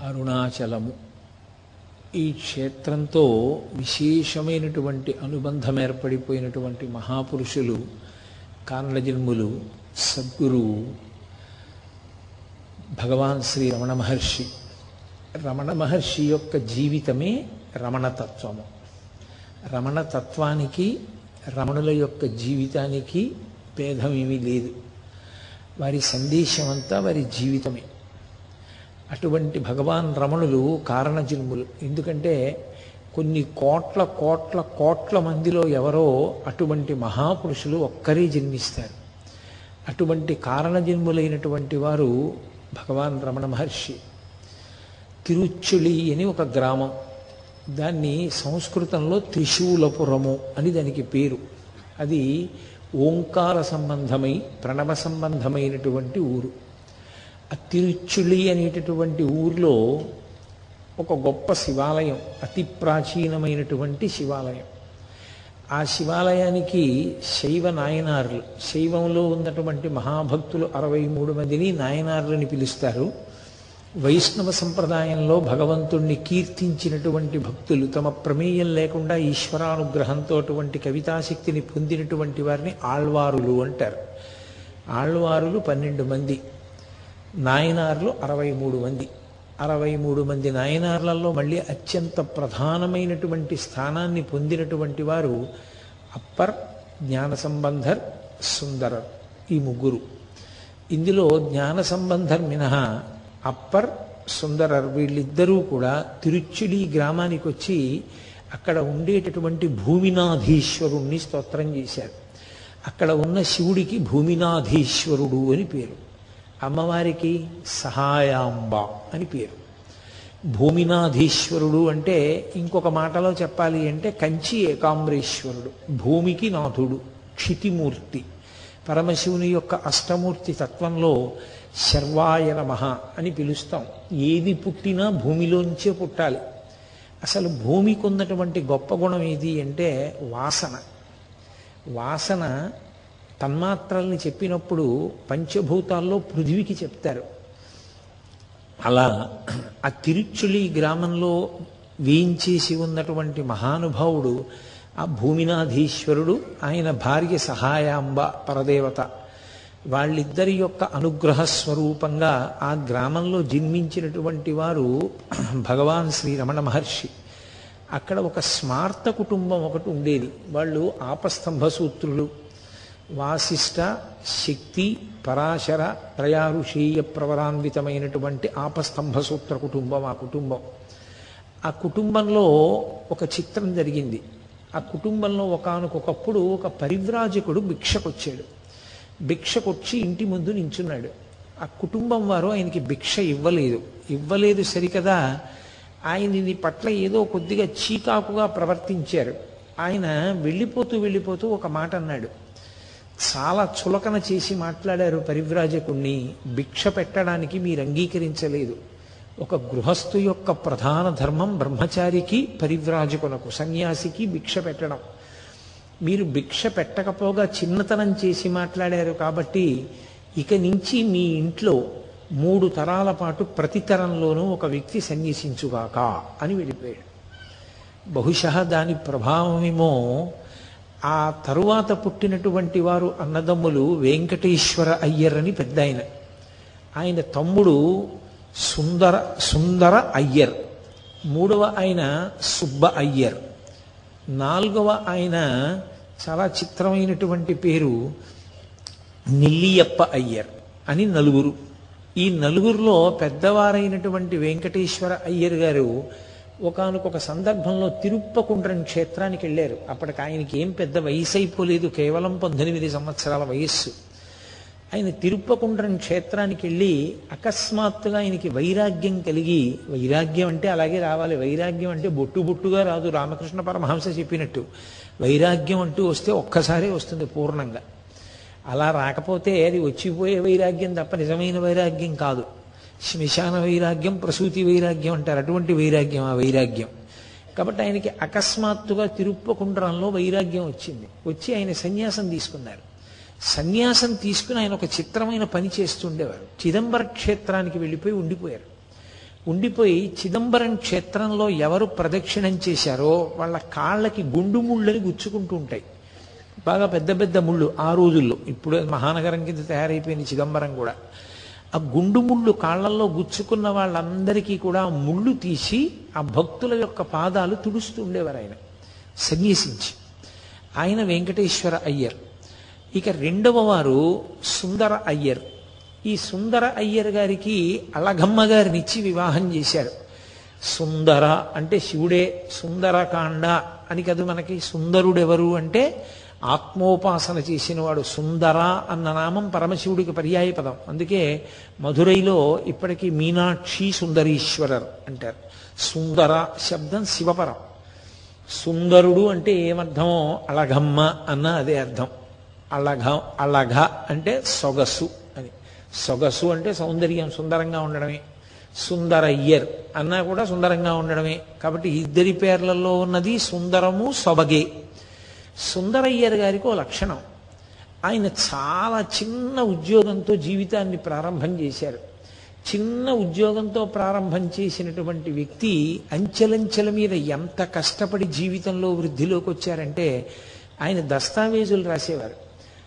అరుణాచలము. ఈ క్షేత్రంతో విశేషమైనటువంటి అనుబంధం ఏర్పడిపోయినటువంటి మహాపురుషులు కారణజన్ములు సద్గురువు భగవాన్ శ్రీ రమణ మహర్షి. రమణ మహర్షి యొక్క జీవితమే రమణతత్వము రమణతత్వానికి రమణుల యొక్క జీవితానికి భేదమేమీ లేదు. వారి సందేశం అంతా వారి జీవితమే. అటువంటి భగవాన్ రమణులు కారణజన్ములు. ఎందుకంటే కొన్ని కోట్ల కోట్ల కోట్ల మందిలో ఎవరో అటువంటి మహాపురుషులు ఒక్కరే జన్మిస్తారు. అటువంటి కారణజన్ములైనటువంటి వారు భగవాన్ రమణ మహర్షి. తిరుచుళి అని ఒక గ్రామం. దాన్ని సంస్కృతంలో త్రిశూలపురము అని దానికి పేరు. అది ఓంకార సంబంధమై ప్రణవ సంబంధమైనటువంటి ఊరు. అతిరుచుళి అనేటటువంటి ఊర్లో ఒక గొప్ప శివాలయం అతి ప్రాచీనమైనటువంటి శివాలయం. ఆ శివాలయానికి శైవ నాయనార్లు శైవంలో ఉన్నటువంటి మహాభక్తులు అరవై మూడు మందిని నాయనార్లని పిలుస్తారు. వైష్ణవ సంప్రదాయంలో భగవంతుణ్ణి కీర్తించినటువంటి భక్తులు తమ ప్రమేయం లేకుండా ఈశ్వరానుగ్రహంతో అటువంటి కవితాశక్తిని పొందినటువంటి వారిని ఆళ్వారులు అంటారు. ఆళ్వారులు పన్నెండు మంది. నాయనార్లు అరవై మూడు మంది. అరవై మూడు మంది నాయనార్లలో మళ్ళీ అత్యంత ప్రధానమైనటువంటి స్థానాన్ని పొందినటువంటి వారు అప్పర్ జ్ఞాన సంబంధర్ సుందరర్ ఈ ముగ్గురు. ఇందులో జ్ఞాన సంబంధర్ మినహా అప్పర్ సుందరర్ వీళ్ళిద్దరూ కూడా తిరుచుడి గ్రామానికి వచ్చి అక్కడ ఉండేటటువంటి భూమినాధీశ్వరుణ్ణి స్తోత్రం చేశారు. అక్కడ ఉన్న శివుడికి భూమినాధీశ్వరుడు అని పేరు. అమ్మవారికి సహాయాంబ అని పేరు. భూమినాధీశ్వరుడు అంటే ఇంకొక మాటలో చెప్పాలి అంటే కంచి ఏకాంబరేశ్వరుడు భూమికి నాథుడు క్షితిమూర్తి. పరమశివుని యొక్క అష్టమూర్తి తత్వంలో శర్వాయ నమః అని పిలుస్తాం. ఏది పుట్టినా భూమిలోంచే పుట్టాలి. అసలు భూమికి ఉన్నటువంటి గొప్ప గుణం ఏది అంటే వాసన. వాసన తన్మాత్రల్ని చెప్పినప్పుడు పంచభూతాల్లో పృథివికి చెప్తారు. అలా ఆ తిరుచులి గ్రామంలో వేయించేసి ఉన్నటువంటి మహానుభావుడు ఆ భూమినాధీశ్వరుడు ఆయన భార్య సహాయాంబ పరదేవత వాళ్ళిద్దరి యొక్క అనుగ్రహ స్వరూపంగా ఆ గ్రామంలో జన్మించినటువంటి వారు భగవాన్ శ్రీ రమణ మహర్షి. అక్కడ ఒక స్మార్త కుటుంబం ఒకటి ఉండేది. వాళ్ళు ఆపస్తంభ సూత్రులు వాసిష్ట శక్తి పరాశర త్రయారుషీయ ప్రవరాన్వితమైనటువంటి ఆపస్తంభ సూత్ర కుటుంబం ఆ కుటుంబం. ఆ కుటుంబంలో ఒక చిత్రం జరిగింది. ఆ కుటుంబంలో ఒకనకొకప్పుడు ఒక పరివ్రాజకుడు భిక్షకొచ్చాడు. భిక్షకొచ్చి ఇంటి ముందు నించున్నాడు. ఆ కుటుంబం వారు ఆయనకి భిక్ష ఇవ్వలేదు. ఇవ్వలేదు సరికదా ఆయనని పట్ల ఏదో కొద్దిగా చీకాకుగా ప్రవర్తించారు. ఆయన వెళ్ళిపోతూ వెళ్ళిపోతూ ఒక మాట అన్నాడు. చాలా చులకన చేసి మాట్లాడారు పరివ్రాజకుణ్ణి. భిక్ష పెట్టడానికి మీరు అంగీకరించలేదు. ఒక గృహస్థు యొక్క ప్రధాన ధర్మం బ్రహ్మచారికి పరివ్రాజకునకు సన్యాసికి భిక్ష పెట్టడం. మీరు భిక్ష పెట్టకపోగా చిన్నతనం చేసి మాట్లాడారు కాబట్టి ఇక నుంచి మీ ఇంట్లో మూడు తరాల పాటు ప్రతి తరంలోనూ ఒక వ్యక్తి సన్యసించుగాక అని వెళ్ళిపోయాడు బహుశా దాని ప్రభావమేమో ఆ తరువాత పుట్టినటువంటి వారు అన్నదమ్ములు వెంకటేశ్వర అయ్యర్ అని పెద్ద ఆయన. ఆయన తమ్ముడు సుందర సుందర అయ్యర్. మూడవ ఆయన సుబ్బ అయ్యర్. నాలుగవ ఆయన చాలా చిత్రమైనటువంటి పేరు నిల్లియప్ప అయ్యర్ అని నలుగురు. ఈ నలుగురిలో పెద్దవారైనటువంటి వెంకటేశ్వర అయ్యర్ గారు ఒకనకొక సందర్భంలో తిరుప్పకుండ్రం క్షేత్రానికి వెళ్ళారు. అప్పటికి ఆయనకి ఏం పెద్ద వయసు అయిపోలేదు. కేవలం పద్దెనిమిది సంవత్సరాల వయస్సు. ఆయన తిరుప్పకుండ్రం క్షేత్రానికి వెళ్ళి అకస్మాత్తుగా ఆయనకి వైరాగ్యం కలిగి వైరాగ్యం అంటే అలాగే రావాలి. వైరాగ్యం అంటే బొట్టు బొట్టుగా రాదు. రామకృష్ణ పరమహంస చెప్పినట్టు. వైరాగ్యం అంటూ వస్తే ఒక్కసారే వస్తుంది పూర్ణంగా. అలా రాకపోతే అది వచ్చిపోయే వైరాగ్యం తప్ప నిజమైన వైరాగ్యం కాదు. శ్మశాన వైరాగ్యం ప్రసూతి వైరాగ్యం అంటారు. అటువంటి వైరాగ్యం ఆ వైరాగ్యం. కాబట్టి ఆయనకి అకస్మాత్తుగా తిరుప్పకుండ్రంలో వైరాగ్యం వచ్చింది. వచ్చి ఆయన సన్యాసం తీసుకున్నారు. సన్యాసం తీసుకుని ఆయన ఒక చిత్రమైన పని చేస్తుండేవారు చిదంబర క్షేత్రానికి వెళ్ళిపోయి ఉండిపోయారు. ఉండిపోయి చిదంబరం క్షేత్రంలో ఎవరు ప్రదక్షిణం చేశారో వాళ్ళ కాళ్ళకి గుండు ముళ్ళని గుచ్చుకుంటూ ఉంటాయి. బాగా పెద్ద పెద్ద ముళ్ళు ఆ రోజుల్లో. ఇప్పుడు మహానగరం కింద తయారైపోయింది చిదంబరం కూడా. ఆ గుండు ముళ్ళు కాళ్ళల్లో గుచ్చుకున్న వాళ్ళందరికీ కూడా ముళ్ళు తీసి ఆ భక్తుల యొక్క పాదాలు తుడుస్తూ ఉండేవారు ఆయన. సన్యసించి. ఆయన వెంకటేశ్వర అయ్యర్. ఇక రెండవ వారు సుందర అయ్యర్. ఈ సుందర అయ్యర్ గారికి అలగమ్మ గారినిచ్చి వివాహం చేశారు. సుందర అంటే శివుడే సుందరకాండ అని కదా మనకి సుందరుడెవరు అంటే ఆత్మోపాసన చేసినవాడు సుందర అన్న నామం పరమశివుడికి పర్యాయ పదం. అందుకే మధురైలో ఇప్పటికీ మీనాక్షి సుందరీశ్వరర్ అంటారు. సుందర శబ్దం శివపరం. సుందరుడు అంటే ఏమర్థమో అలఘమ్మ అన్న అదే అర్థం. అళఘ అళఘ అంటే సొగసు అని. సొగసు అంటే సౌందర్యం సుందరంగా ఉండడమే. సుందరయ్యర్ అన్నా కూడా సుందరంగా ఉండడమే. కాబట్టి ఇద్దరి పేర్లలో ఉన్నది సుందరము సొబగే. సుందరయ్యర్ గారికి ఓ లక్షణం. ఆయన చాలా చిన్న ఉద్యోగంతో జీవితాన్ని ప్రారంభం చేశారు. చిన్న ఉద్యోగంతో ప్రారంభం చేసినటువంటి వ్యక్తి అంచెలంచెల మీద ఎంత కష్టపడి జీవితంలో వృద్ధిలోకి వచ్చారంటే ఆయన దస్తావేజులు రాసేవారు.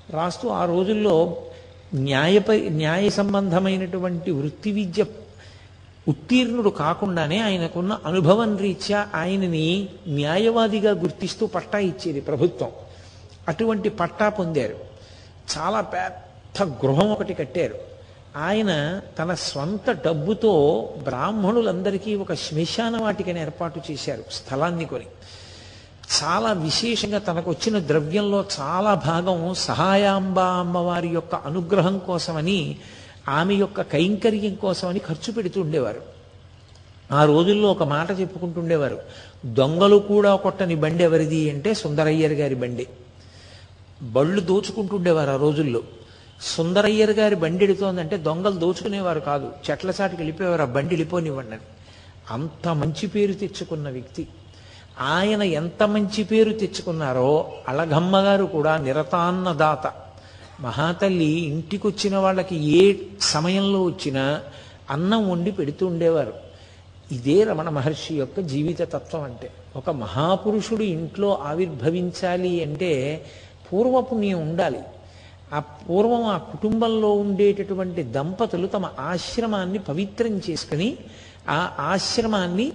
రాస్తూ ఆ రోజుల్లో న్యాయప న్యాయ సంబంధమైనటువంటి వృత్తి విద్య ఉత్తీర్ణుడు కాకుండానే ఆయనకున్న అనుభవం రీత్యా ఆయనని న్యాయవాదిగా గుర్తిస్తూ పట్టా ఇచ్చేది ప్రభుత్వం. అటువంటి పట్టా పొందారు. చాలా పెద్ద గృహం ఒకటి కట్టారు. ఆయన తన స్వంత డబ్బుతో బ్రాహ్మణులందరికీ ఒక శ్మశాన వాటికని ఏర్పాటు చేశారు స్థలాన్ని కొని. చాలా విశేషంగా తనకు వచ్చిన ద్రవ్యంలో చాలా భాగం సహాయాంబ అమ్మవారి యొక్క అనుగ్రహం కోసమని ఆమె యొక్క కైంకర్యం కోసమని ఖర్చు పెడుతుండేవారు ఆ రోజుల్లో ఒక మాట చెప్పుకుంటుండేవారు దొంగలు కూడా కొట్టని బండి ఎవరిది అంటే సుందరయ్యర్ గారి బండి. బళ్ళు దోచుకుంటుండేవారు ఆ రోజుల్లో. సుందరయ్యర్ గారి బండి ఎడుతోందంటే దొంగలు దోచుకునేవారు కాదు. చెట్ల సాటికి వెళ్ళిపోయేవారు ఆ బండి వెళ్ళిపోనివ్వండి అని. అంత మంచి పేరు తెచ్చుకున్న వ్యక్తి. ఆయన ఎంత మంచి పేరు తెచ్చుకున్నారో అలగమ్మ గారు కూడా నిరతాన్నదాత. మహాతల్లి ఇంటికొచ్చిన వాళ్ళకి ఏ సమయంలో వచ్చినా అన్నం వండి పెడుతూ ఉండేవారు. ఇదే రమణ మహర్షి యొక్క జీవిత తత్వం అంటే. ఒక మహాపురుషుడు ఇంట్లో ఆవిర్భవించాలి అంటే పూర్వపుణ్యం ఉండాలి. ఆ పూర్వం ఆ కుటుంబంలో ఉండేటటువంటి దంపతులు తమ ఆశ్రమాన్ని పవిత్రం చేసుకుని ఆ ఆశ్రమాన్ని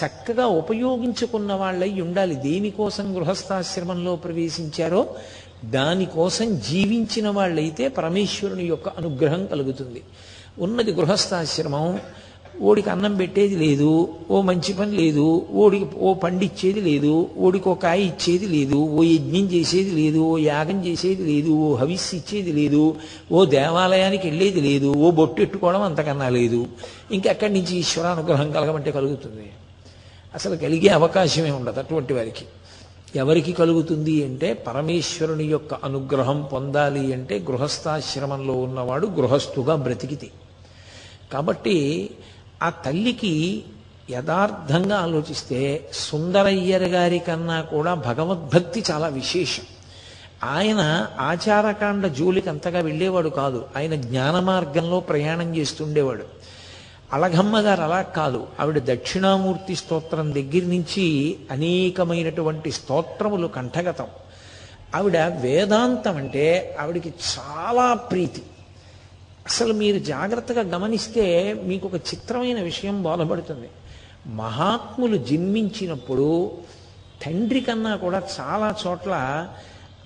చక్కగా ఉపయోగించుకున్న వాళ్ళై ఉండాలి. దేనికోసం గృహస్థాశ్రమంలో ప్రవేశించారో దానికోసం జీవించిన వాళ్ళైతే పరమేశ్వరుని యొక్క అనుగ్రహం కలుగుతుంది. ఉన్నది గృహస్థాశ్రమం ఓడికి అన్నం పెట్టేది లేదు ఓ మంచి పని లేదు ఓడికి ఓ పండిచ్చేది లేదు ఓడికి ఓ కాయ ఇచ్చేది లేదు ఓ యజ్ఞం చేసేది లేదు ఓ యాగం చేసేది లేదు ఓ హవిస్సు ఇచ్చేది లేదు ఓ దేవాలయానికి వెళ్ళేది లేదు ఓ బొట్టెట్టుకోవడం అంతకన్నా లేదు. ఇంకెక్కడి నుంచి ఈశ్వరానుగ్రహం కలగమంటే కలుగుతుంది. అసలు కలిగే అవకాశమే ఉండదు అటువంటి వారికి. ఎవరికి కలుగుతుంది అంటే పరమేశ్వరుని యొక్క అనుగ్రహం పొందాలి అంటే గృహస్థాశ్రమంలో ఉన్నవాడు గృహస్థుగా బ్రతికితే. కాబట్టి ఆ తల్లికి యథార్థంగా ఆలోచిస్తే సుందరయ్యర్ గారి కన్నా కూడా భగవద్భక్తి చాలా విశేషం. ఆయన ఆచారకాండ జోలికి అంతగా వెళ్ళేవాడు కాదు. ఆయన జ్ఞాన మార్గంలో ప్రయాణం చేస్తుండేవాడు. అలఘమ్మ గారు అలా కాదు. ఆవిడ దక్షిణామూర్తి స్తోత్రం దగ్గర నుంచి అనేకమైనటువంటి స్తోత్రములు కంఠగతం. ఆవిడ వేదాంతం అంటే ఆవిడికి చాలా ప్రీతి. అసలు మీరు జాగ్రత్తగా గమనిస్తే మీకు ఒక చిత్రమైన విషయం బోధపడుతుంది. మహాత్ములు జన్మించినప్పుడు తండ్రి కన్నా కూడా చాలా చోట్ల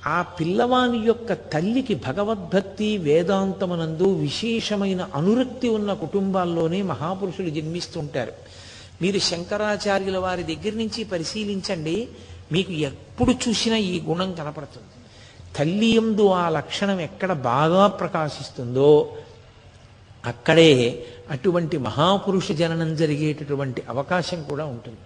ఆ పిల్లవాని యొక్క తల్లికి భగవద్భక్తి వేదాంతమునందు విశేషమైన అనురక్తి ఉన్న కుటుంబాల్లోనే మహాపురుషులు జన్మిస్తుంటారు. మీరు శంకరాచార్యుల వారి దగ్గర నుంచి పరిశీలించండి మీకు ఎప్పుడు చూసినా ఈ గుణం కనపడుతుంది. తల్లి యందు ఆ లక్షణం ఎక్కడ బాగా ప్రకాశిస్తుందో అక్కడే అటువంటి మహాపురుష జననం జరిగేటటువంటి అవకాశం కూడా ఉంటుంది.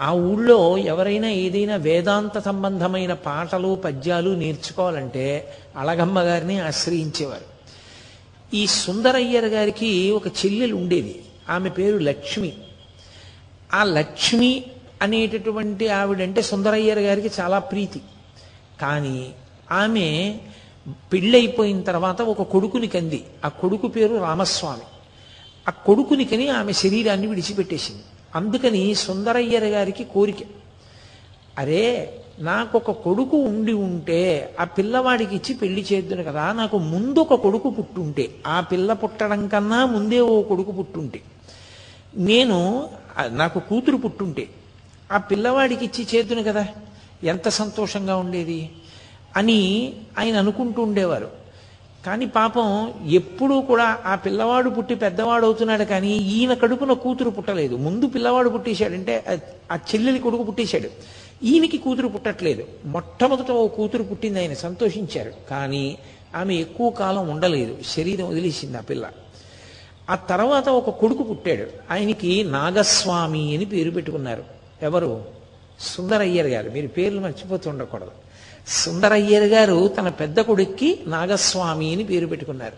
ఆ ఊళ్ళో ఎవరైనా ఏదైనా వేదాంత సంబంధమైన పాటలు పద్యాలు నేర్చుకోవాలంటే అళగమ్మ గారిని ఆశ్రయించేవారు. ఈ సుందరయ్యర్ గారికి ఒక చెల్లెలు ఉండేది. ఆమె పేరు లక్ష్మి. ఆ లక్ష్మి అనేటటువంటి ఆవిడంటే సుందరయ్యర్ గారికి చాలా ప్రీతి. కానీ ఆమె పెళ్ళైపోయిన తర్వాత ఒక కొడుకుని కంది. ఆ కొడుకు పేరు రామస్వామి. ఆ కొడుకుని కని ఆమె శరీరాన్ని విడిచిపెట్టేసింది. అందుకని సుందరయ్యర్ గారికి కోరిక. అరే నాకు ఒక కొడుకు ఉండి ఉంటే ఆ పిల్లవాడికి ఇచ్చి పెళ్ళి చేద్దును కదా నాకు ముందు ఒక కొడుకు పుట్టుంటే ఆ పిల్ల పుట్టడం కన్నా ముందే ఓ కొడుకు పుట్టుంటే నేను నాకు కూతురు పుట్టుంటే ఆ పిల్లవాడికి ఇచ్చి చేద్దును కదా ఎంత సంతోషంగా ఉండేది అని ఆయన అనుకుంటూ ఉండేవారు. కానీ పాపం ఎప్పుడూ కూడా ఆ పిల్లవాడు పుట్టి పెద్దవాడు అవుతున్నాడు కానీ ఈయన కడుపున కూతురు పుట్టలేదు. ముందు పిల్లవాడు పుట్టేశాడంటే ఆ- ఆ చెల్లెలి కొడుకు పుట్టేశాడు. ఈయనకి కూతురు పుట్టట్లేదు. మొట్టమొదట ఓ కూతురు పుట్టింది ఆయన సంతోషించారు. కానీ ఆమె ఎక్కువ కాలం ఉండలేదు. శరీరం వదిలేసింది ఆ పిల్ల. ఆ తర్వాత ఒక కొడుకు పుట్టాడు. ఆయనకి నాగస్వామి అని పేరు పెట్టుకున్నారు. ఎవరు? సుందరయ్యర్ గారు. మీరు పేర్లు మర్చిపోతూ ఉండకూడదు సుందరయ్యర్ గారు తన పెద్ద కొడుక్కి నాగస్వామి అని పేరు పెట్టుకున్నారు.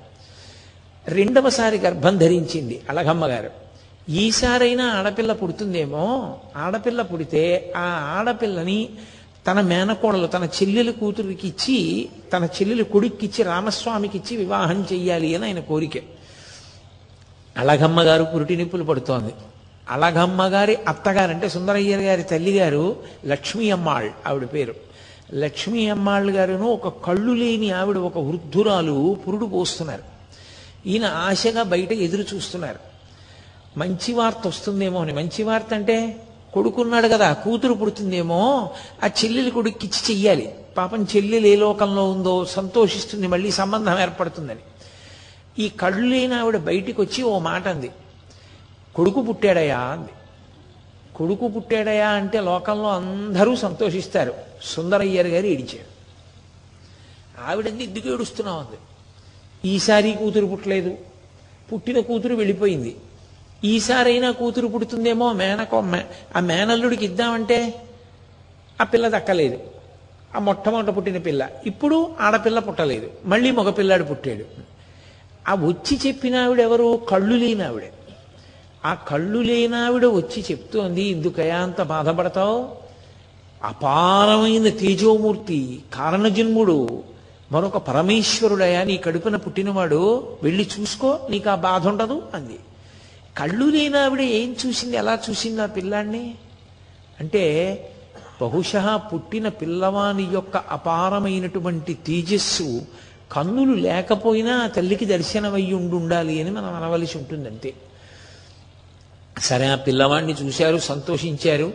రెండవసారి గర్భం ధరించింది అలగమ్మ గారు. ఈసారైనా ఆడపిల్ల పుడుతుందేమో? ఆడపిల్ల పుడితే ఆ ఆడపిల్లని తన మేనకోడలు తన చెల్లెలు కూతురికి ఇచ్చి తన చెల్లెలు కొడుక్కిచ్చి రామస్వామికి ఇచ్చి వివాహం చెయ్యాలి అని ఆయన కోరిక. అలగమ్మ గారు పురిటి నిప్పులు పడుతోంది. అలగమ్మ గారి అత్తగారు అంటే సుందరయ్యర్ గారి తల్లిగారు లక్ష్మీ అమ్మాళ్ ఆవిడ పేరు. లక్ష్మీ అమ్మాళ్ళు గారును ఒక కళ్ళు లేని ఆవిడ ఒక వృద్ధురాలు పురుడు పోస్తున్నారు ఈయన ఆశగా బయట ఎదురు చూస్తున్నారు. మంచి వార్త వస్తుందేమో అని. మంచి వార్త అంటే కొడుకున్నాడు కదా కూతురు పుడుతుందేమో ఆ చెల్లెలి కొడుక్కిచ్చి చెయ్యాలి. పాపం చెల్లెలు ఏ లోకంలో ఉందో సంతోషిస్తుంది మళ్ళీ సంబంధం ఏర్పడుతుందని. ఈ కళ్ళు లేని ఆవిడ బయటికి వచ్చి ఓ మాట అంది. కొడుకు పుట్టాడయా అంది. కొడుకు పుట్టాడయా అంటే లోకంలో అందరూ సంతోషిస్తారు. సుందరయ్యర్ గారు ఏడిచారు. ఆవిడంది ఎందుకు ఏడుస్తున్నావు అంది. ఈసారి కూతురు పుట్టలేదు. పుట్టిన కూతురు వెళ్ళిపోయింది. ఈసారైనా కూతురు పుడుతుందేమో మేనకో ఆ మేనల్లుడికి ఇద్దామంటే ఆ పిల్ల దక్కలేదు. ఆ మొట్టమొదట పుట్టిన పిల్ల. ఇప్పుడు ఆడపిల్ల పుట్టలేదు. మళ్ళీ మగపిల్లాడు పుట్టాడు. ఆ వచ్చి చెప్పిన ఆవిడ ఎవరు? కళ్ళు లేని ఆవిడే. ఆ కళ్ళు లేనావిడ వచ్చి చెప్తోంది ఎందుకయా అంత బాధపడతావు? అపారమైన తేజోమూర్తి కారణజన్ముడు మరొక పరమేశ్వరుడయా నీ కడుపున పుట్టినవాడు వెళ్ళి చూసుకో నీకు ఆ బాధ ఉండదు అంది. కళ్ళు లేనావిడ ఏం చూసింది ఎలా చూసింది ఆ పిల్లాన్ని అంటే బహుశా పుట్టిన పిల్లవాని యొక్క అపారమైనటువంటి తేజస్సు కన్నులు లేకపోయినా ఆ తల్లికి దర్శనమయ్యి ఉండి ఉండాలి అని మనం అనవలసి ఉంటుంది అంతే సరే ఆ పిల్లవాడిని చూశారు సంతోషించారు.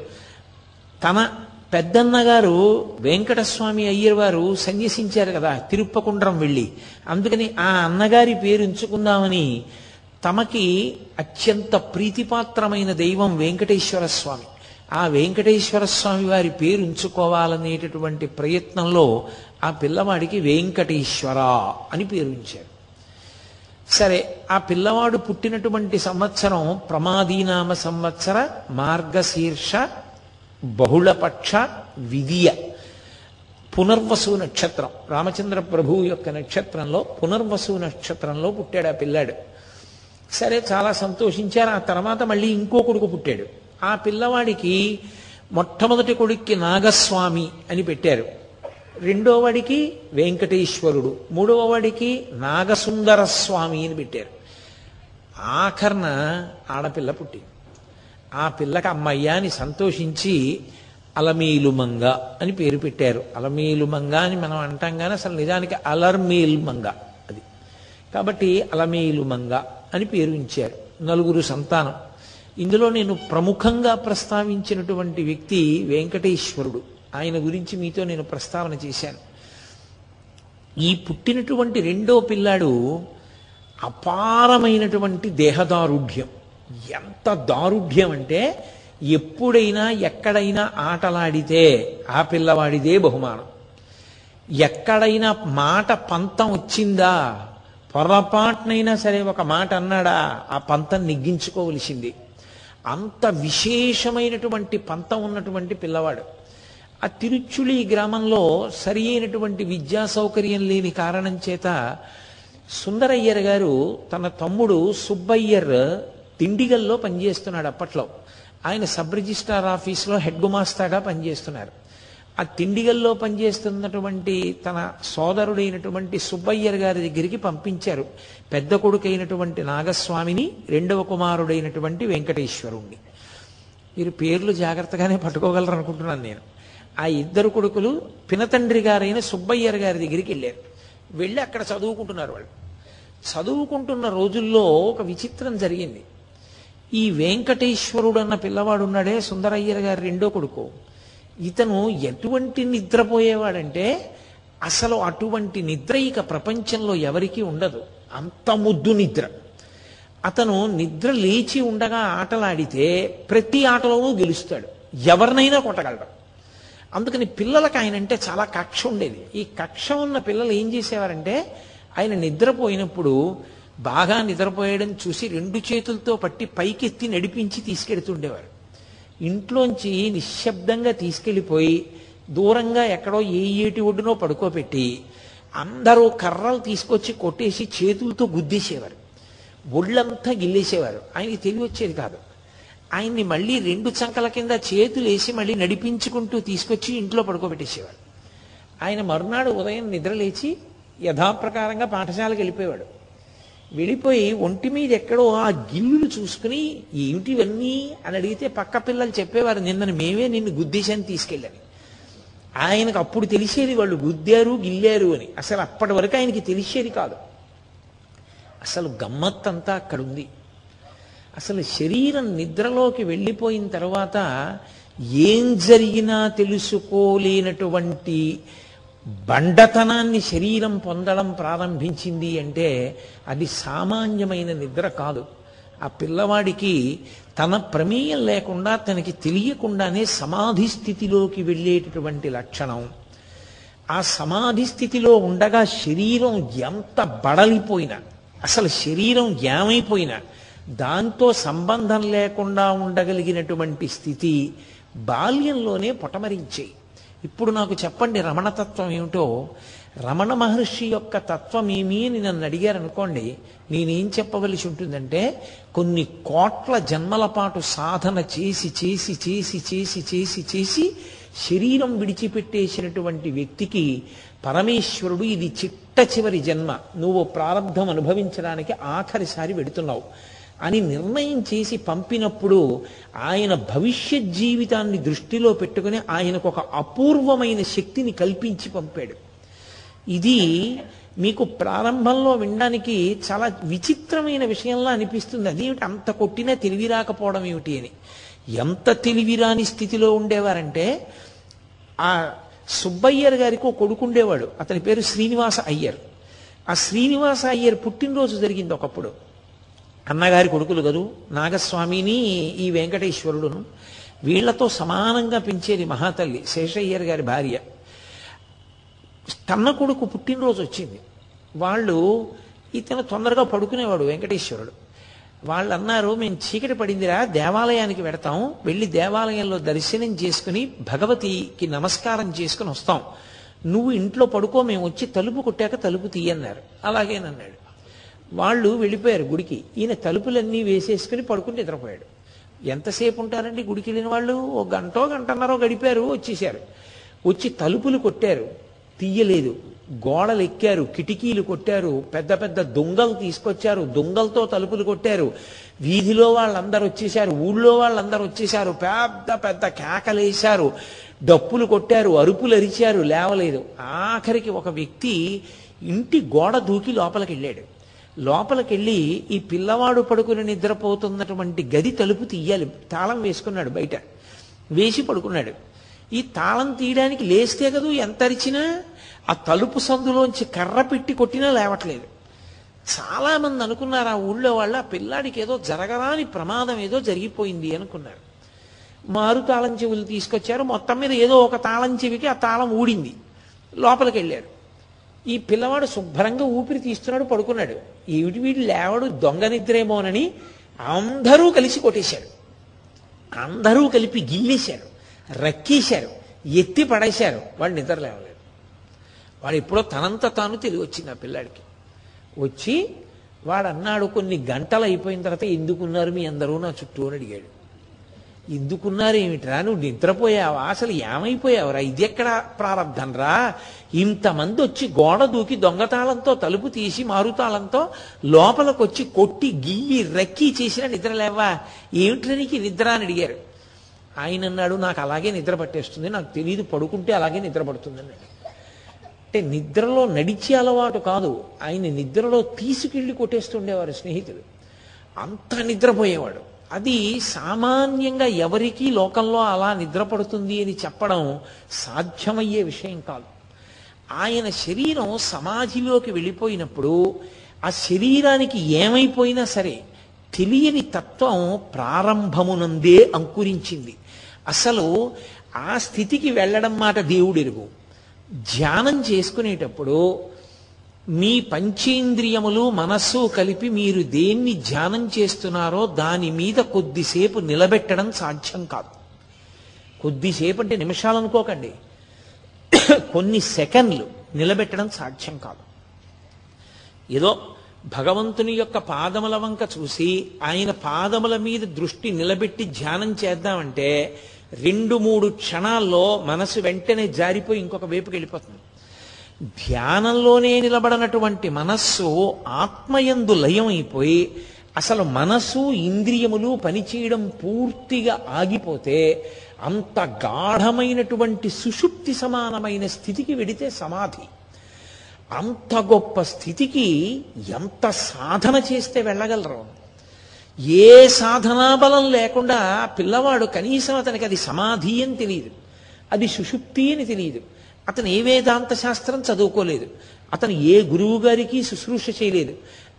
తన పెద్దన్నగారు వెంకటస్వామి అయ్యర్ వారు సన్యసించారు కదా తిరుప్పకుండ్రం వెళ్ళి. అందుకని ఆ అన్నగారి పేరు ఉంచుకుందామని తమకి అత్యంత ప్రీతిపాత్రమైన దైవం వెంకటేశ్వర స్వామి. ఆ వెంకటేశ్వర స్వామి వారి పేరు ఉంచుకోవాలనేటటువంటి ప్రయత్నంలో ఆ పిల్లవాడికి వెంకటేశ్వర అని పేరు ఉంచారు. సరే ఆ పిల్లవాడు పుట్టినటువంటి సంవత్సరం ప్రమాదీనామ సంవత్సర మార్గశీర్ష బహుళపక్ష విధియ. పునర్వసు నక్షత్రం. రామచంద్ర ప్రభువు యొక్క నక్షత్రంలో పునర్వసు నక్షత్రంలో పుట్టాడు ఆ పిల్లాడు. సరే చాలా సంతోషించారు. ఆ తర్వాత మళ్ళీ ఇంకో కొడుకు పుట్టాడు. ఆ పిల్లవాడికి మొట్టమొదటి కొడుక్కి నాగస్వామి అని పెట్టారు. రెండోవాడికి వెంకటేశ్వరుడు మూడవవాడికి నాగసుందర స్వామి అని పెట్టారు. ఆఖర్న ఆడపిల్ల పుట్టింది. ఆ పిల్లకి అమ్మయ్యాని సంతోషించి అలమీలుమంగ అని పేరు పెట్టారు. అలమీలుమంగ అని మనం అంటాం కానీ అసలు నిజానికి అలర్మీల్మంగ అది. కాబట్టి అలమేలుమంగ అని పేరు ఉంచారు. నలుగురు సంతానం. ఇందులో నేను ప్రముఖంగా ప్రస్తావించినటువంటి వ్యక్తి వెంకటేశ్వరుడు. ఆయన గురించి మీతో నేను ప్రస్తావన చేశాను. ఈ పుట్టినటువంటి రెండో పిల్లాడు అపారమైనటువంటి దేహదారుఢ్యం. ఎంత దారుఢ్యం అంటే ఎప్పుడైనా ఎక్కడైనా ఆటలాడితే ఆ పిల్లవాడిదే బహుమానం. ఎక్కడైనా మాట పంతం వచ్చిందా పొరపాటునైనా సరే ఒక మాట అన్నాడా ఆ పంతం నెగ్గించుకోవలసింది. అంత విశేషమైనటువంటి పంతం ఉన్నటువంటి పిల్లవాడు. ఆ తిరుచులి గ్రామంలో సరి అయినటువంటి విద్యా సౌకర్యం లేని కారణం చేత సుందరయ్యర్ గారు తన తమ్ముడు సుబ్బయ్యర్ తిండిగల్లో పనిచేస్తున్నాడు అప్పట్లో. ఆయన సబ్ రిజిస్ట్రార్ ఆఫీస్లో హెడ్ గుమాస్తాగా పనిచేస్తున్నారు. ఆ తిండిగల్లో పనిచేస్తున్నటువంటి తన సోదరుడైనటువంటి సుబ్బయ్యర్ గారి దగ్గరికి పంపించారు. పెద్ద కొడుకైనటువంటి నాగస్వామిని రెండవ కుమారుడైనటువంటి వెంకటేశ్వరుణ్ణి. మీరు పేర్లు జాగ్రత్తగానే పట్టుకోగలరు అనుకుంటున్నాను నేను. ఆ ఇద్దరు కొడుకులు పినతండ్రి గారైన సుబ్బయ్యర్ గారి దగ్గరికి వెళ్ళారు. వెళ్ళి అక్కడ చదువుకుంటున్నారు వాళ్ళు. చదువుకుంటున్న రోజుల్లో ఒక విచిత్రం జరిగింది. ఈ వెంకటేశ్వరుడు అన్న పిల్లవాడున్నాడే సుందరయ్యర్ గారి రెండో కొడుకు. ఇతను ఎటువంటి నిద్రపోయేవాడంటే అసలు అటువంటి నిద్ర ఇక ప్రపంచంలో ఎవరికీ ఉండదు. అంత ముద్దు నిద్ర. అతను నిద్ర లేచి ఉండగా ఆటలాడితే ప్రతి ఆటలోనూ గెలుస్తాడు. ఎవరినైనా కొట్టగలడు. అందుకని పిల్లలకు ఆయన అంటే చాలా కక్ష ఉండేది. ఈ కక్ష ఉన్న పిల్లలు ఏం చేసేవారంటే ఆయన నిద్రపోయినప్పుడు బాగా నిద్రపోయడం చూసి రెండు చేతులతో పట్టి పైకెత్తి నడిపించి తీసుకెడుతుండేవారు ఇంట్లోంచి నిశ్శబ్దంగా తీసుకెళ్ళిపోయి దూరంగా ఎక్కడో ఏ ఏటి ఒడ్డునో పడుకోబెట్టి అందరూ కర్రలు తీసుకొచ్చి కొట్టేసి చేతులతో గుద్దేసేవారు. ఒళ్ళంతా గిల్లేసేవారు. ఆయనకి తెలివి వచ్చేది కాదు. ఆయన్ని మళ్ళీ రెండు చంకల కింద చేతులు వేసి మళ్ళీ నడిపించుకుంటూ తీసుకొచ్చి ఇంట్లో పడుకోబెట్టేసేవాడు. ఆయన మరునాడు ఉదయం నిద్రలేచి యథాప్రకారంగా పాఠశాలకు వెళ్ళిపోయేవాడు. వెళ్ళిపోయి ఒంటి మీద ఎక్కడో ఆ గిల్లులు చూసుకుని ఏమిటి ఇవన్నీ అని అడిగితే పక్క పిల్లలు చెప్పేవారు నిన్నను మేమే నిన్ను గుద్దేశాన్ని తీసుకెళ్ళని. ఆయనకు అప్పుడు తెలిసేది వాళ్ళు గుద్దారు గిల్లారు అని. అసలు అప్పటి వరకు ఆయనకి తెలిసేది కాదు. అసలు గమ్మత్తంతా అక్కడ ఉంది అసలు శరీరం నిద్రలోకి వెళ్ళిపోయిన తర్వాత ఏం జరిగినా తెలుసుకోలేనటువంటి బండతనాన్ని శరీరం పొందడం ప్రారంభించింది అంటే అది సామాన్యమైన నిద్ర కాదు. ఆ పిల్లవాడికి తన ప్రమేయం లేకుండా తనకి తెలియకుండానే సమాధి స్థితిలోకి వెళ్ళేటటువంటి లక్షణం. ఆ సమాధి స్థితిలో ఉండగా శరీరం ఎంత బడలిపోయినా అసలు శరీరం ఏమైపోయినా దాంతో సంబంధం లేకుండా ఉండగలిగినటువంటి స్థితి బాల్యంలోనే పొటమరించాయి ఇప్పుడు నాకు చెప్పండి రమణతత్వం ఏమిటో? రమణ మహర్షి యొక్క తత్వం ఏమి అని నన్ను అడిగారు అనుకోండి నేనేం చెప్పవలసి ఉంటుందంటే కొన్ని కోట్ల జన్మల పాటు సాధన చేసి చేసి చేసి చేసి చేసి చేసి శరీరం విడిచిపెట్టేసినటువంటి వ్యక్తికి పరమేశ్వరుడు ఇది చిట్ట చివరి జన్మ. నువ్వు ప్రారంభం అనుభవించడానికి ఆఖరిసారి వెడుతున్నావు. అని నిర్ణయం చేసి పంపినప్పుడు ఆయన భవిష్యత్ జీవితాన్ని దృష్టిలో పెట్టుకుని ఆయనకు ఒక అపూర్వమైన శక్తిని కల్పించి పంపాడు. ఇది మీకు ప్రారంభంలో వినడానికి చాలా విచిత్రమైన విషయంలా అనిపిస్తుంది. అదేమిటి అంత కొట్టినా తెలివి రాకపోవడం ఏమిటి అని. ఎంత తెలివిరాని స్థితిలో ఉండేవారంటే ఆ సుబ్బయ్యర్ గారికి ఒక కొడుకు ఉండేవాడు. అతని పేరు శ్రీనివాస అయ్యర్. ఆ శ్రీనివాస అయ్యర్ పుట్టినరోజు జరిగింది ఒకప్పుడు. అన్నగారి కొడుకులు కదూ? నాగస్వామిని ఈ వెంకటేశ్వరుడును. వీళ్ళతో సమానంగా పెంచేది మహాతల్లి శేషయ్యర్ గారి భార్య. తన్న కొడుకు పుట్టినరోజు వచ్చింది. వాళ్ళు ఇతను తొందరగా పడుకునేవాడు వెంకటేశ్వరుడు. వాళ్ళు అన్నారు మేము చీకటి పడిందిరా దేవాలయానికి వెడతాం. వెళ్ళి దేవాలయంలో దర్శనం చేసుకుని భగవతికి నమస్కారం చేసుకుని వస్తాం. నువ్వు ఇంట్లో పడుకో మేము వచ్చి తలుపు కొట్టాక తలుపు తీయన్నారు. అలాగేనన్నాడు వాళ్ళు వెళ్ళిపోయారు గుడికి. ఈయన తలుపులన్నీ వేసేసుకుని పడుకుని నిద్రపోయాడు. ఎంతసేపు ఉంటారండి గుడికి వెళ్ళిన వాళ్ళు? ఓ గంటో గంటన్నరో గడిపారు వచ్చేసారు వచ్చి తలుపులు కొట్టారు. తీయలేదు. గోడలు ఎక్కారు కిటికీలు కొట్టారు పెద్ద పెద్ద దొంగలు తీసుకొచ్చారు దొంగలతో తలుపులు కొట్టారు. వీధిలో వాళ్ళందరూ వచ్చేసారు ఊళ్ళో వాళ్ళందరూ వచ్చేసారు పెద్ద పెద్ద కేకలేశారు డప్పులు కొట్టారు అరుపులు అరిచారు లేవలేదు. ఆఖరికి ఒక వ్యక్తి ఇంటి గోడ దూకి లోపలికి వెళ్ళాడు. లోపలికి వెళ్ళి ఈ పిల్లవాడు పడుకుని నిద్రపోతున్నటువంటి గది తలుపు తీయాలి. తాళం వేసుకున్నాడు బయట. వేసి పడుకున్నాడు. ఈ తాళం తీయడానికి లేస్తే కదూ ఎంత అరిచినా ఆ తలుపు సందులోంచి కర్ర పెట్టి కొట్టినా లేవట్లేదు. చాలామంది అనుకున్నారు ఆ ఊళ్ళో వాళ్ళు ఆ పిల్లాడికి ఏదో జరగరాని ప్రమాదం ఏదో జరిగిపోయింది అనుకున్నారు. మారు తాళం చెవులు తీసుకొచ్చారు. మొత్తం మీద ఏదో ఒక తాళం చెవికి ఆ తాళం ఊడింది. లోపలికి వెళ్ళారు ఈ పిల్లవాడు శుభ్రంగా ఊపిరి తీస్తున్నాడు పడుకున్నాడు. ఏమిటి వీడు లేవడు దొంగ నిద్రేమోనని అందరూ కలిసి కొట్టేశారు అందరూ కలిపి గిల్లేశారు. రక్కేశారు. ఎత్తి పడేశారు. వాడు నిద్ర లేవలేదు. వాడు ఎప్పుడో తనంత తాను తెలివి వచ్చింది ఆ పిల్లాడికి. వచ్చి వాడు అన్నాడు కొన్ని గంటలు అయిపోయిన తర్వాత ఎందుకున్నారు మీ అందరూ నా చుట్టూ? అని అడిగాడు. ఎందుకున్నారేమిట్రా నువ్వు నిద్రపోయావా? అసలు ఏమైపోయావురా? ఇది ఎక్కడ ప్రారంభం రా ఇంతమంది వచ్చి గోడ దూకి దొంగతాళంతో తలుపు తీసి మారుతాళంతో లోపలికొచ్చి కొట్టి గిల్లి రక్కి చేసిన నిద్ర లేవా ఏమిట్రా నీకు నిద్ర అని అడిగారు. ఆయన అన్నాడు నాకు అలాగే నిద్ర పట్టేస్తుంది. నాకు తెలియదు పడుకుంటే అలాగే నిద్ర పడుతుంది అన్నాడు. అంటే నిద్రలో నడిచే అలవాటు కాదు. ఆయన నిద్రలో తీసుకెళ్ళి కొట్టేస్తుండేవారు స్నేహితుడు అంత నిద్రపోయేవాడు. అది సామాన్యంగా ఎవరికీ లోకంలో అలా నిద్రపడుతుంది అని చెప్పడం సాధ్యమయ్యే విషయం కాదు. ఆయన శరీరం సమాధిలోకి వెళ్ళిపోయినప్పుడు ఆ శరీరానికి ఏమైపోయినా సరే తెలియని తత్వం ప్రారంభమునందే అంకురించింది. అసలు ఆ స్థితికి వెళ్ళడం మాట దేవుడెరుగు. ధ్యానం చేసుకునేటప్పుడు మీ పంచేంద్రియములు మనస్సు కలిపి మీరు దేన్ని ధ్యానం చేస్తున్నారో దాని మీద కొద్దిసేపు నిలబెట్టడం సాధ్యం కాదు. కొద్దిసేపు అంటే నిమిషాలు అనుకోకండి. కొన్ని సెకండ్లు నిలబెట్టడం సాధ్యం కాదు. ఏదో భగవంతుని యొక్క పాదముల వంక చూసి ఆయన పాదముల మీద దృష్టి నిలబెట్టి ధ్యానం చేద్దామంటే రెండు మూడు క్షణాల్లో మనసు వెంటనే జారిపోయి ఇంకొక వైపుకి వెళ్ళిపోతుంది. ధ్యానంలోనే నిలబడనటువంటి మనస్సు ఆత్మయందు లయం అయిపోయి అసలు మనసు ఇంద్రియములు పనిచేయడం పూర్తిగా ఆగిపోతే అంత గాఢమైనటువంటి సుషుప్తి సమానమైన స్థితికి వెడితే సమాధి. అంత గొప్ప స్థితికి ఎంత సాధన చేస్తే వెళ్ళగలరు? ఏ సాధనా బలం లేకుండా పిల్లవాడు కనీసం అతనికి అది సమాధి అని తెలియదు. అది సుషుప్తి అని తెలియదు. అతను ఏ వేదాంత శాస్త్రం చదువుకోలేదు. అతను ఏ గురువు గారికి శుశ్రూష చేయలేదు.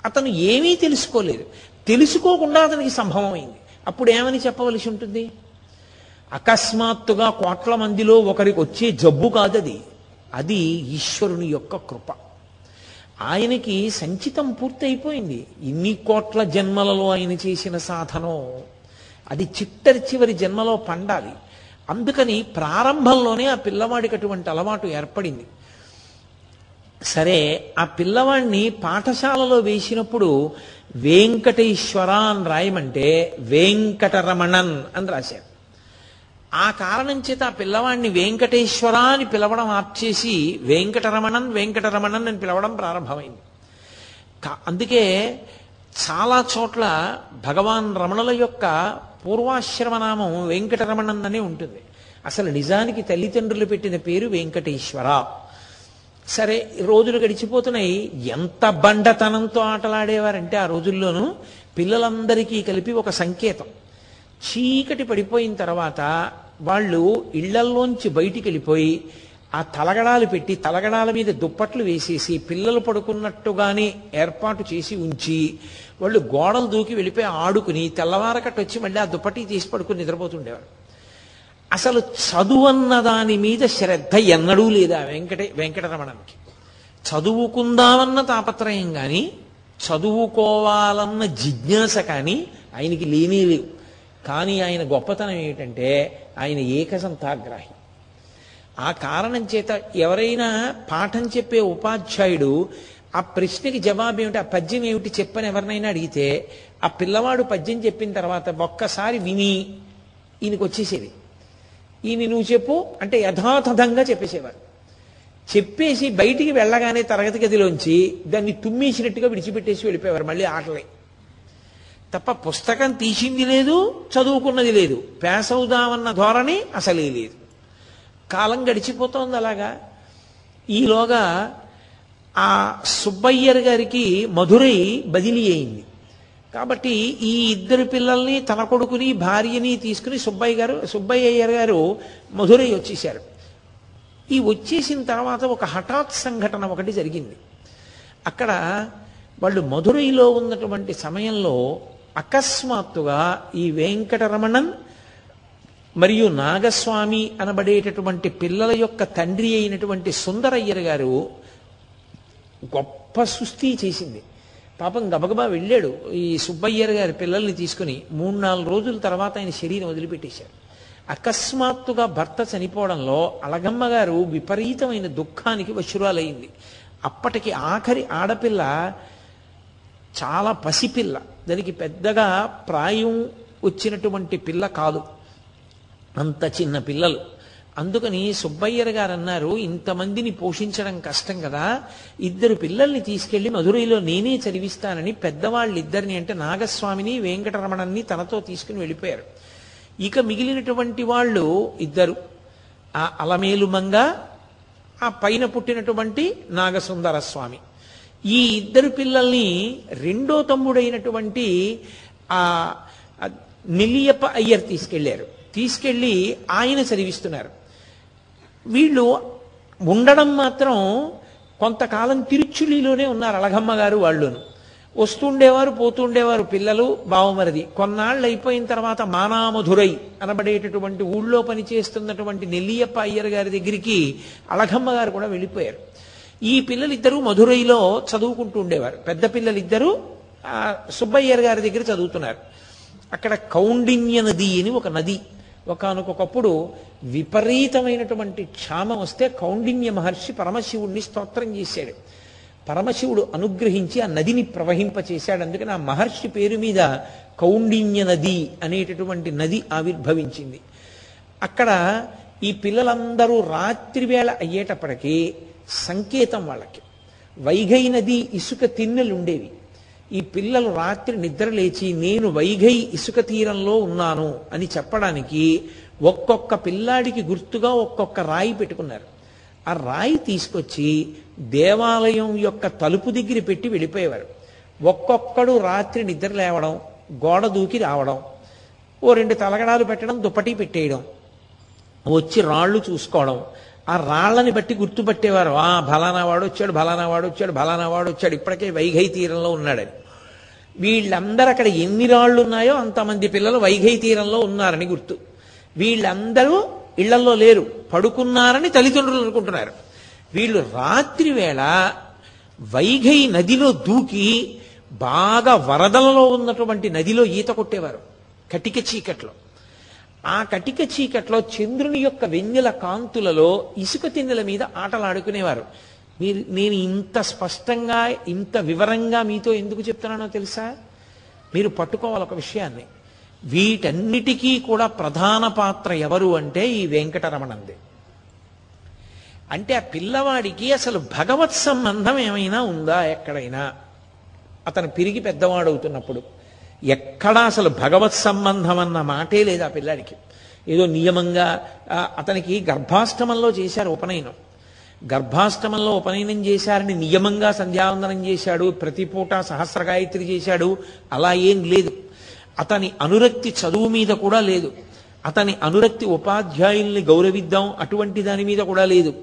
అతను ఏమీ తెలుసుకోలేదు. తెలుసుకోకుండా అతనికి సంభవమైంది అప్పుడు ఏమని చెప్పవలసి ఉంటుంది? అకస్మాత్తుగా కోట్ల మందిలో ఒకరికి వచ్చే జబ్బు కాదది. అది ఈశ్వరుని యొక్క కృప. ఆయనకి సంచితం పూర్తయిపోయింది. ఇన్ని కోట్ల జన్మలలో ఆయన చేసిన సాధనం అది చిట్టరి చివరి జన్మలో పండాలి. అందుకని ప్రారంభంలోనే ఆ పిల్లవాడికి అటువంటి అలవాటు ఏర్పడింది. సరే ఆ పిల్లవాడిని పాఠశాలలో వేసినప్పుడు వెంకటేశ్వర అని రాయమంటే వెంకటరమణన్ అని రాశారు. ఆ కారణం చేత ఆ పిల్లవాడిని వెంకటేశ్వర అని పిలవడం ఆప్చేసి వెంకటరమణన్ వెంకటరమణన్ అని పిలవడం ప్రారంభమైంది. కా- అందుకే చాలా చోట్ల భగవాన్ రమణుల యొక్క పూర్వాశ్రమనామం వెంకటరమణన్ ఉంటుంది. అసలు నిజానికి తల్లిదండ్రులు పెట్టిన పేరు వెంకటేశ్వర. సరే రోజులు గడిచిపోతున్నాయి. ఎంత బండతనంతో ఆటలాడేవారంటే ఆ రోజుల్లోనూ పిల్లలందరికీ కలిపి ఒక సంకేతం. చీకటి పడిపోయిన తర్వాత వాళ్ళు ఇళ్ళల్లోంచి బయటికి వెళ్ళిపోయి ఆ తలగడాలు పెట్టి తలగడాల మీద దుప్పట్లు వేసేసి పిల్లలు పడుకున్నట్టుగానే ఏర్పాటు చేసి ఉంచి వాళ్ళు గోడలు దూకి వెళ్ళిపోయి ఆడుకుని తెల్లవారకట్టు వచ్చి మళ్ళీ ఆ దుప్పటి తీసి పడుకుని నిద్రపోతుండేవారు. అసలు చదువు అన్న దాని మీద శ్రద్ధ ఎన్నడూ లేదా వెంకట వెంకటరమణంకి. చదువుకుందామన్న తాపత్రయం కానీ చదువుకోవాలన్న జిజ్ఞాస కానీ ఆయనకి లేనే లేవు. కానీ ఆయన గొప్పతనం ఏమిటంటే ఆయన ఏకసంతాగ్రాహి. ఆ కారణం చేత ఎవరైనా పాఠం చెప్పే ఉపాధ్యాయుడు ఆ ప్రశ్నకి జవాబు ఏమిటి ఆ పద్యం ఏమిటి చెప్పని ఎవరినైనా అడిగితే ఆ పిల్లవాడు పద్యం చెప్పిన తర్వాత ఒక్కసారి విని ఈయనకి వచ్చేసేది. ఈయన నువ్వు చెప్పు అంటే యథాతథంగా చెప్పేసేవారు చెప్పేసి బయటికి వెళ్ళగానే తరగతి గదిలోంచి దాన్ని తుమ్మేసినట్టుగా విడిచిపెట్టేసి వెళ్ళిపోయేవారు మళ్ళీ ఆటలే తప్ప పుస్తకం తీసింది లేదు చదువుకున్నది లేదు. పేసవుదామన్న ధోరణి అసలే లేదు. కాలం గడిచిపోతోంది అలాగా. ఈలోగా ఆ సుబ్బయ్యర్ గారికి మధురై బదిలీ అయింది. కాబట్టి ఈ ఇద్దరు పిల్లల్ని తన కొడుకుని భార్యని తీసుకుని సుబ్బయ్య గారు సుబ్బయ్య అయ్యర్ గారు మధురై వచ్చేశారు. ఈ వచ్చేసిన తర్వాత ఒక హఠాత్ సంఘటన ఒకటి జరిగింది. అక్కడ వాళ్ళు మధురైలో ఉన్నటువంటి సమయంలో అకస్మాత్తుగా ఈ వెంకటరమణన్ మరియు నాగస్వామి అనబడేటటువంటి పిల్లల యొక్క తండ్రి అయినటువంటి సుందరయ్యర్ గారు గొప్ప సుస్థి చేసింది. పాపం గబగబా వెళ్ళాడు ఈ సుబ్బయ్యర్ గారి పిల్లల్ని తీసుకుని మూడు నాలుగు రోజుల తర్వాత ఆయన శరీరం వదిలిపెట్టేశారు. అకస్మాత్తుగా భర్త చనిపోవడంలో అలగమ్మ గారు విపరీతమైన దుఃఖానికి వశురాలయ్యింది అప్పటికి ఆఖరి ఆడపిల్ల చాలా పసిపిల్ల. దానికి పెద్దగా ప్రాయం వచ్చినటువంటి పిల్ల కాదు. అంత చిన్న పిల్లలు. అందుకని సుబ్బయ్యర్ గారు అన్నారు ఇంతమందిని పోషించడం కష్టం కదా ఇద్దరు పిల్లల్ని తీసుకెళ్ళి మధురైలో నేనే చదివిస్తానని పెద్దవాళ్ళిద్దరిని అంటే నాగస్వామిని వెంకటరమణన్ని తనతో తీసుకుని వెళ్ళిపోయారు. ఇక మిగిలినటువంటి వాళ్ళు ఇద్దరు. ఆ అలమేలు మంగ ఆ పైన పుట్టినటువంటి నాగసుందర స్వామి ఈ ఇద్దరు పిల్లల్ని రెండో తమ్ముడైనటువంటి ఆ ఆ అయ్యర్ తీసుకెళ్ళారు. తీసుకెళ్ళి ఆయన చదివిస్తున్నారు. వీళ్ళు ఉండడం మాత్రం కొంతకాలం తిరుచులీలోనే ఉన్నారు అలగమ్మ గారు వాళ్ళును. వస్తుండేవారు పోతుండేవారు పిల్లలు బావమరిది. కొన్నాళ్ళు అయిపోయిన తర్వాత మానామధురై అనబడేటటువంటి ఊళ్ళో పనిచేస్తున్నటువంటి నెల్లియప్ప అయ్యర్ గారి దగ్గరికి అలగమ్మ గారు కూడా వెళ్ళిపోయారు. ఈ పిల్లలిద్దరూ మధురైలో చదువుకుంటూ ఉండేవారు. పెద్ద పిల్లలిద్దరూ సుబ్బయ్యర్ గారి దగ్గర చదువుతున్నారు. అక్కడ కౌండిన్య నది అని ఒక నది. ఒకనకొకప్పుడు విపరీతమైనటువంటి క్షామం వస్తే కౌండిన్య మహర్షి పరమశివుణ్ణి స్తోత్రం చేశాడు. పరమశివుడు అనుగ్రహించి ఆ నదిని ప్రవహింపచేశాడు. అందుకని ఆ మహర్షి పేరు మీద కౌండిన్య నది అనేటటువంటి నది ఆవిర్భవించింది. అక్కడ ఈ పిల్లలందరూ రాత్రివేళ అయ్యేటప్పటికీ సంకేతం వాళ్ళకి. వైఘై నది ఇసుక తిన్నెలు ఉండేవి. ఈ పిల్లలు రాత్రి నిద్ర లేచి నేను వైఘై ఇసుక తీరంలో ఉన్నాను అని చెప్పడానికి ఒక్కొక్క పిల్లాడికి గుర్తుగా ఒక్కొక్క రాయి పెట్టుకున్నారు. ఆ రాయి తీసుకొచ్చి దేవాలయం యొక్క తలుపు దగ్గర పెట్టి వెళ్ళిపోయేవారు. ఒక్కొక్కడు రాత్రి నిద్ర లేవడం గోడ దూకి రావడం ఓ రెండు తలగడాలు పెట్టడం దుప్పటి పెట్టేయడం వచ్చి రాళ్ళు చూసుకోవడం ఆ రాళ్ళని బట్టి గుర్తుపట్టేవారు. ఆ ఫలానా వాడు వచ్చాడు ఫలానా వాడు వచ్చాడు ఫలానా వాడు వచ్చాడు. ఇప్పటికే వైఘై తీరంలో ఉన్నాడని వీళ్ళందరూ అక్కడ ఎన్ని రాళ్ళు ఉన్నాయో అంతమంది పిల్లలు వైఘై తీరంలో ఉన్నారని గుర్తు. వీళ్ళందరూ ఇళ్ళలో లేరు. పడుకున్నారని తల్లిదండ్రులు అనుకుంటున్నారు. వీళ్ళు రాత్రి వేళ వైఘై నదిలో దూకి బాగా వరదలలో ఉన్నటువంటి నదిలో ఈత కొట్టేవారు. కటిక చీకట్లో. ఆ కటిక చీకట్లో చంద్రుని యొక్క వెన్నెల కాంతులలో ఇసుక తిన్నెల మీద ఆటలాడుకునేవారు. మీరు నేను ఇంత స్పష్టంగా ఇంత వివరంగా మీతో ఎందుకు చెప్తున్నానో తెలుసా? మీరు పట్టుకోవాలి ఒక విషయాన్ని. వీటన్నిటికీ కూడా ప్రధాన పాత్ర ఎవరు అంటే ఈ వెంకటరమణంది. అంటే ఆ పిల్లవాడికి అసలు భగవత్ సంబంధం ఏమైనా ఉందా ఎక్కడైనా? అతను పెరిగి పెద్దవాడవుతున్నప్పుడు. ఎక్కడా అసలు భగవత్ సంబంధం అన్న మాటే లేదు ఆ పిల్లాడికి. ఏదో నియమంగా అతనికి గర్భాష్టమంలో చేశారు ఉపనయనం. గర్భాష్టమంలో ఉపనయనం చేశారని నియమంగా సంధ్యావందనం చేశాడు ప్రతి పూట సహస్ర గాయత్రి చేశాడు అలా ఏం లేదు. అతని అనురక్తి చదువు మీద కూడా లేదు. అతని అనురక్తి ఉపాధ్యాయుల్ని గౌరవిద్దాం అటువంటి దాని మీద కూడా లేదు.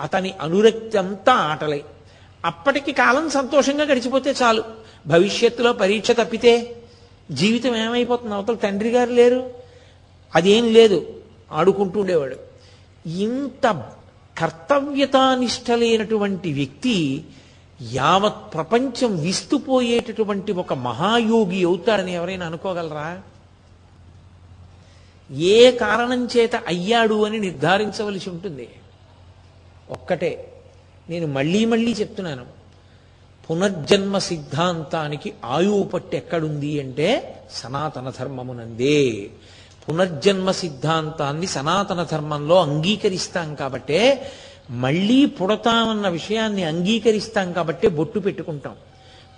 అతని అనురక్తి అంతా ఆటలే. అప్పటికి కాలం సంతోషంగా గడిచిపోతే చాలు. భవిష్యత్తులో పరీక్ష తప్పితే జీవితం ఏమైపోతుంది? అవతల తండ్రి గారు లేరు. అదేం లేదు. ఆడుకుంటూ ఉండేవాడు. ఇంత కర్తవ్యతానిష్ట లేనటువంటి వ్యక్తి యావత్ ప్రపంచం విస్తుపోయేటటువంటి ఒక మహాయోగి అవుతాడని ఎవరైనా అనుకోగలరా? ఏ కారణం చేత అయ్యాడు అని నిర్ధారించవలసి ఉంటుంది. ఒక్కటే. నేను మళ్ళీ మళ్ళీ చెప్తున్నాను. పునర్జన్మ సిద్ధాంతానికి ఆయువు పట్టు ఎక్కడుంది అంటే సనాతన ధర్మమునందే. పునర్జన్మ సిద్ధాంతాన్ని సనాతన ధర్మంలో అంగీకరిస్తాం కాబట్టే మళ్ళీ పుడతామన్న విషయాన్ని అంగీకరిస్తాం కాబట్టే బొట్టు పెట్టుకుంటాం.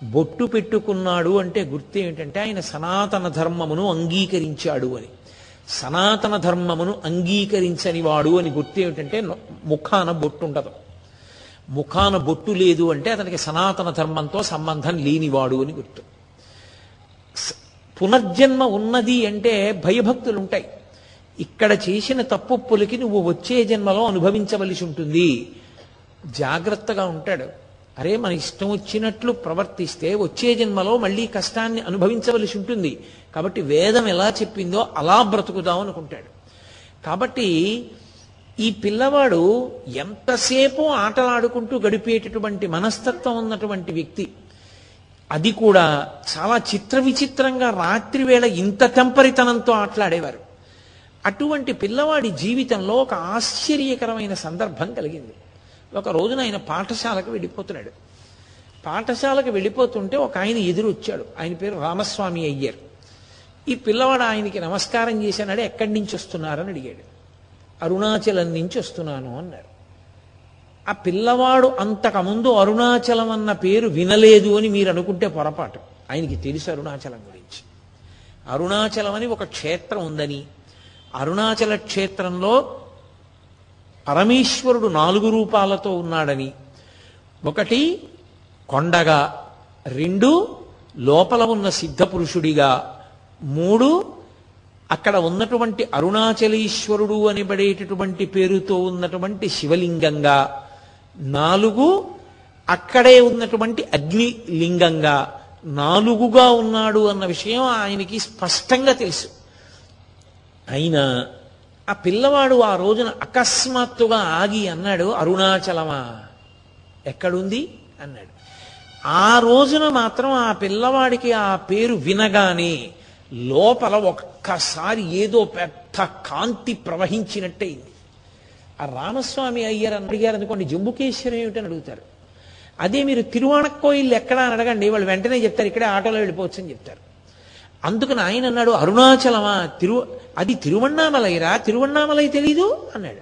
బొట్టు పెట్టుకున్నాడు అంటే గుర్తు ఏమిటంటే ఆయన సనాతన ధర్మమును అంగీకరించాడు అని. సనాతన ధర్మమును అంగీకరించని వాడు అని గుర్తు ఏమిటంటే ముఖాన బొట్టు ఉండదు. ముఖాన బొట్టు లేదు అంటే అతనికి సనాతన ధర్మంతో సంబంధం లేనివాడు అని గుర్తు. పునర్జన్మ ఉన్నది అంటే భయభక్తులు ఉంటాయి ఇక్కడ చేసిన తప్పులకి నువ్వు వచ్చే జన్మలో అనుభవించవలసి ఉంటుంది. జాగ్రత్తగా ఉంటాడు. అరే మన ఇష్టం వచ్చినట్లు ప్రవర్తిస్తే వచ్చే జన్మలో మళ్ళీ కష్టాన్ని అనుభవించవలసి ఉంటుంది. కాబట్టి వేదం ఎలా చెప్పిందో అలా బ్రతుకుదాం అనుకుంటాడు. కాబట్టి ఈ పిల్లవాడు ఎంతసేపు ఆటలాడుకుంటూ గడిపేటటువంటి మనస్తత్వం ఉన్నటువంటి వ్యక్తి అది కూడా చాలా చిత్ర విచిత్రంగా రాత్రి వేళ ఇంత తెంపరితనంతో ఆటలాడేవారు. అటువంటి పిల్లవాడి జీవితంలో ఒక ఆశ్చర్యకరమైన సందర్భం కలిగింది. ఒక రోజున ఆయన పాఠశాలకు వెళ్ళిపోతున్నాడు. పాఠశాలకు వెళ్ళిపోతుంటే ఒక ఆయన ఎదురొచ్చాడు. ఆయన పేరు రామస్వామి అయ్యర్. ఈ పిల్లవాడు ఆయనకి నమస్కారం చేశానాడు ఎక్కడి నుంచి వస్తున్నారని అడిగాడు. అరుణాచలం నుంచి వస్తున్నాను అన్నారు. ఆ పిల్లవాడు అంతకుముందు అరుణాచలం అన్న పేరు వినలేదు అని మీరు అనుకుంటే పొరపాటు. ఆయనకి తెలుసు అరుణాచలం గురించి. అరుణాచలం అని ఒక క్షేత్రం ఉందని అరుణాచల క్షేత్రంలో పరమేశ్వరుడు నాలుగు రూపాలతో ఉన్నాడని ఒకటి కొండగా రెండు లోపల ఉన్న సిద్ధపురుషుడిగా మూడు అక్కడ ఉన్నటువంటి అరుణాచలీశ్వరుడు అనబడేటటువంటి పేరుతో ఉన్నటువంటి శివలింగంగా. నాలుగు అక్కడే ఉన్నటువంటి అగ్నిలింగంగా. నాలుగుగా ఉన్నాడు అన్న విషయం ఆయనకి స్పష్టంగా తెలుసు. అయినా ఆ పిల్లవాడు ఆ రోజున అకస్మాత్తుగా ఆగి అన్నాడు అరుణాచలమా? ఎక్కడుంది? అన్నాడు. ఆ రోజున మాత్రం ఆ పిల్లవాడికి ఆ పేరు వినగానే లోపల ఒక్కసారి ఏదో పెద్ద కాంతి ప్రవహించినట్టే ఆ రామస్వామి అయ్యారు అని అడిగారు అనుకోండి జంబుకేశ్వరం ఏమిటని అడుగుతారు. అదే మీరు తిరువాణక్కోయిల్ ఎక్కడ అని అడగండి వాళ్ళు వెంటనే చెప్తారు ఇక్కడే ఆటోలో వెళ్ళిపోవచ్చు అని చెప్తారు. అందుకని ఆయన అన్నాడు అరుణాచలమా? తిరు అది తిరువన్నామలయ్యరా? తిరువణ్ణామలై తెలీదు? అన్నాడు.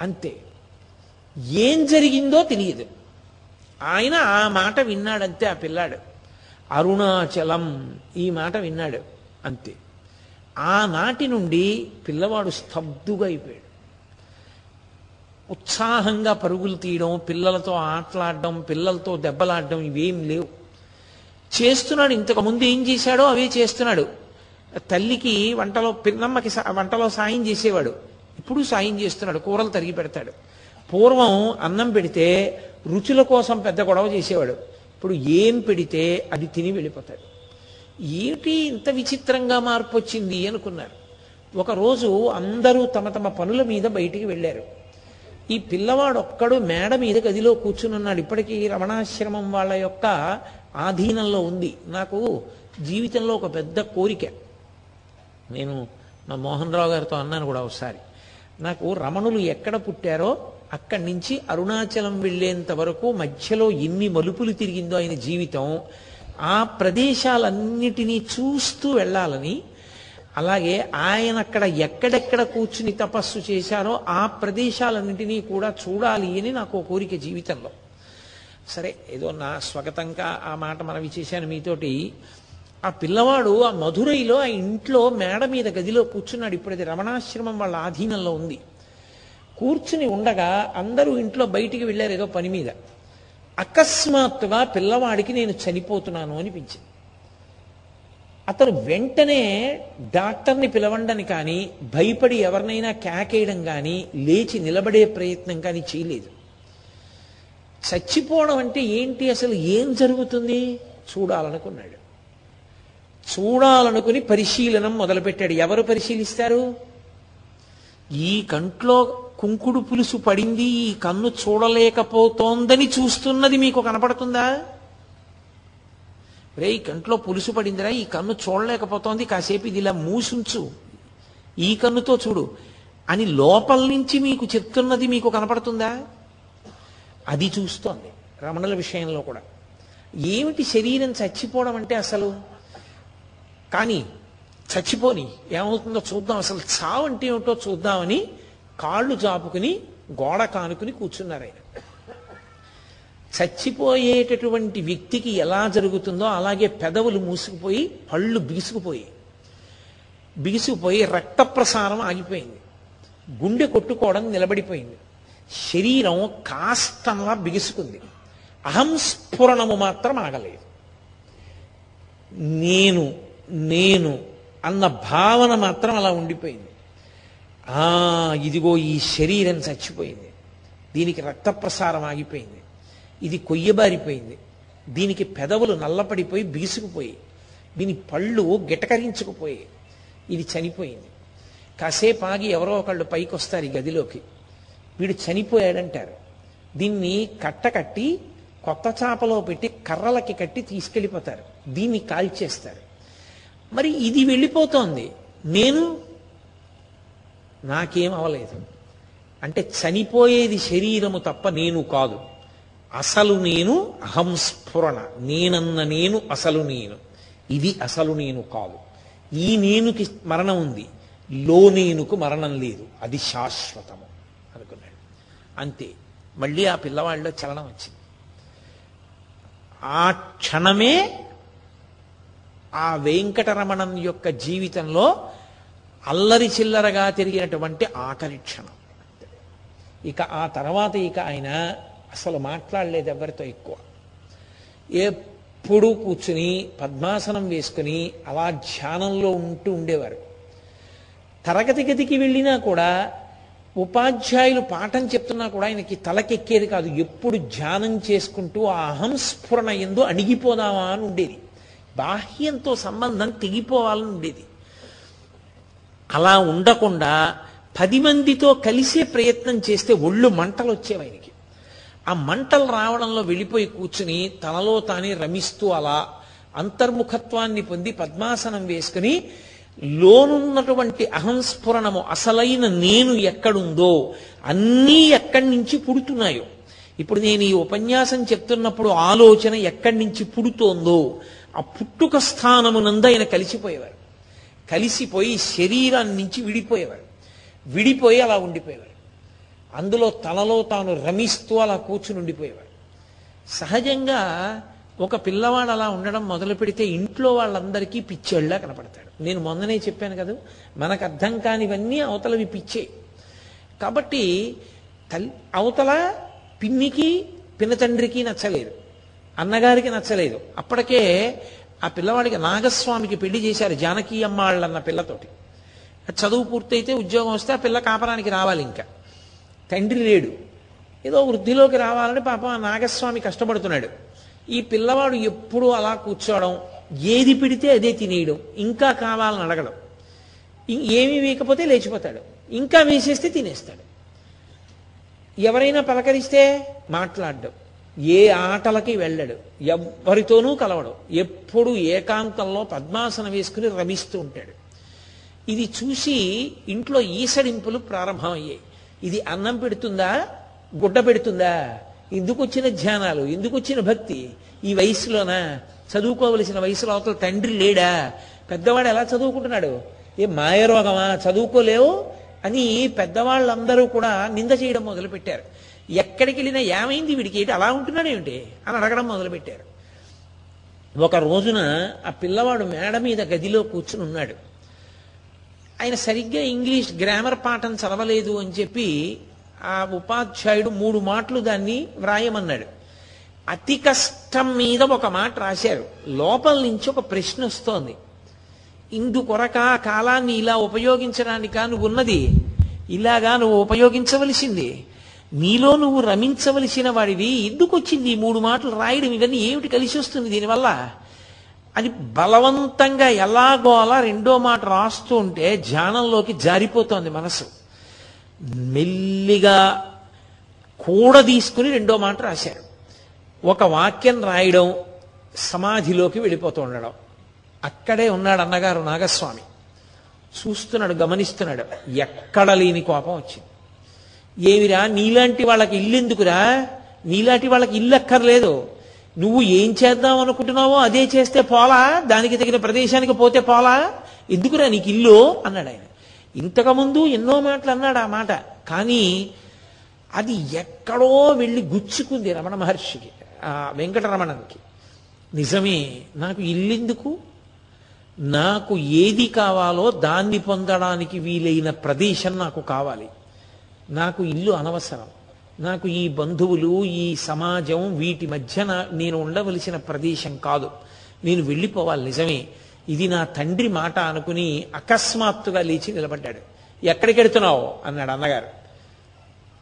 అంతే. ఏం జరిగిందో తెలియదు. ఆయన ఆ మాట విన్నాడంతే ఆ పిల్లాడు. అరుణాచలం ఈ మాట విన్నాడు. అంతే. ఆనాటి నుండి పిల్లవాడు స్తబ్దుగా అయిపోయాడు. ఉత్సాహంగా పరుగులు తీయడం పిల్లలతో ఆటలాడడం పిల్లలతో దెబ్బలాడడం ఇవేం లేవు. చేస్తున్నాడు ఇంతకు ముందు ఏం చేశాడో అవే చేస్తున్నాడు. తల్లికి వంటలో పిన్నమ్మకి వంటలో సాయం చేసేవాడు. ఇప్పుడు సాయం చేస్తున్నాడు కూరలు తరిగి పెడతాడు. పూర్వం అన్నం పెడితే రుచుల కోసం పెద్ద గొడవ చేసేవాడు. ఇప్పుడు ఏం పెడితే అది తిని వెళ్ళిపోతాడు. ఏమిటి ఇంత విచిత్రంగా మార్పు వచ్చింది అనుకున్నారు ఒకరోజు అందరూ తమ తమ పనుల మీద బయటికి వెళ్ళారు. ఈ పిల్లవాడు ఒక్కడు మేడ మీద గదిలో కూర్చుని ఉన్నాడు ఇప్పటికీ రమణాశ్రమం వాళ్ళ యొక్క ఆధీనంలో ఉంది. నాకు జీవితంలో ఒక పెద్ద కోరిక. నేను మా మోహన్ రావు గారితో అన్నాను కూడా ఒకసారి. నాకు రమణులు ఎక్కడ పుట్టారో అక్కడి నుంచి అరుణాచలం వెళ్ళేంత వరకు మధ్యలో ఎన్ని మలుపులు తిరిగిందో ఆయన జీవితం. ఆ ప్రదేశాలన్నిటినీ చూస్తూ వెళ్ళాలని అలాగే ఆయన అక్కడ ఎక్కడెక్కడ కూర్చుని తపస్సు చేశారో ఆ ప్రదేశాలన్నింటినీ కూడా చూడాలి అని నాకు కోరిక జీవితంలో. సరే ఏదో నా స్వగతంగా ఆ మాట మనవి చేశాను మీతోటి. ఆ పిల్లవాడు ఆ మధురైలో ఆ ఇంట్లో మేడ మీద గదిలో కూర్చున్నాడు. ఇప్పుడు అది రమణాశ్రమం వాళ్ళ ఆధీనంలో ఉంది. కూర్చుని ఉండగా అందరూ ఇంట్లో బయటికి వెళ్ళారు ఏదో పని మీద. అకస్మాత్తుగా పిల్లవాడికి నేను చనిపోతున్నాను అనిపించింది. అతను వెంటనే డాక్టర్ని పిలవండని కానీ భయపడి ఎవరినైనా కేకేయడం కానీ లేచి నిలబడే ప్రయత్నం కానీ చేయలేదు. చచ్చిపోవడం అంటే ఏంటి? అసలు ఏం జరుగుతుంది? చూడాలనుకున్నాడు. చూడాలనుకుని పరిశీలనం మొదలుపెట్టాడు. ఎవరు పరిశీలిస్తారు? ఈ కంట్లో కుంకుడు పులుసు పడింది ఈ కన్ను చూడలేకపోతోందని చూస్తున్నది మీకు కనపడుతుందా? రే ఈ కంట్లో పులుసు పడిందిరా ఈ కన్ను చూడలేకపోతోంది కాసేపు ఇది ఇలా మూసుంచు. ఈ కన్నుతో చూడు. అని లోపల నుంచి మీకు చెప్తున్నది మీకు కనపడుతుందా? అది చూస్తోంది రమణుల విషయంలో కూడా. ఏమిటి శరీరం చచ్చిపోవడం అంటే అసలు? కానీ చచ్చిపోని ఏమవుతుందో చూద్దాం అసలు చావు అంటే ఏమిటో చూద్దామని కాళ్ళు చాపుకుని గోడ కానుకుని కూర్చున్నారు ఆయన. చచ్చిపోయేటటువంటి వ్యక్తికి ఎలా జరుగుతుందో అలాగే పెదవులు మూసుకుపోయి పళ్ళు బిగుసుకుపోయి. బిగుసుకుపోయి రక్త ప్రసారం ఆగిపోయింది. గుండె కొట్టుకోవడం నిలబడిపోయింది. శరీరం కాష్టంలా బిగుసుకుంది. అహంస్ఫురణము మాత్రం ఆగలేదు. నేను నేను అన్న భావన మాత్రం అలా ఉండిపోయింది. ఆ ఇదిగో ఈ శరీరం చచ్చిపోయింది. దీనికి రక్త ప్రసారం ఆగిపోయింది. ఇది కొయ్యబారిపోయింది. దీనికి పెదవులు నల్లపడిపోయి బిగుసుకుపోయి దీని పళ్ళు గిటకరించుకుపోయి ఇది చనిపోయింది. కాసేపు ఆగి ఎవరో ఒకళ్ళు పైకి వస్తారు ఈ గదిలోకి. వీడు చనిపోయాడంటారు. దీన్ని కట్టకట్టి కొత్త చాపలో పెట్టి కర్రలకి కట్టి తీసుకెళ్ళిపోతారు. దీన్ని కాల్చేస్తారు. మరి ఇది వెళ్ళిపోతోంది. నేను నాకేం అవలేదు. అంటే చనిపోయేది శరీరము తప్ప నేను కాదు. అసలు నేను అహంస్ఫురణ. నేనన్న నేను అసలు నేను. ఇది అసలు నేను కాదు. ఈ నేనుకి మరణం ఉంది. లో నేనుకు మరణం లేదు. అది శాశ్వతము అనుకున్నాడు. అంతే. మళ్ళీ ఆ పిల్లవాళ్ళలో చలనం వచ్చింది. ఆ క్షణమే ఆ వెంకటరమణం యొక్క జీవితంలో అల్లరి చిల్లరగా తిరిగినటువంటి ఆఖరి క్షణం. ఇక ఆ తర్వాత ఇక ఆయన అసలు మాట్లాడలేదు ఎవరితో ఎక్కువ. ఎప్పుడు కూర్చుని పద్మాసనం వేసుకుని అలా ధ్యానంలో ఉంటూ ఉండేవారు. తరగతి గదికి వెళ్ళినా కూడా ఉపాధ్యాయులు పాఠం చెప్తున్నా కూడా ఆయనకి తలకెక్కేది కాదు. ఎప్పుడు ధ్యానం చేసుకుంటూ ఆ అహంస్ఫురణ ఎందు అణిగిపోదామా అని ఉండేది. బాహ్యంతో సంబంధం తెగిపోవాలని ఉండేది. అలా ఉండకుండా పది మందితో కలిసే ప్రయత్నం చేస్తే ఒళ్ళు మంటలు వచ్చేవి ఆయనకి. ఆ మంటలు రావడంలో వెళ్ళిపోయి కూర్చుని తనలో తానే రమిస్తూ అలా అంతర్ముఖత్వాన్ని పొంది పద్మాసనం వేసుకుని లోనున్నటువంటి అహంస్ఫురణము అసలైన నేను ఎక్కడుందో అన్నీ ఎక్కడి నుంచి పుడుతున్నాయో. ఇప్పుడు నేను ఈ ఉపన్యాసం చెప్తున్నప్పుడు ఆలోచన ఎక్కడి నుంచి పుడుతోందో ఆ పుట్టుక స్థానమునందు ఆయన కలిసిపోయేవారు. కలిసిపోయి శరీరాన్ని నుంచి విడిపోయేవాడు. విడిపోయి అలా ఉండిపోయేవాడు. అందులో తలలో తాను రమిస్తూ అలా కూర్చుని ఉండిపోయేవాడు. సహజంగా ఒక పిల్లవాడు అలా ఉండడం మొదలు పెడితే ఇంట్లో వాళ్ళందరికీ పిచ్చేళ్ళ కనపడతాడు. నేను మొన్ననే చెప్పాను కదా మనకు అర్థం కానివన్నీ అవతలవి పిచ్చే. కాబట్టి తల్లి అవతల పిన్నికి పినతండ్రికి నచ్చలేదు. అన్నగారికి నచ్చలేదు. అప్పటికే ఆ పిల్లవాడికి నాగస్వామికి పెళ్ళి చేశారు జానకీ అమ్మాళ్ళన్న పిల్లతోటి. చదువు పూర్తయితే ఉద్యోగం వస్తే ఆ పిల్ల కాపరానికి రావాలి ఇంకా. తండ్రి లేడు. ఏదో వృద్ధిలోకి రావాలని పాపం ఆ నాగస్వామి కష్టపడుతున్నాడు. ఈ పిల్లవాడు ఎప్పుడూ అలా కూర్చోవడం ఏది పిడితే అదే తినేయడం ఇంకా కావాలని అడగడం. ఏమీ వేయకపోతే లేచిపోతాడు. ఇంకా వేసేస్తే తినేస్తాడు. ఎవరైనా పలకరిస్తే మాట్లాడడం. ఏ ఆటలకి వెళ్ళడు. ఎవ్వరితోనూ కలవడం. ఎప్పుడు ఏకాంతంలో పద్మాసనం వేసుకుని రమిస్తూ ఉంటాడు. ఇది చూసి ఇంట్లో ఈసడింపులు ప్రారంభమయ్యాయి. ఇది అన్నం పెడుతుందా? గుడ్డ పెడుతుందా? ఎందుకు వచ్చిన ధ్యానాలు ఎందుకు వచ్చిన భక్తి. ఈ వయసులోనా? చదువుకోవలసిన వయసులో అవతల తండ్రి లేడా? పెద్దవాడు ఎలా చదువుకుంటున్నాడు? ఏ మాయరోగమా? చదువుకోలేవు అని పెద్దవాళ్ళందరూ కూడా నింద చేయడం మొదలుపెట్టారు. ఎక్కడికి వెళ్ళినా ఏమైంది వీడికి? ఏంటి? అలా ఉంటున్నాడేమిటి అని అడగడం మొదలుపెట్టారు. ఒక రోజున ఆ పిల్లవాడు మేడ మీద గదిలో కూర్చుని ఉన్నాడు. ఆయన సరిగ్గా ఇంగ్లీష్ గ్రామర్ పాఠం చదవలేదు అని చెప్పి ఆ ఉపాధ్యాయుడు మూడు మాటలు దాన్ని వ్రాయమన్నాడు. అతి కష్టం మీద ఒక మాట రాశారు. లోపల నుంచి ఒక ప్రశ్న వస్తోంది. ఇందుకొరక కాలాన్ని ఇలా ఉపయోగించడానికా నువ్వు ఉన్నది ఇలాగా నువ్వు ఉపయోగించవలసింది. నీలో నువ్వు రమించవలసిన వాడివి. ఎందుకు వచ్చింది ఈ మూడు మాటలు రాయడం ఇవన్నీ ఏమిటి కలిసి వస్తుంది దీనివల్ల? అది బలవంతంగా ఎలాగో అలా రెండో మాట రాస్తూ ఉంటే ధ్యానంలోకి జారిపోతోంది మనసు. మెల్లిగా కూడ తీసుకుని రెండో మాట రాశారు. ఒక వాక్యం రాయడం సమాధిలోకి వెళ్ళిపోతూ ఉండడం. అక్కడే ఉన్నాడు అన్నగారు నాగస్వామి. చూస్తున్నాడు గమనిస్తున్నాడు. ఎక్కడ లేని కోపం వచ్చింది. ఏమిరా? నీలాంటి వాళ్ళకి ఇల్లు ఎందుకురా నీలాంటి వాళ్ళకి ఇల్లు అక్కర్లేదు నువ్వు ఏం చేద్దాం అనుకుంటున్నావో అదే చేస్తే పోలా. దానికి తగిన ప్రదేశానికి పోతే పోలా. ఎందుకురా నీకు ఇల్లు? అన్నాడు ఆయన. ఇంతకుముందు ఎన్నో మాటలు అన్నాడు ఆ మాట. కానీ అది ఎక్కడో వెళ్ళి గుచ్చుకుంది రమణ మహర్షికి ఆ వెంకటరమణంకి నిజమే నాకు ఇల్లెందుకు? నాకు ఏది కావాలో దాన్ని పొందడానికి వీలైన ప్రదేశం నాకు కావాలి. నాకు ఇల్లు అనవసరం. నాకు ఈ బంధువులు ఈ సమాజం వీటి మధ్య నేను ఉండవలసిన ప్రదేశం కాదు. నేను వెళ్ళిపోవాలి నిజమే. ఇది నా తండ్రి మాట అనుకుని అకస్మాత్తుగా లేచి నిలబడ్డాడు. ఎక్కడికి వెడుతున్నావు అన్నాడు అన్నగారు.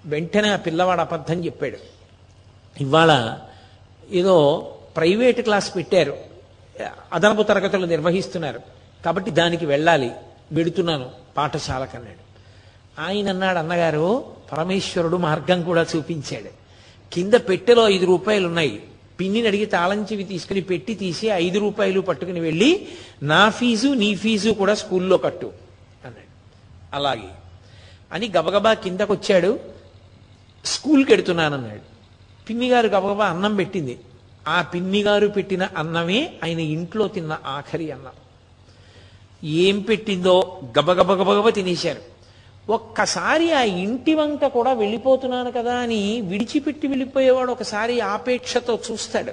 వెంటనే ఆ పిల్లవాడు అబద్ధం చెప్పాడు. ఇవాళ ఏదో ప్రైవేట్ క్లాస్ పెట్టారు. అదనపు తరగతులు నిర్వహిస్తున్నారు. కాబట్టి దానికి వెళ్ళాలి. వెడుతున్నాను పాఠశాలకన్నాడు ఆయన అన్నాడు అన్నగారు పరమేశ్వరుడు మార్గం కూడా చూపించాడు. కింద పెట్టెలో ఐదు రూపాయలు ఉన్నాయి. పిన్నిని అడిగి తాళం చెవి తీసుకుని పెట్టి తీసి ఐదు రూపాయలు పట్టుకుని వెళ్ళి నా ఫీజు నీ ఫీజు కూడా స్కూల్లో కట్టు అన్నాడు. అలాగే. అని గబగబా కిందకు వచ్చాడు స్కూల్కి ఎడుతున్నానన్నాడు పిన్ని గారు గబగబా అన్నం పెట్టింది. ఆ పిన్ని గారు పెట్టిన అన్నమే ఆయన ఇంట్లో తిన్న ఆఖరి అన్నం. ఏం పెట్టిందో గబగబ గబగబ తినేశారు. ఒక్కసారి ఆ ఇంటి వంక కూడా వెళ్ళిపోతున్నాను కదా అని విడిచిపెట్టి వెళ్ళిపోయేవాడు ఒకసారి ఆపేక్షతో చూస్తాడు.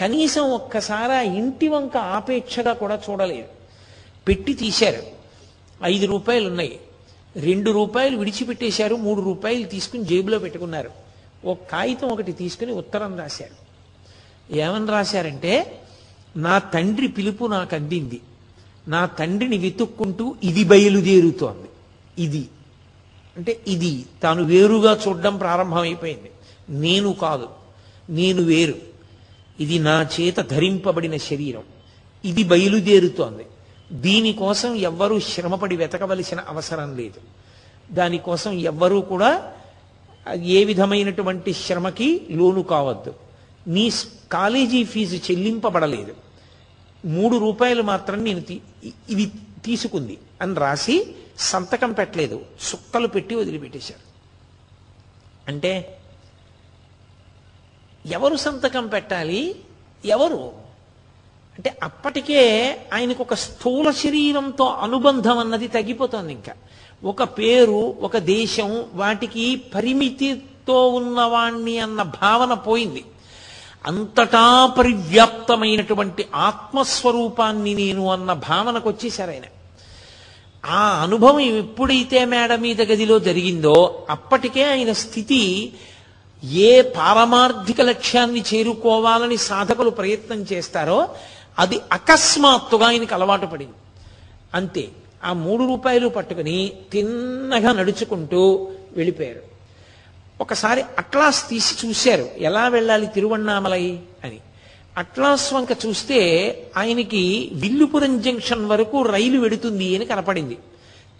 కనీసం ఒక్కసారి ఆ ఇంటి వంక ఆపేక్షగా కూడా చూడలేదు. పెట్టి తీశారు. ఐదు రూపాయలు ఉన్నాయి. రెండు రూపాయలు విడిచిపెట్టేశారు మూడు రూపాయలు తీసుకుని జేబులో పెట్టుకున్నారు. ఒక కాగితం ఒకటి తీసుకుని ఉత్తరం రాశారు. ఏమని రాశారంటే నా తండ్రి పిలుపు నాకు అందింది. నా తండ్రిని వెతుక్కుంటూ ఇది బయలుదేరుతోంది. ఇది. అంటే ఇది. తాను వేరుగా చూడడం ప్రారంభమైపోయింది. నేను కాదు. నేను వేరు. ఇది నా చేత ధరింపబడిన శరీరం. ఇది బయలుదేరుతోంది. దీనికోసం ఎవ్వరూ శ్రమపడి వెతకవలసిన అవసరం లేదు. దానికోసం ఎవ్వరూ కూడా ఏ విధమైనటువంటి శ్రమకి లోను కావద్దు. నీ కాలేజీ ఫీజు చెల్లింపబడలేదు. మూడు రూపాయలు మాత్రం నేను ఇది తీసుకుంది అని రాసి సంతకం పెట్టలేదు. సుక్కలు పెట్టి వదిలిపెట్టేశారు. అంటే ఎవరు సంతకం పెట్టాలి? ఎవరు? అంటే అప్పటికే ఆయనకు ఒక స్థూల శరీరంతో అనుబంధం అన్నది తగ్గిపోతుంది ఇంకా. ఒక పేరు ఒక దేశం వాటికి పరిమితితో ఉన్నవాణ్ణి అన్న భావన పోయింది. అంతటా పరివ్యాప్తమైనటువంటి ఆత్మస్వరూపాన్ని నేను అన్న భావనకు వచ్చేసారు ఆయన. ఆ అనుభవం ఎప్పుడైతే మేడ మీద గదిలో జరిగిందో అప్పటికే ఆయన స్థితి ఏ పారమార్థిక లక్ష్యాన్ని చేరుకోవాలని సాధకులు ప్రయత్నం చేస్తారో అది అకస్మాత్తుగా ఆయనకు అలవాటు పడింది. అంతే. ఆ మూడు రూపాయలు పట్టుకుని తిన్నగా నడుచుకుంటూ వెళ్ళిపోయారు. ఒకసారి అట్లాస్ తీసి చూశారు. ఎలా వెళ్ళాలి తిరువన్నామలై అని. అట్లాస్ వంక చూస్తే ఆయనకి విల్లుపురం జంక్షన్ వరకు రైలు వెడుతుంది అని కనపడింది.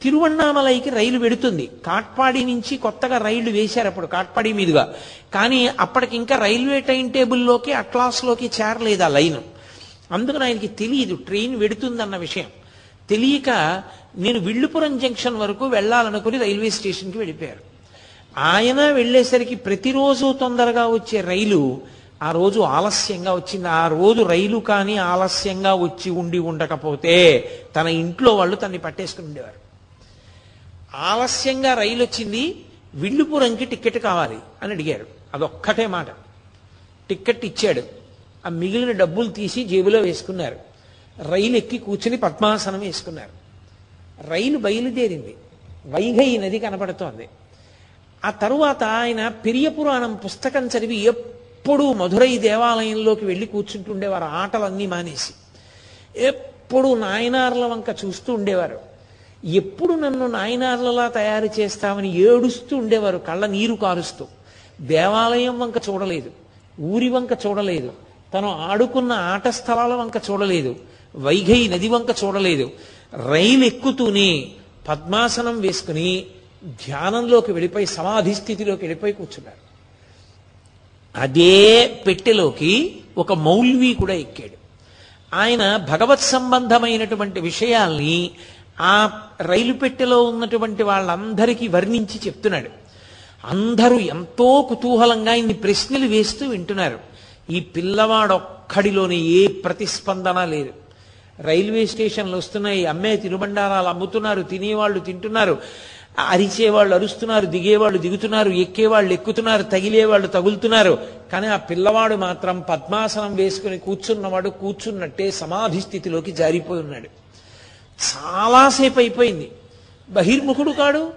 తిరువన్నామలైకి రైలు వెడుతుంది. కాట్పాడి నుంచి కొత్తగా రైళ్ళు వేశారు అప్పుడు కాట్పాడి మీదుగా. కానీ అప్పటికి ఇంకా రైల్వే టైం టేబుల్లోకి అట్లాస్లోకి చేరలేదు ఆ లైన్. అందుకని ఆయనకి తెలియదు ట్రైన్ వెడుతుందన్న విషయం. తెలియక నేను విల్లుపురం జంక్షన్ వరకు వెళ్ళాలనుకుని రైల్వే స్టేషన్కి వెళ్ళిపోయారు. ఆయన వెళ్ళేసరికి ప్రతిరోజు తొందరగా వచ్చే రైలు ఆ రోజు ఆలస్యంగా వచ్చింది. ఆ రోజు రైలు కానీ ఆలస్యంగా వచ్చి ఉండి ఉండకపోతే తన ఇంట్లో వాళ్ళు తన్ని పట్టేసుకుని ఉండేవారు. ఆలస్యంగా రైలు వచ్చింది. విల్లుపురంకి టికెట్ కావాలి అని అడిగారు. అదొక్కటే మాట. టికెట్ ఇచ్చాడు. ఆ మిగిలిన డబ్బులు తీసి జేబులో వేసుకున్నారు. రైలు ఎక్కి కూర్చుని పద్మాసనం వేసుకున్నారు. రైలు బయలుదేరింది. వైఘయి నది కనపడుతోంది. ఆ తరువాత ఆయన పెరియ పురాణం పుస్తకం చదివి ఎప్పుడు ఎప్పుడూ మధురై దేవాలయంలోకి వెళ్ళి కూర్చుంటుండేవారు. ఆటలన్నీ మానేసి. ఎప్పుడు నాయనార్ల వంక చూస్తూ ఉండేవారు. ఎప్పుడు నన్ను నాయనార్లలా తయారు చేస్తామని ఏడుస్తూ ఉండేవారు. కళ్ళ నీరు కారుస్తూ. దేవాలయం వంక చూడలేదు. ఊరి వంక చూడలేదు. తను ఆడుకున్న ఆట స్థలాల వంక చూడలేదు. వైఘై నది వంక చూడలేదు. రైలు ఎక్కుతూనే పద్మాసనం వేసుకుని ధ్యానంలోకి వెళ్ళిపోయి సమాధి స్థితిలోకి వెళ్ళిపోయి కూర్చున్నారు. అదే పెట్టెలోకి ఒక మౌల్వి కూడా ఎక్కాడు. ఆయన భగవత్ సంబంధమైనటువంటి విషయాల్ని ఆ రైలు పెట్టెలో ఉన్నటువంటి వాళ్ళందరికీ వర్ణించి చెప్తున్నాడు. అందరూ ఎంతో కుతూహలంగా ఇన్ని ప్రశ్నలు వేస్తూ వింటున్నారు. ఈ పిల్లవాడొక్కడిలోని ఏ ప్రతిస్పందన లేదు. రైల్వే స్టేషన్లు వస్తున్నాయి అమ్మే తినుబండారాలు అమ్ముతున్నారు తినేవాళ్ళు తింటున్నారు. అరిచేవాళ్ళు అరుస్తున్నారు దిగేవాళ్ళు దిగుతున్నారు ఎక్కేవాళ్ళు ఎక్కుతున్నారు తగిలేవాళ్ళు తగులుతున్నారు. కానీ ఆ పిల్లవాడు మాత్రం పద్మాసనం వేసుకుని కూర్చున్నవాడు కూర్చున్నట్టే సమాధి స్థితిలోకి జారిపోయి ఉన్నాడు. చాలాసేపు అయిపోయింది. బహిర్ముఖుడు కాడు.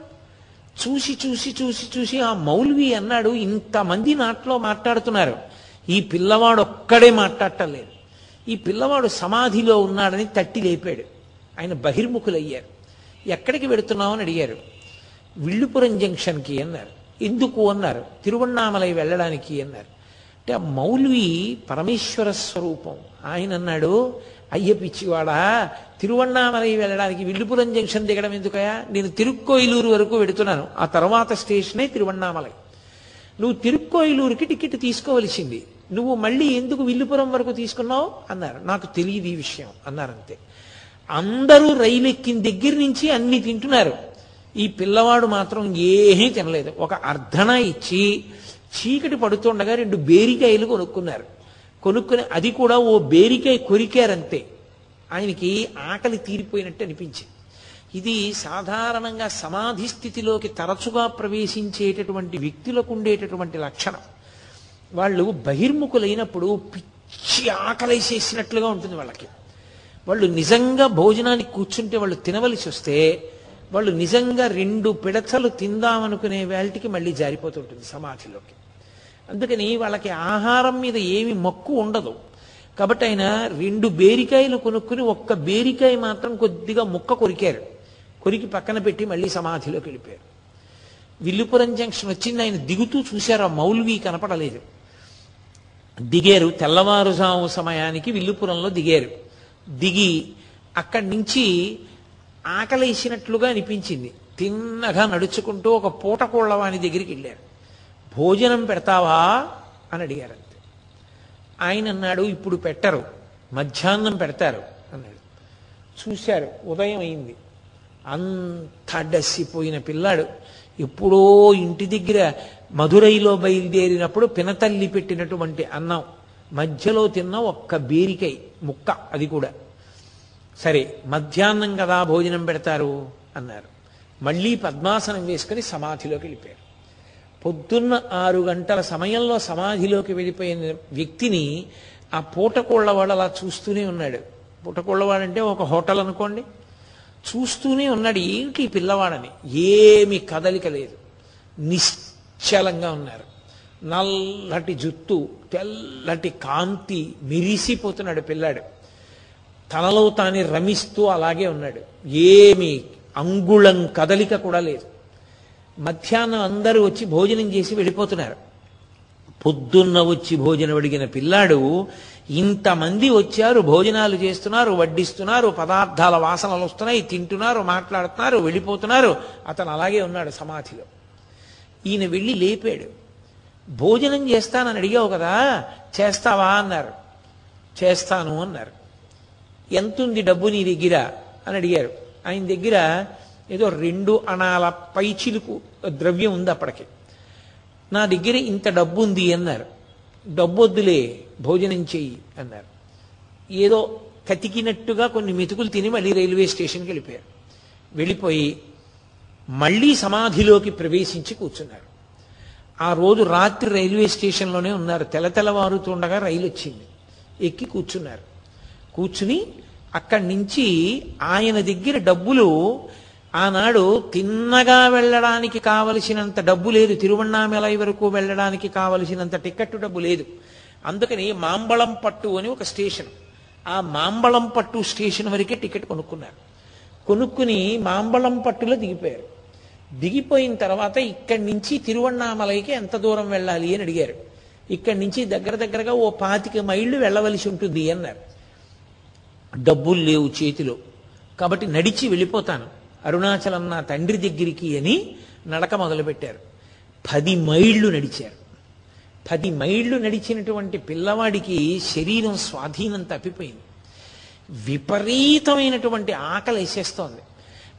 చూసి చూసి చూసి చూసి ఆ మౌల్వి అన్నాడు ఇంతమంది నాట్లో మాట్లాడుతున్నారు. ఈ పిల్లవాడు ఒక్కడే మాట్లాడటం లేదు. ఈ పిల్లవాడు సమాధిలో ఉన్నాడని తట్టి లేపాడు. ఆయన బహిర్ముఖులయ్యారు. ఎక్కడికి వెడుతున్నావు? అని అడిగారు. విల్లుపురం జంక్షన్కి అన్నారు. ఎందుకు అన్నారు. తిరువన్నామలై వెళ్ళడానికి అన్నారు. అంటే ఆ మౌల్వి పరమేశ్వర స్వరూపం. ఆయన అన్నాడు అయ్య పిచ్చివాడా తిరువన్నామలై వెళ్ళడానికి విల్లుపురం జంక్షన్ దిగడం ఎందుకయా నేను తిరుక్కోయిలూరు వరకు వెడుతున్నాను. ఆ తర్వాత స్టేషనే తిరువన్నామలై నువ్వు తిరుక్కోయిలూరుకి టికెట్ తీసుకోవలసింది. నువ్వు మళ్ళీ ఎందుకు విల్లుపురం వరకు తీసుకున్నావు? అన్నారు. నాకు తెలియదు ఈ విషయం. అన్నారంతే. అందరూ రైలు ఎక్కిన దగ్గర నుంచి అన్ని తింటున్నారు. ఈ పిల్లవాడు మాత్రం ఏమీ తినలేదు. ఒక అర్ధన ఇచ్చి చీకటి పడుతుండగా రెండు బేరికాయలు కొనుక్కున్నారు. కొనుక్కుని అది కూడా ఓ బేరికాయ కొరికారంతే. ఆయనకి ఆకలి తీరిపోయినట్టు అనిపించింది. ఇది సాధారణంగా సమాధి స్థితిలోకి తరచుగా ప్రవేశించేటటువంటి వ్యక్తులకు ఉండేటటువంటి లక్షణం. వాళ్ళు బహిర్ముఖులైనప్పుడు పిచ్చి ఆకలేసేసినట్లుగా ఉంటుంది వాళ్ళకి. వాళ్ళు నిజంగా భోజనానికి కూర్చుంటే వాళ్ళు తినవలసి వస్తే వాళ్ళు నిజంగా రెండు పిడచలు తిందామనుకునే వేళటికి మళ్ళీ జారిపోతుంటుంది సమాధిలోకి. అందుకని వాళ్ళకి ఆహారం మీద ఏమి మక్కు ఉండదు. కాబట్టి ఆయన రెండు బేరికాయలు కొనుక్కుని ఒక్క బేరికాయ మాత్రం కొద్దిగా ముక్క కొరికారు. కొరికి పక్కన పెట్టి మళ్ళీ సమాధిలోకి వెళ్ళిపోయారు. విల్లుపురం జంక్షన్ వచ్చింది ఆయన దిగుతూ చూశారు ఆ మౌల్వి కనపడలేదు. దిగారు తెల్లవారుజాము సమయానికి విల్లుపురంలో దిగారు. దిగి అక్కడి నుంచి ఆకలేసినట్లుగా అనిపించింది తిన్నగా నడుచుకుంటూ ఒక పూటకోళ్ళ వాని దగ్గరికి వెళ్ళారు భోజనం పెడతావా అని అడిగారు అంతే ఆయన అన్నాడు ఇప్పుడు పెట్టరు మధ్యాహ్నం పెడతారు అన్నాడు చూశారు ఉదయం అయింది అంత డస్సిపోయిన పిల్లాడు ఎప్పుడో ఇంటి దగ్గర మధురైలో బయలుదేరినప్పుడు పినతల్లి పెట్టినటువంటి అన్నం మధ్యలో తిన్న ఒక్క బేరికై ముక్క అది కూడా సరే మధ్యాహ్నం కదా భోజనం పెడతారు అన్నారు. మళ్ళీ పద్మాసనం వేసుకుని సమాధిలోకి వెళ్ళిపోయారు. పొద్దున్న ఆరు గంటల సమయంలో సమాధిలోకి వెళ్ళిపోయిన వ్యక్తిని ఆ పూటకోళ్ళవాడు అలా చూస్తూనే ఉన్నాడు. పూటకోళ్ళవాడంటే ఒక హోటల్ అనుకోండి. చూస్తూనే ఉన్నాడు. ఏమిటి ఈ పిల్లవాడని? ఏమి కదలిక లేదు. నిశ్చలంగా ఉన్నారు. నల్లటి జుత్తు తెల్లటి కాంతి మిరిసిపోతున్నాడు పిల్లాడు. తనలో తాని రమిస్తూ అలాగే ఉన్నాడు. ఏమి అంగుళం కదలిక కూడా లేదు. మధ్యాహ్నం అందరూ వచ్చి భోజనం చేసి వెళ్ళిపోతున్నారు. పొద్దున్న వచ్చి భోజనం అడిగిన పిల్లాడు ఇంతమంది వచ్చారు భోజనాలు చేస్తున్నారు వడ్డిస్తున్నారు పదార్థాల వాసనలు వస్తున్నాయి తింటున్నారు మాట్లాడుతున్నారు వెళ్ళిపోతున్నారు. అతను అలాగే ఉన్నాడు సమాధిలో. ఈయన వెళ్ళి లేపాడు. భోజనం చేస్తానని అడిగావు కదా చేస్తావా అన్నారు. చేస్తాను అన్నారు. ఎంతుంది డబ్బు నీ దగ్గర? అని అడిగారు. ఆయన దగ్గర ఏదో రెండు అణాల పైచిలుకు ద్రవ్యం ఉంది అప్పటికి. నా దగ్గర ఇంత డబ్బు ఉంది అన్నారు. డబ్బు వద్దులే భోజనం చెయ్యి అన్నారు. ఏదో కతికినట్టుగా కొన్ని మెతుకులు తిని మళ్ళీ రైల్వే స్టేషన్కి వెళ్ళిపోయారు. వెళ్ళిపోయి మళ్ళీ సమాధిలోకి ప్రవేశించి కూర్చున్నారు. ఆ రోజు రాత్రి రైల్వే స్టేషన్లోనే ఉన్నారు. తెల రైలు వచ్చింది ఎక్కి కూర్చున్నారు. కూర్చుని అక్కడి నుంచి ఆయన దగ్గర డబ్బులు ఆనాడు తిన్నగా వెళ్ళడానికి కావలసినంత డబ్బు లేదు. తిరువణామలై వరకు వెళ్ళడానికి కావలసినంత టికెట్ డబ్బు లేదు. అందుకని మాంబళం పట్టు అని ఒక స్టేషన్. ఆ మాంబళం పట్టు స్టేషన్ వరకే టికెట్ కొనుక్కున్నారు. కొనుక్కుని మాంబళం పట్టులో దిగిపోయారు. దిగిపోయిన తర్వాత ఇక్కడి నుంచి తిరువన్నామలైకి ఎంత దూరం వెళ్ళాలి అని అడిగారు. ఇక్కడి నుంచి దగ్గర దగ్గరగా ఓ పాతిక మైళ్ళు వెళ్ళవలసి ఉంటుంది అన్నారు. డబ్బులు లేవు చేతిలో. కాబట్టి నడిచి వెళ్ళిపోతాను. అరుణాచలం నా తండ్రి దగ్గరికి అని నడక మొదలుపెట్టారు. పది మైళ్ళు నడిచారు. పది మైళ్ళు నడిచినటువంటి పిల్లవాడికి శరీరం స్వాధీనం తప్పిపోయింది విపరీతమైనటువంటి ఆకలి వేసేస్తోంది.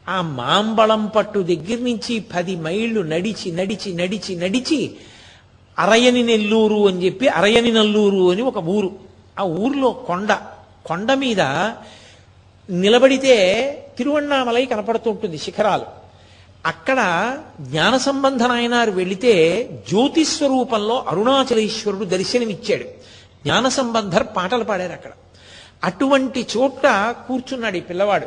ఆ మాంబళం పట్టు దగ్గర నుంచి పది మైళ్ళు నడిచి నడిచి నడిచి నడిచి అరయని నెల్లూరు అని చెప్పి అరయని నల్లూరు అని ఒక ఊరు. ఆ ఊరిలో కొండ. కొండ మీద నిలబడితే తిరువണ്ണామలై కనపడుతుంటుంది శిఖరాలు. అక్కడ జ్ఞాన సంబంధనాయనారు వెళితే జ్యోతి స్వరూపంలో అరుణాచలేశ్వరుడు దర్శనమిచ్చాడు. జ్ఞాన సంబంధర్ పాటలు పాడారు అక్కడ. అటువంటి చోట కూర్చున్నాడు ఈ పిల్లవాడు.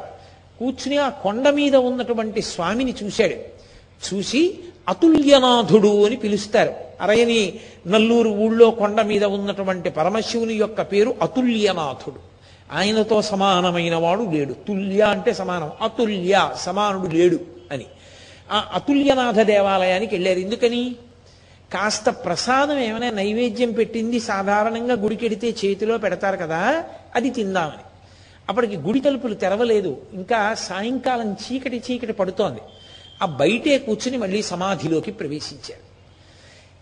కూర్చుని ఆ కొండ మీద ఉన్నటువంటి స్వామిని చూశాడు. చూసి అతుల్యనాథుడు అని పిలుస్తారు. అరయని నల్లూరు ఊళ్ళో కొండ మీద ఉన్నటువంటి పరమశివుని యొక్క పేరు అతుల్యనాథుడు. ఆయనతో సమానమైన వాడు లేడు. తుల్య అంటే సమానం. అతుల్య సమానుడు లేడు అని. ఆ అతుల్యనాథ దేవాలయానికి వెళ్ళారు. ఎందుకని? కాస్త ప్రసాదం ఏమైనా నైవేద్యం పెట్టింది సాధారణంగా గుడికెడితే చేతిలో పెడతారు కదా అది తిందామని. అప్పటికి గుడి తలుపులు తెరవలేదు. ఇంకా సాయంకాలం చీకటి చీకటి పడుతోంది. ఆ బయటే కూర్చుని మళ్ళీ సమాధిలోకి ప్రవేశించారు.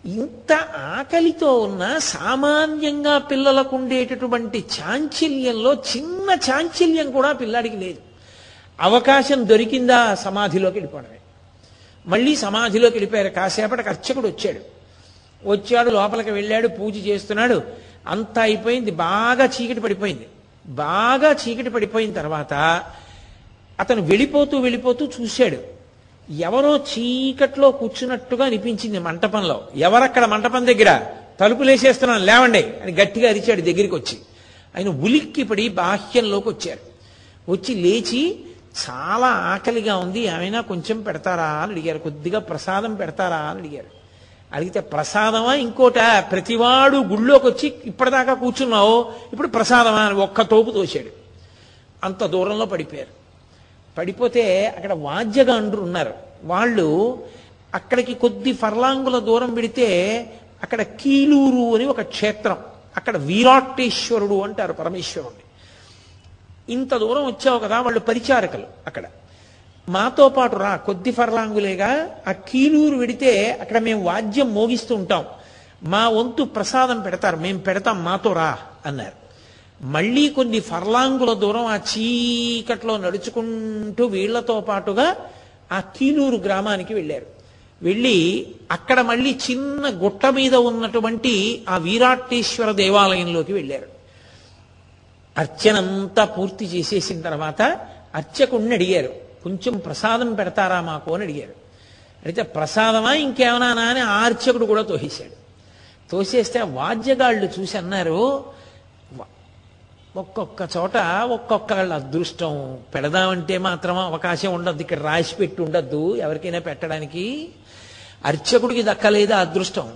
ఇంత ఆకలితో ఉన్న సామాన్యంగా పిల్లలకు ఉండేటటువంటి చాంచల్యంలో చిన్న చాంచల్యం కూడా పిల్లాడికి లేదు. అవకాశం దొరికిందా సమాధిలోకి వెళ్ళిపోవడమే. మళ్ళీ సమాధిలోకి వెళ్ళిపోయారు. కాసేపటికి అర్చకుడు వచ్చాడు. వచ్చాడు లోపలికి వెళ్ళాడు పూజ చేస్తున్నాడు. అంతా అయిపోయింది. బాగా చీకటి పడిపోయింది. బాగా చీకటి పడిపోయిన తర్వాత అతను వెళ్ళిపోతూ వెళ్ళిపోతూ చూశాడు. ఎవరో చీకట్లో కూర్చున్నట్టుగా అనిపించింది మంటపంలో. ఎవరక్కడ మంటపం దగ్గర? తలుపులేసేస్తున్నాను లేవండి అని గట్టిగా అరిచాడు దగ్గరికి వచ్చి ఆయన ఉలిక్కి పడి బాహ్యంలోకి వచ్చారు. వచ్చి లేచి చాలా ఆకలిగా ఉంది ఏమైనా కొంచెం పెడతారా అని అడిగారు. కొద్దిగా ప్రసాదం పెడతారా అని అడిగారు. అడిగితే ప్రసాదమా? ఇంకోట? ప్రతివాడు గుళ్ళోకి వచ్చి ఇప్పటిదాకా కూర్చున్నావు ఇప్పుడు ప్రసాదమా? అని ఒక్క తోపు తోశాడు. అంత దూరంలో పడిపోయారు. పడిపోతే అక్కడ వాద్యగాండ్రు ఉన్నారు. వాళ్ళు అక్కడికి కొద్ది ఫర్లాంగుల దూరం పెడితే అక్కడ కీలూరు అని ఒక క్షేత్రం అక్కడ వీరాటేశ్వరుడు అంటారు పరమేశ్వరుణ్ణి. ఇంత దూరం వచ్చావు కదా వాళ్ళు పరిచారకులు అక్కడ. మాతో పాటు రా కొద్ది ఫర్లాంగులేగా ఆ కీలూరు పెడితే అక్కడ మేము వాద్యం మోగిస్తూ ఉంటాం. మా వంతు ప్రసాదం పెడతారు మేము పెడతాం మాతో రా అన్నారు. మళ్ళీ కొన్ని ఫర్లాంగుల దూరం ఆ చీకట్లో నడుచుకుంటూ వీళ్ళతో పాటుగా ఆ కీలూరు గ్రామానికి వెళ్ళారు. వెళ్ళి అక్కడ మళ్ళీ చిన్న గుట్ట మీద ఉన్నటువంటి ఆ వీరాటేశ్వర దేవాలయంలోకి వెళ్ళారు. అర్చనంతా పూర్తి చేసేసిన తర్వాత అర్చకుడిని అడిగారు కొంచెం ప్రసాదం పెడతారా మాకు? అని అడిగారు. అయితే ప్రసాదమా? ఇంకేమన్నా? అని ఆ అర్చకుడు కూడా తోసేశాడు. తోసేస్తే వాద్యగాళ్ళు చూసి అన్నారు ఒక్కొక్క చోట ఒక్కొక్కళ్ళ అదృష్టం. పెడదామంటే మాత్రం అవకాశం ఉండద్దు ఇక్కడ రాసి పెట్టి ఉండద్దు. ఎవరికైనా పెట్టడానికి అర్చకుడికి దక్కలేదు అదృష్టం.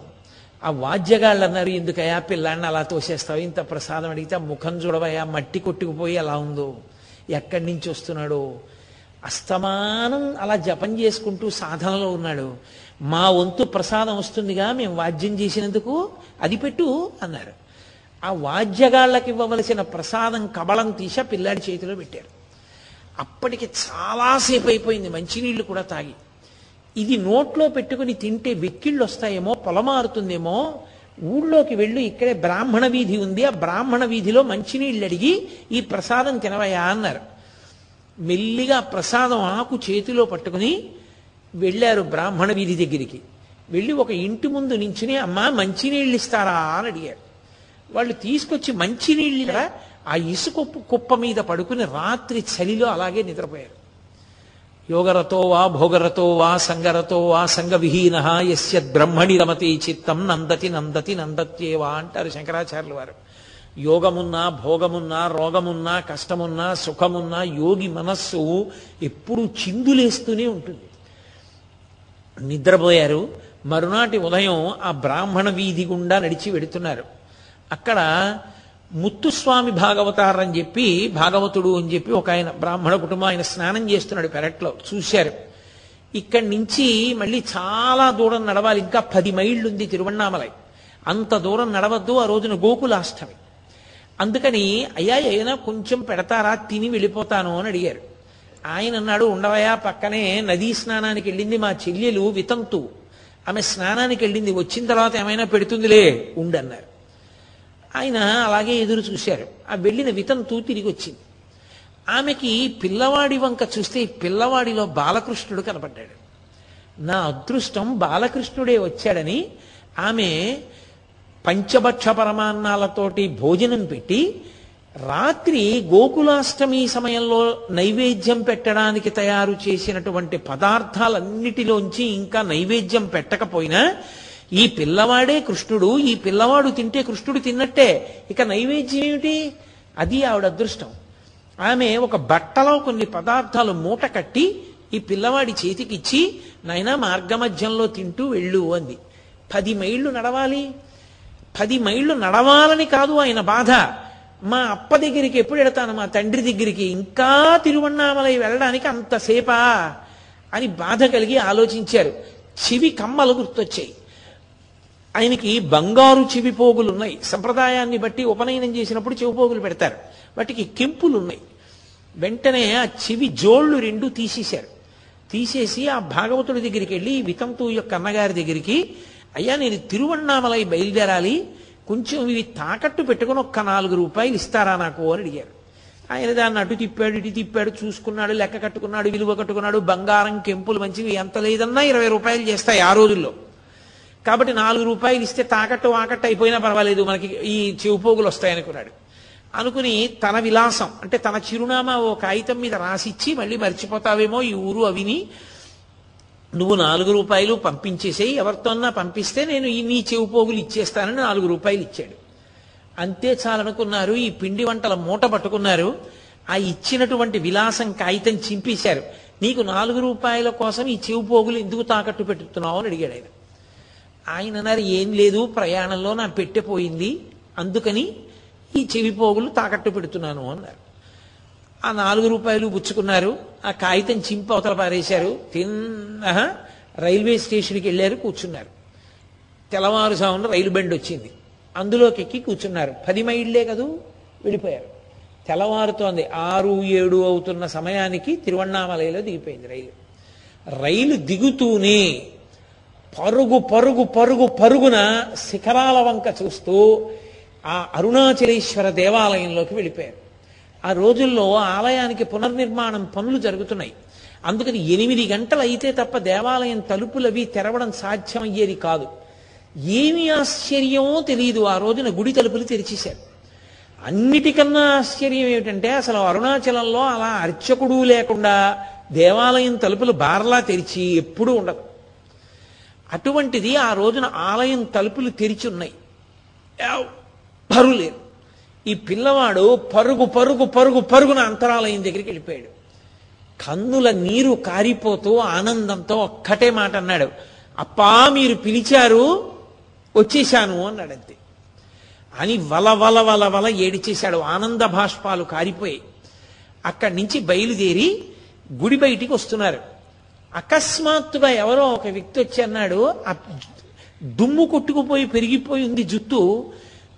ఆ వాద్యగాళ్ళు అన్నారు ఎందుకయ్యా పిల్లాన్ని అలా తోసేస్తావు? ఇంత ప్రసాదం అడిగితే ఆ ముఖం చూడవయ్యా మట్టి కొట్టుకుపోయి ఎలా ఉందో? ఎక్కడి నుంచి వస్తున్నాడో? అస్తమానం అలా జపం చేసుకుంటూ సాధనలో ఉన్నాడు. మా వంతు ప్రసాదం వస్తుందిగా మేము వాద్యం చేసినందుకు అది పెట్టు అన్నారు. ఆ వాద్యగాళ్ళకి ఇవ్వవలసిన ప్రసాదం కబళం తీసి ఆ పిల్లాడి చేతిలో పెట్టారు. అప్పటికి చాలాసేపు అయిపోయింది మంచినీళ్ళు కూడా తాగి. ఇది నోట్లో పెట్టుకుని తింటే వెక్కిళ్ళు వస్తాయేమో పొలమారుతుందేమో ఊళ్ళోకి వెళ్ళి ఇక్కడే బ్రాహ్మణ వీధి ఉంది ఆ బ్రాహ్మణ వీధిలో మంచినీళ్ళు అడిగి ఈ ప్రసాదం తినవయా అన్నారు. మెల్లిగా ప్రసాదం ఆకు చేతిలో పట్టుకుని వెళ్ళారు బ్రాహ్మణ వీధి దగ్గరికి. వెళ్ళి ఒక ఇంటి ముందు నించుని అమ్మా మంచినీళ్ళు ఇస్తారా అని అడిగారు. వాళ్ళు తీసుకొచ్చి మంచినీళ్ళు ఇక్కడ ఆ ఇసుక కుప్ప మీద పడుకుని రాత్రి చలిలో అలాగే నిద్రపోయారు. యోగరతో వా భోగరతో వా సంగరతో వా సంగ విహీన యస్య బ్రహ్మణి రమతి చిత్తం నందతి నందతి నందత్యేవా అంటారు శంకరాచార్యులు వారు. యోగమున్నా భోగమున్నా రోగమున్నా కష్టమున్నా సుఖమున్నా యోగి మనస్సు ఎప్పుడూ చిందులేస్తూనే ఉంటుంది. నిద్రపోయారు. మరునాటి ఉదయం ఆ బ్రాహ్మణ వీధి గుండా నడిచి వెడుతున్నారు. అక్కడ ముత్తుస్వామి భాగవతారు అని చెప్పి భాగవతుడు అని చెప్పి ఒక ఆయన బ్రాహ్మణ కుటుంబం ఆయన స్నానం చేస్తున్నాడు పెరట్లో చూశారు. ఇక్కడి నుంచి మళ్ళీ చాలా దూరం నడవాలి ఇంకా పది మైళ్ళు ఉంది తిరువన్నామలై. అంత దూరం నడవద్దు ఆ రోజున గోకులాష్టమి. అందుకని అయ్యా ఏదైనా కొంచెం పెడతారా తిని వెళ్ళిపోతాను అని అడిగారు. ఆయన అన్నాడు ఉండవయా పక్కనే నదీ స్నానానికి వెళ్ళింది మా చెల్లెలు వితంతు. ఆమె స్నానానికి వెళ్ళింది వచ్చిన తర్వాత ఏమైనా పెడుతుందిలే ఉండన్నారు ఆయన అలాగే ఎదురు చూశారు. ఆ వెళ్ళిన వితంతు తిరిగి వచ్చింది. ఆమెకి పిల్లవాడి వంక చూస్తే పిల్లవాడిలో బాలకృష్ణుడు కనపడ్డాడు. నా అదృష్టం బాలకృష్ణుడే వచ్చాడని ఆమె పంచభక్ష పరమాన్నాలతోటి భోజనం పెట్టి రాత్రి గోకులాష్టమి సమయంలో నైవేద్యం పెట్టడానికి తయారు చేసినటువంటి పదార్థాలన్నిటిలోంచి ఇంకా నైవేద్యం పెట్టకపోయినా ఈ పిల్లవాడే కృష్ణుడు ఈ పిల్లవాడు తింటే కృష్ణుడు తిన్నట్టే. ఇక నైవేద్యం ఏమిటి? అది ఆవిడ అదృష్టం. ఆమె ఒక బట్టలో కొన్ని పదార్థాలు మూట కట్టి ఈ పిల్లవాడి చేతికిచ్చి నాయనా మార్గమధ్యంలో తింటూ వెళ్ళు అంది. పది మైళ్ళు నడవాలి. పది మైళ్ళు నడవాలని కాదు ఆయన బాధ. మా అప్ప దగ్గరికి ఎప్పుడు వెడతాను మా తండ్రి దగ్గరికి. ఇంకా తిరువన్నామలై వెళ్ళడానికి అంతసేపా అని బాధ కలిగి ఆలోచించారు. చెవి కమ్మలు గుర్తొచ్చాయి. ఆయనకి బంగారు చెవిపోగులు ఉన్నాయి సంప్రదాయాన్ని బట్టి ఉపనయనం చేసినప్పుడు చెవిపోగులు పెడతారు. వాటికి కెంపులు ఉన్నాయి వెంటనే ఆ చెవి జోళ్ళు రెండు తీసేశారు. తీసేసి ఆ భాగవతుడి దగ్గరికి వెళ్ళి వితంతు యొక్క అన్నగారి దగ్గరికి అయ్యా నేను తిరువన్నామలై బయలుదేరాలి. కొంచెం ఇవి తాకట్టు పెట్టుకుని ఒక్క నాలుగు రూపాయలు ఇస్తారా నాకు? అని అడిగారు. ఆయన దాన్ని అటు తిప్పాడు ఇటు తిప్పాడు చూసుకున్నాడు లెక్క కట్టుకున్నాడు విలువ కట్టుకున్నాడు బంగారం కెంపులు మంచివి ఎంత లేదన్నా ఇరవై రూపాయలు చేస్తాయి ఆ రోజుల్లో. కాబట్టి నాలుగు రూపాయలు ఇస్తే తాకట్టు వాకట్టు అయిపోయినా పర్వాలేదు మనకి ఈ చెవుపోగులు వస్తాయనుకున్నాడు అనుకుని తన విలాసం అంటే తన చిరునామా ఓ కాగితం మీద రాసిచ్చి మళ్ళీ మర్చిపోతావేమో ఈ ఊరు అవిని. నువ్వు నాలుగు రూపాయలు పంపించేసేయి ఎవరితోన్నా పంపిస్తే నేను ఈ నీ చెవు పోగులు ఇచ్చేస్తానని నాలుగు రూపాయలు ఇచ్చాడు. అంతే చాలనుకున్నారు ఈ పిండి వంటల మూట పట్టుకున్నారు. ఆ ఇచ్చినటువంటి విలాసం కాగితం చింపేశారు. నీకు నాలుగు రూపాయల కోసం ఈ చెవు పోగులు ఎందుకు తాకట్టు పెట్టుతున్నావు అని అడిగాడు ఆయన. ఆయన అన్నారు ఏం లేదు ప్రయాణంలో నా పెట్టిపోయింది అందుకని ఈ చెవి పోగులు తాకట్టు పెడుతున్నాను అన్నారు. ఆ నాలుగు రూపాయలు పుచ్చుకున్నారు ఆ కాగితం చింపి అవతల పారేశారు తిన్న రైల్వే స్టేషన్కి వెళ్ళారు కూర్చున్నారు. తెల్లవారుజామున రైలు బండి వచ్చింది. అందులోకి ఎక్కి కూర్చున్నారు. పది మైళ్ళే కదూ వెళ్ళిపోయారు. తెల్లవారుతోంది ఆరు ఏడు అవుతున్న సమయానికి తిరువణామలయలో దిగిపోయింది రైలు. రైలు దిగుతూనే పరుగు పరుగు పరుగు పరుగున శిఖరాల వంక చూస్తూ ఆ అరుణాచలేశ్వర దేవాలయంలోకి వెళ్ళిపోయారు. ఆ రోజుల్లో ఆలయానికి పునర్నిర్మాణం పనులు జరుగుతున్నాయి. అందుకని ఎనిమిది గంటలు అయితే తప్ప దేవాలయం తలుపులు అవి తెరవడం సాధ్యమయ్యేది కాదు. ఏమి ఆశ్చర్యమో తెలియదు ఆ రోజున గుడి తలుపులు తెరిచేశారు. అన్నిటికన్నా ఆశ్చర్యం ఏమిటంటే అసలు అరుణాచలంలో అలా అర్చకుడు లేకుండా దేవాలయం తలుపులు బార్లా తెరిచి ఎప్పుడూ ఉండదు. అటువంటిది ఆ రోజున ఆలయం తలుపులు తెరిచి ఉన్నాయి. ఎవ్వరూ లేరు ఈ పిల్లవాడు పరుగు పరుగు పరుగు పరుగున అంతరాలయం దగ్గరికి వెళ్ళిపోయాడు. కన్నుల నీరు కారిపోతూ ఆనందంతో ఒక్కటే మాట అన్నాడు. అప్పా మీరు పిలిచారు వచ్చేశాను అన్నాడు అంతే. అని వల వల వల వల ఏడిచేశాడు. ఆనంద భాష్పాలు కారిపోయాయి. అక్కడి నుంచి బయలుదేరి గుడి బయటికి వస్తున్నారు. అకస్మాత్తుగా ఎవరో ఒక వ్యక్తి వచ్చి అన్నాడు ఆ దుమ్ము కొట్టుకుపోయి పెరిగిపోయి ఉంది జుత్తు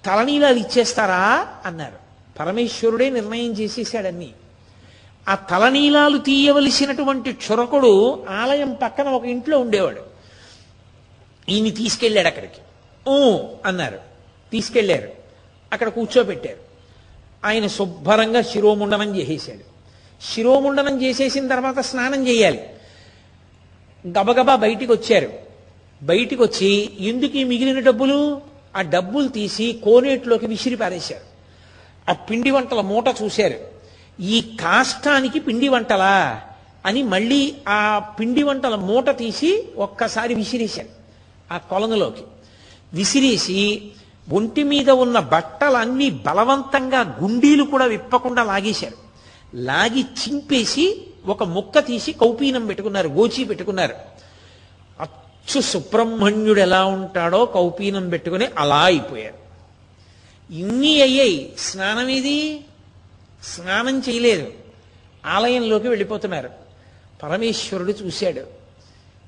తలనీలాలు ఇచ్చేస్తారా? అన్నారు. పరమేశ్వరుడే నిర్ణయం చేసేసాడన్నీ ఆ తలనీలాలు తీయవలసినటువంటి క్షురకుడు ఆలయం పక్కన ఒక ఇంట్లో ఉండేవాడు. ఈయన్ని తీసుకెళ్ళాడు అక్కడికి. ఓ అన్నారు. తీసుకెళ్ళారు అక్కడ కూర్చోబెట్టారు. ఆయన శుభ్రంగా శిరోముండనం చేసేసాడు శిరోముండనం చేసేసిన తర్వాత స్నానం చేయాలి. గబగబా బయటికి వచ్చారు బయటికి వచ్చి ఎందుకు ఈ మిగిలిన డబ్బులు? ఆ డబ్బులు తీసి కోనేటిలోకి విసిరి పారేశారు. ఆ పిండి వంటల మూట చూశారు. ఈ కాష్టానికి పిండి వంటలా అని మళ్ళీ ఆ పిండి వంటల మూట తీసి ఒక్కసారి విసిరేశారు. ఆ కొలనులోకి విసిరేసి ఒంటి మీద ఉన్న బట్టలన్నీ బలవంతంగా గుండీలు కూడా విప్పకుండా లాగేశారు. లాగి చింపేసి ఒక ముక్క తీసి కౌపీనం పెట్టుకున్నారు గోచి పెట్టుకున్నారు. అచ్చు సుబ్రహ్మణ్యుడు ఎలా ఉంటాడో కౌపీనం పెట్టుకుని అలా అయిపోయారు. ఇన్ని అయ్యాయి స్నానం ఇది స్నానం చేయలేదు. ఆలయంలోకి వెళ్ళిపోతున్నారు. పరమేశ్వరుడు చూశాడు.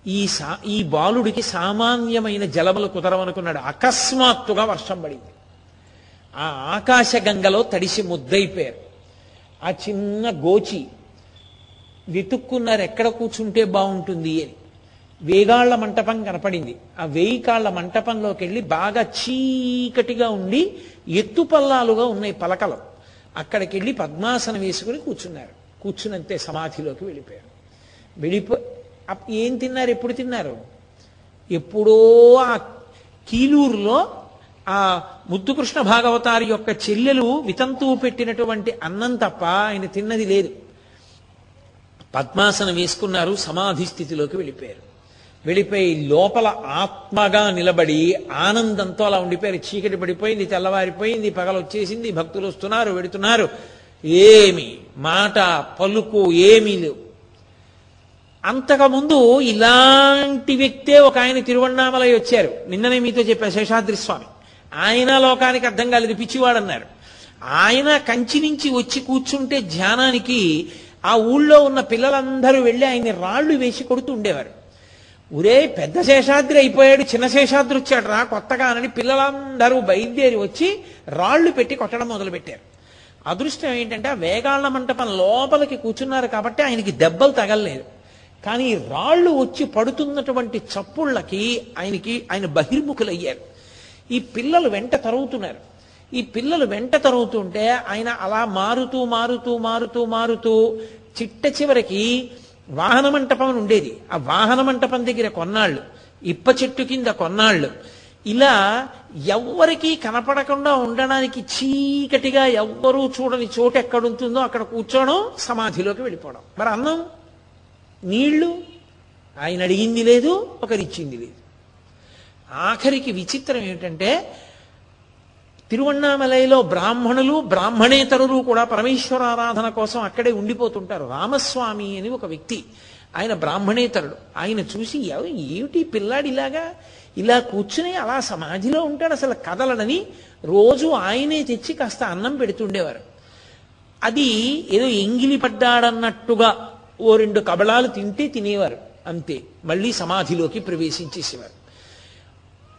ఈ సా ఈ బాలుడికి సామాన్యమైన జలములు కుదరవనుకున్నాడు. అకస్మాత్తుగా వర్షం పడింది. ఆ ఆకాశ గంగలో తడిసి ముద్దైపోయారు ఆ చిన్న గోచి వెతుక్కున్నారు ఎక్కడ కూర్చుంటే బాగుంటుంది అని. వేగాళ్ళ మంటపం కనపడింది. ఆ వేయి కాళ్ళ మంటపంలోకి వెళ్ళి బాగా చీకటిగా ఉండి ఎత్తుపల్లాలుగా ఉన్నాయి పలకలు. అక్కడికి వెళ్ళి పద్మాసనం వేసుకుని కూర్చున్నారు. కూర్చునంతే సమాధిలోకి వెళ్ళిపోయారు. వెళ్ళిపో అప్- ఏం తిన్నారు? ఎప్పుడు తిన్నారు? ఎప్పుడో ఆ కీలూరులో ఆ ముద్దుకృష్ణ భాగవతారి యొక్క చెల్లెలు వితంతువు పెట్టినటువంటి అన్నం తప్ప ఆయన తిన్నది లేదు. పద్మాసనం వేసుకున్నారు సమాధి స్థితిలోకి వెళ్ళిపోయారు. వెళ్ళిపోయి లోపల ఆత్మగా నిలబడి ఆనందంతో అలా ఉండిపోయారు. చీకటి పడిపోయింది తెల్లవారిపోయింది పగలొచ్చేసింది భక్తులు వస్తున్నారు వెడుతున్నారు. ఏమి మాట పలుకు ఏమీ లేవు. అంతకుముందు ఇలాంటి వ్యక్తే ఒక ఆయన తిరువన్నామలై వచ్చారు. నిన్ననే మీతో చెప్పా శేషాద్రి స్వామి ఆయన లోకానికి అర్థం కాలేదు పిచ్చివాడన్నారు. ఆయన కంచి నుంచి వచ్చి కూర్చుంటే ధ్యానానికి ఆ ఊళ్ళో ఉన్న పిల్లలందరూ వెళ్ళి ఆయన్ని రాళ్ళు వేసి కొడుతూ ఉండేవారు. ఒరే పెద్ద శేషాద్రి అయిపోయాడు చిన్న శేషాద్రి వచ్చాడు రా కొత్తగా అని పిల్లలందరూ బయలుదేరి వచ్చి రాళ్ళు పెట్టి కొట్టడం మొదలుపెట్టారు. అదృష్టం ఏంటంటే ఆ వేగాళ్ళ మంటపం లోపలికి కూర్చున్నారు కాబట్టి ఆయనకి దెబ్బలు తగలలేదు. కానీ రాళ్ళు వచ్చి పడుతున్నటువంటి చప్పుళ్ళకి ఆయనకి ఆయన బహిర్ముఖులయ్యారు. ఈ పిల్లలు వెంట తరుగుతున్నారు. ఈ పిల్లలు వెంట తరుగుతుంటే ఆయన అలా మారుతూ మారుతూ మారుతూ మారుతూ చిట్ట చివరికి వాహన మంటపం ఉండేది. ఆ వాహన మంటపం దగ్గర కొన్నాళ్ళు. ఇప్ప చెట్టు కింద కొన్నాళ్ళు. ఇలా ఎవ్వరికీ కనపడకుండా ఉండడానికి చీకటిగా ఎవ్వరూ చూడని చోటు ఎక్కడుంటుందో అక్కడ కూర్చోవడం సమాధిలోకి వెళ్ళిపోవడం. మరి అన్నం? నీళ్ళు? ఆయన అడిగింది లేదు ఒకరిచ్చింది లేదు. ఆఖరికి విచిత్రం ఏమిటంటే తిరువన్నామలైలో బ్రాహ్మణులు బ్రాహ్మణేతరులు కూడా పరమేశ్వర ఆరాధన కోసం అక్కడే ఉండిపోతుంటారు. రామస్వామి అని ఒక వ్యక్తి ఆయన బ్రాహ్మణేతరుడు. ఆయన చూసి "ఎవ- ఏమిటి పిల్లాడిలాగా ఇలా కూర్చుని అలా సమాధిలో ఉంటాడు అసలు కదలడని రోజు ఆయనే తెచ్చి కాస్త అన్నం పెడుతుండేవారు. అది ఏదో ఎంగిలి పడ్డాడన్నట్టుగా ఓ రెండు కబళాలు తింటే తినేవారు. అంతే. మళ్ళీ సమాధిలోకి ప్రవేశించేసేవారు.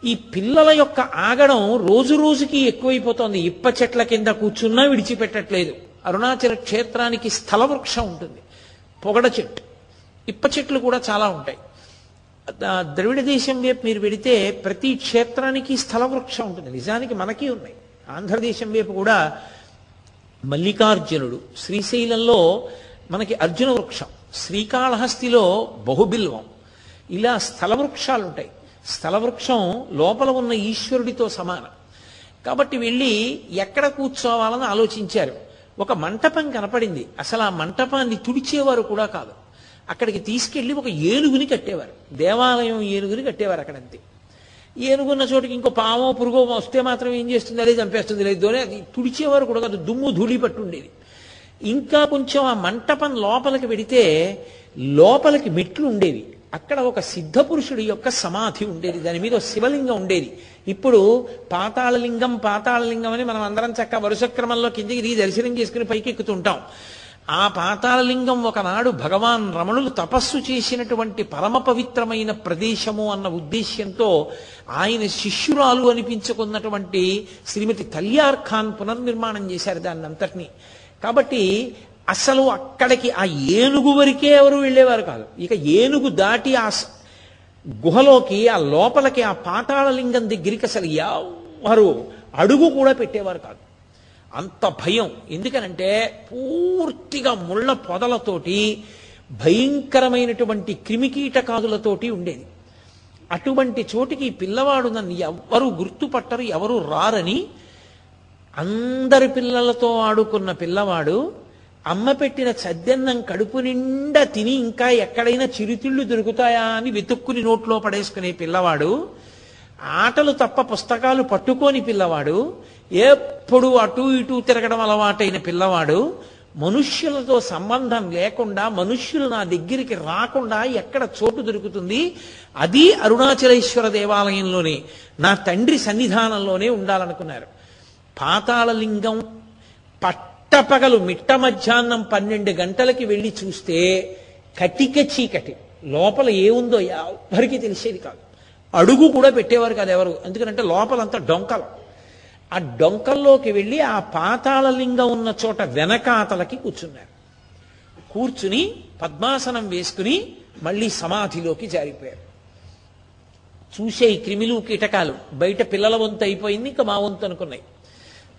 ఈ పిల్లల యొక్క ఆగడం రోజు రోజుకి ఎక్కువైపోతోంది. ఇప్ప చెట్ల కింద కూర్చున్నా విడిచిపెట్టట్లేదు. అరుణాచల క్షేత్రానికి స్థలవృక్షం ఉంటుంది. పొగడ చెట్టు. ఇప్ప చెట్లు కూడా చాలా ఉంటాయి. ద్రవిడ దేశం వైపు మీరు వెడితే ప్రతి క్షేత్రానికి స్థల వృక్షం ఉంటుంది. నిజానికి మనకి ఉన్నాయి. ఆంధ్రదేశం వైపు కూడా మల్లికార్జునుడు శ్రీశైలంలో మనకి అర్జున వృక్షం. శ్రీకాళహస్తిలో బహుబిల్వం. ఇలా స్థలవృక్షాలు ఉంటాయి స్థలవృక్షం లోపల ఉన్న ఈశ్వరుడితో సమానం. కాబట్టి వెళ్ళి ఎక్కడ కూర్చోవాలని ఆలోచించారు. ఒక మంటపం కనపడింది. అసలు ఆ మంటపాన్ని తుడిచేవారు కూడా కాదు. అక్కడికి తీసుకెళ్ళి ఒక ఏనుగుని కట్టేవారు. దేవాలయం ఏనుగుని కట్టేవారు అక్కడంతే. ఏనుగున్న చోటికి ఇంకో పామో పురుగో వస్తే మాత్రం ఏం చేస్తుంది? అదే చంపేస్తుంది. లేదు అది తుడిచేవారు కూడా కాదు. దుమ్ము ధూళి పట్టుండేది ఇంకా కొంచెం ఆ మంటపం లోపలికి వెడితే లోపలికి మెట్లు ఉండేవి. అక్కడ ఒక సిద్ధ పురుషుడి యొక్క సమాధి ఉండేది. దాని మీద శివలింగం ఉండేది. ఇప్పుడు పాతాళలింగం పాతాళలింగం అని మనం అందరం చక్క వరుస క్రమంలో కిందికి దిగి దర్శనం చేసుకుని పైకి ఎక్కుతుంటాం. ఆ పాతాళలింగం ఒకనాడు భగవాన్ రమణులు తపస్సు చేసినటువంటి పరమ పవిత్రమైన ప్రదేశము అన్న ఉద్దేశ్యంతో ఆయన శిష్యురాలు అనిపించుకున్నటువంటి శ్రీమతి తల్యార్ ఖాన్ పునర్నిర్మాణం చేశారు దాన్ని అంతటినీ కాబట్టి అసలు అక్కడికి ఆ ఏనుగు వరకే ఎవరు వెళ్ళేవారు కాదు. ఇక ఏనుగు దాటి ఆ గుహలోకి ఆ లోపలికి ఆ పాతాళలింగం దగ్గరికి అసలు ఎవరు అడుగు కూడా పెట్టేవారు కాదు. అంత భయం. ఎందుకనంటే పూర్తిగా ముళ్ళ పొదలతోటి భయంకరమైనటువంటి క్రిమికీటకాదులతోటి ఉండేది. అటువంటి చోటికి ఈ పిల్లవాడు నన్ను ఎవ్వరు గుర్తుపట్టరు ఎవరు రారని అందరి పిల్లలతో ఆడుకున్న పిల్లవాడు అమ్మ పెట్టిన చద్దన్నం కడుపు నిండా తిని ఇంకా ఎక్కడైనా చిరుతిళ్ళు దొరుకుతాయా అని వెతుక్కుని నోట్లో పడేసుకునే పిల్లవాడు ఆటలు తప్ప పుస్తకాలు పట్టుకోని పిల్లవాడు ఎప్పుడు అటు ఇటు తిరగడం అలవాటైన పిల్లవాడు మనుష్యులతో సంబంధం లేకుండా మనుష్యులు నా దగ్గరికి రాకుండా ఎక్కడ చోటు దొరుకుతుంది? అది అరుణాచలేశ్వర దేవాలయంలోనే నా తండ్రి సన్నిధానంలోనే ఉండాలనుకున్నారు. పాతాళలింగం పట్టపగలు మిట్ట మధ్యాహ్నం పన్నెండు గంటలకి వెళ్ళి చూస్తే కటిక చీకటి. లోపల ఏముందో ఎవరికి తెలిసేది కాదు. అడుగు కూడా పెట్టేవారు కాదు ఎవరు. ఎందుకంటే లోపలంతా డొంకలు. ఆ డొంకల్లోకి వెళ్ళి ఆ పాతాళలింగం ఉన్న చోట వెనకాతలకి కూర్చున్నారు. కూర్చుని పద్మాసనం వేసుకుని మళ్ళీ సమాధిలోకి జారిపోయారు. చూసే ఈ క్రిమిలు కీటకాలు బయట పిల్లల వంతు అయిపోయింది ఇంకా మా వంతు అనుకున్నాయి.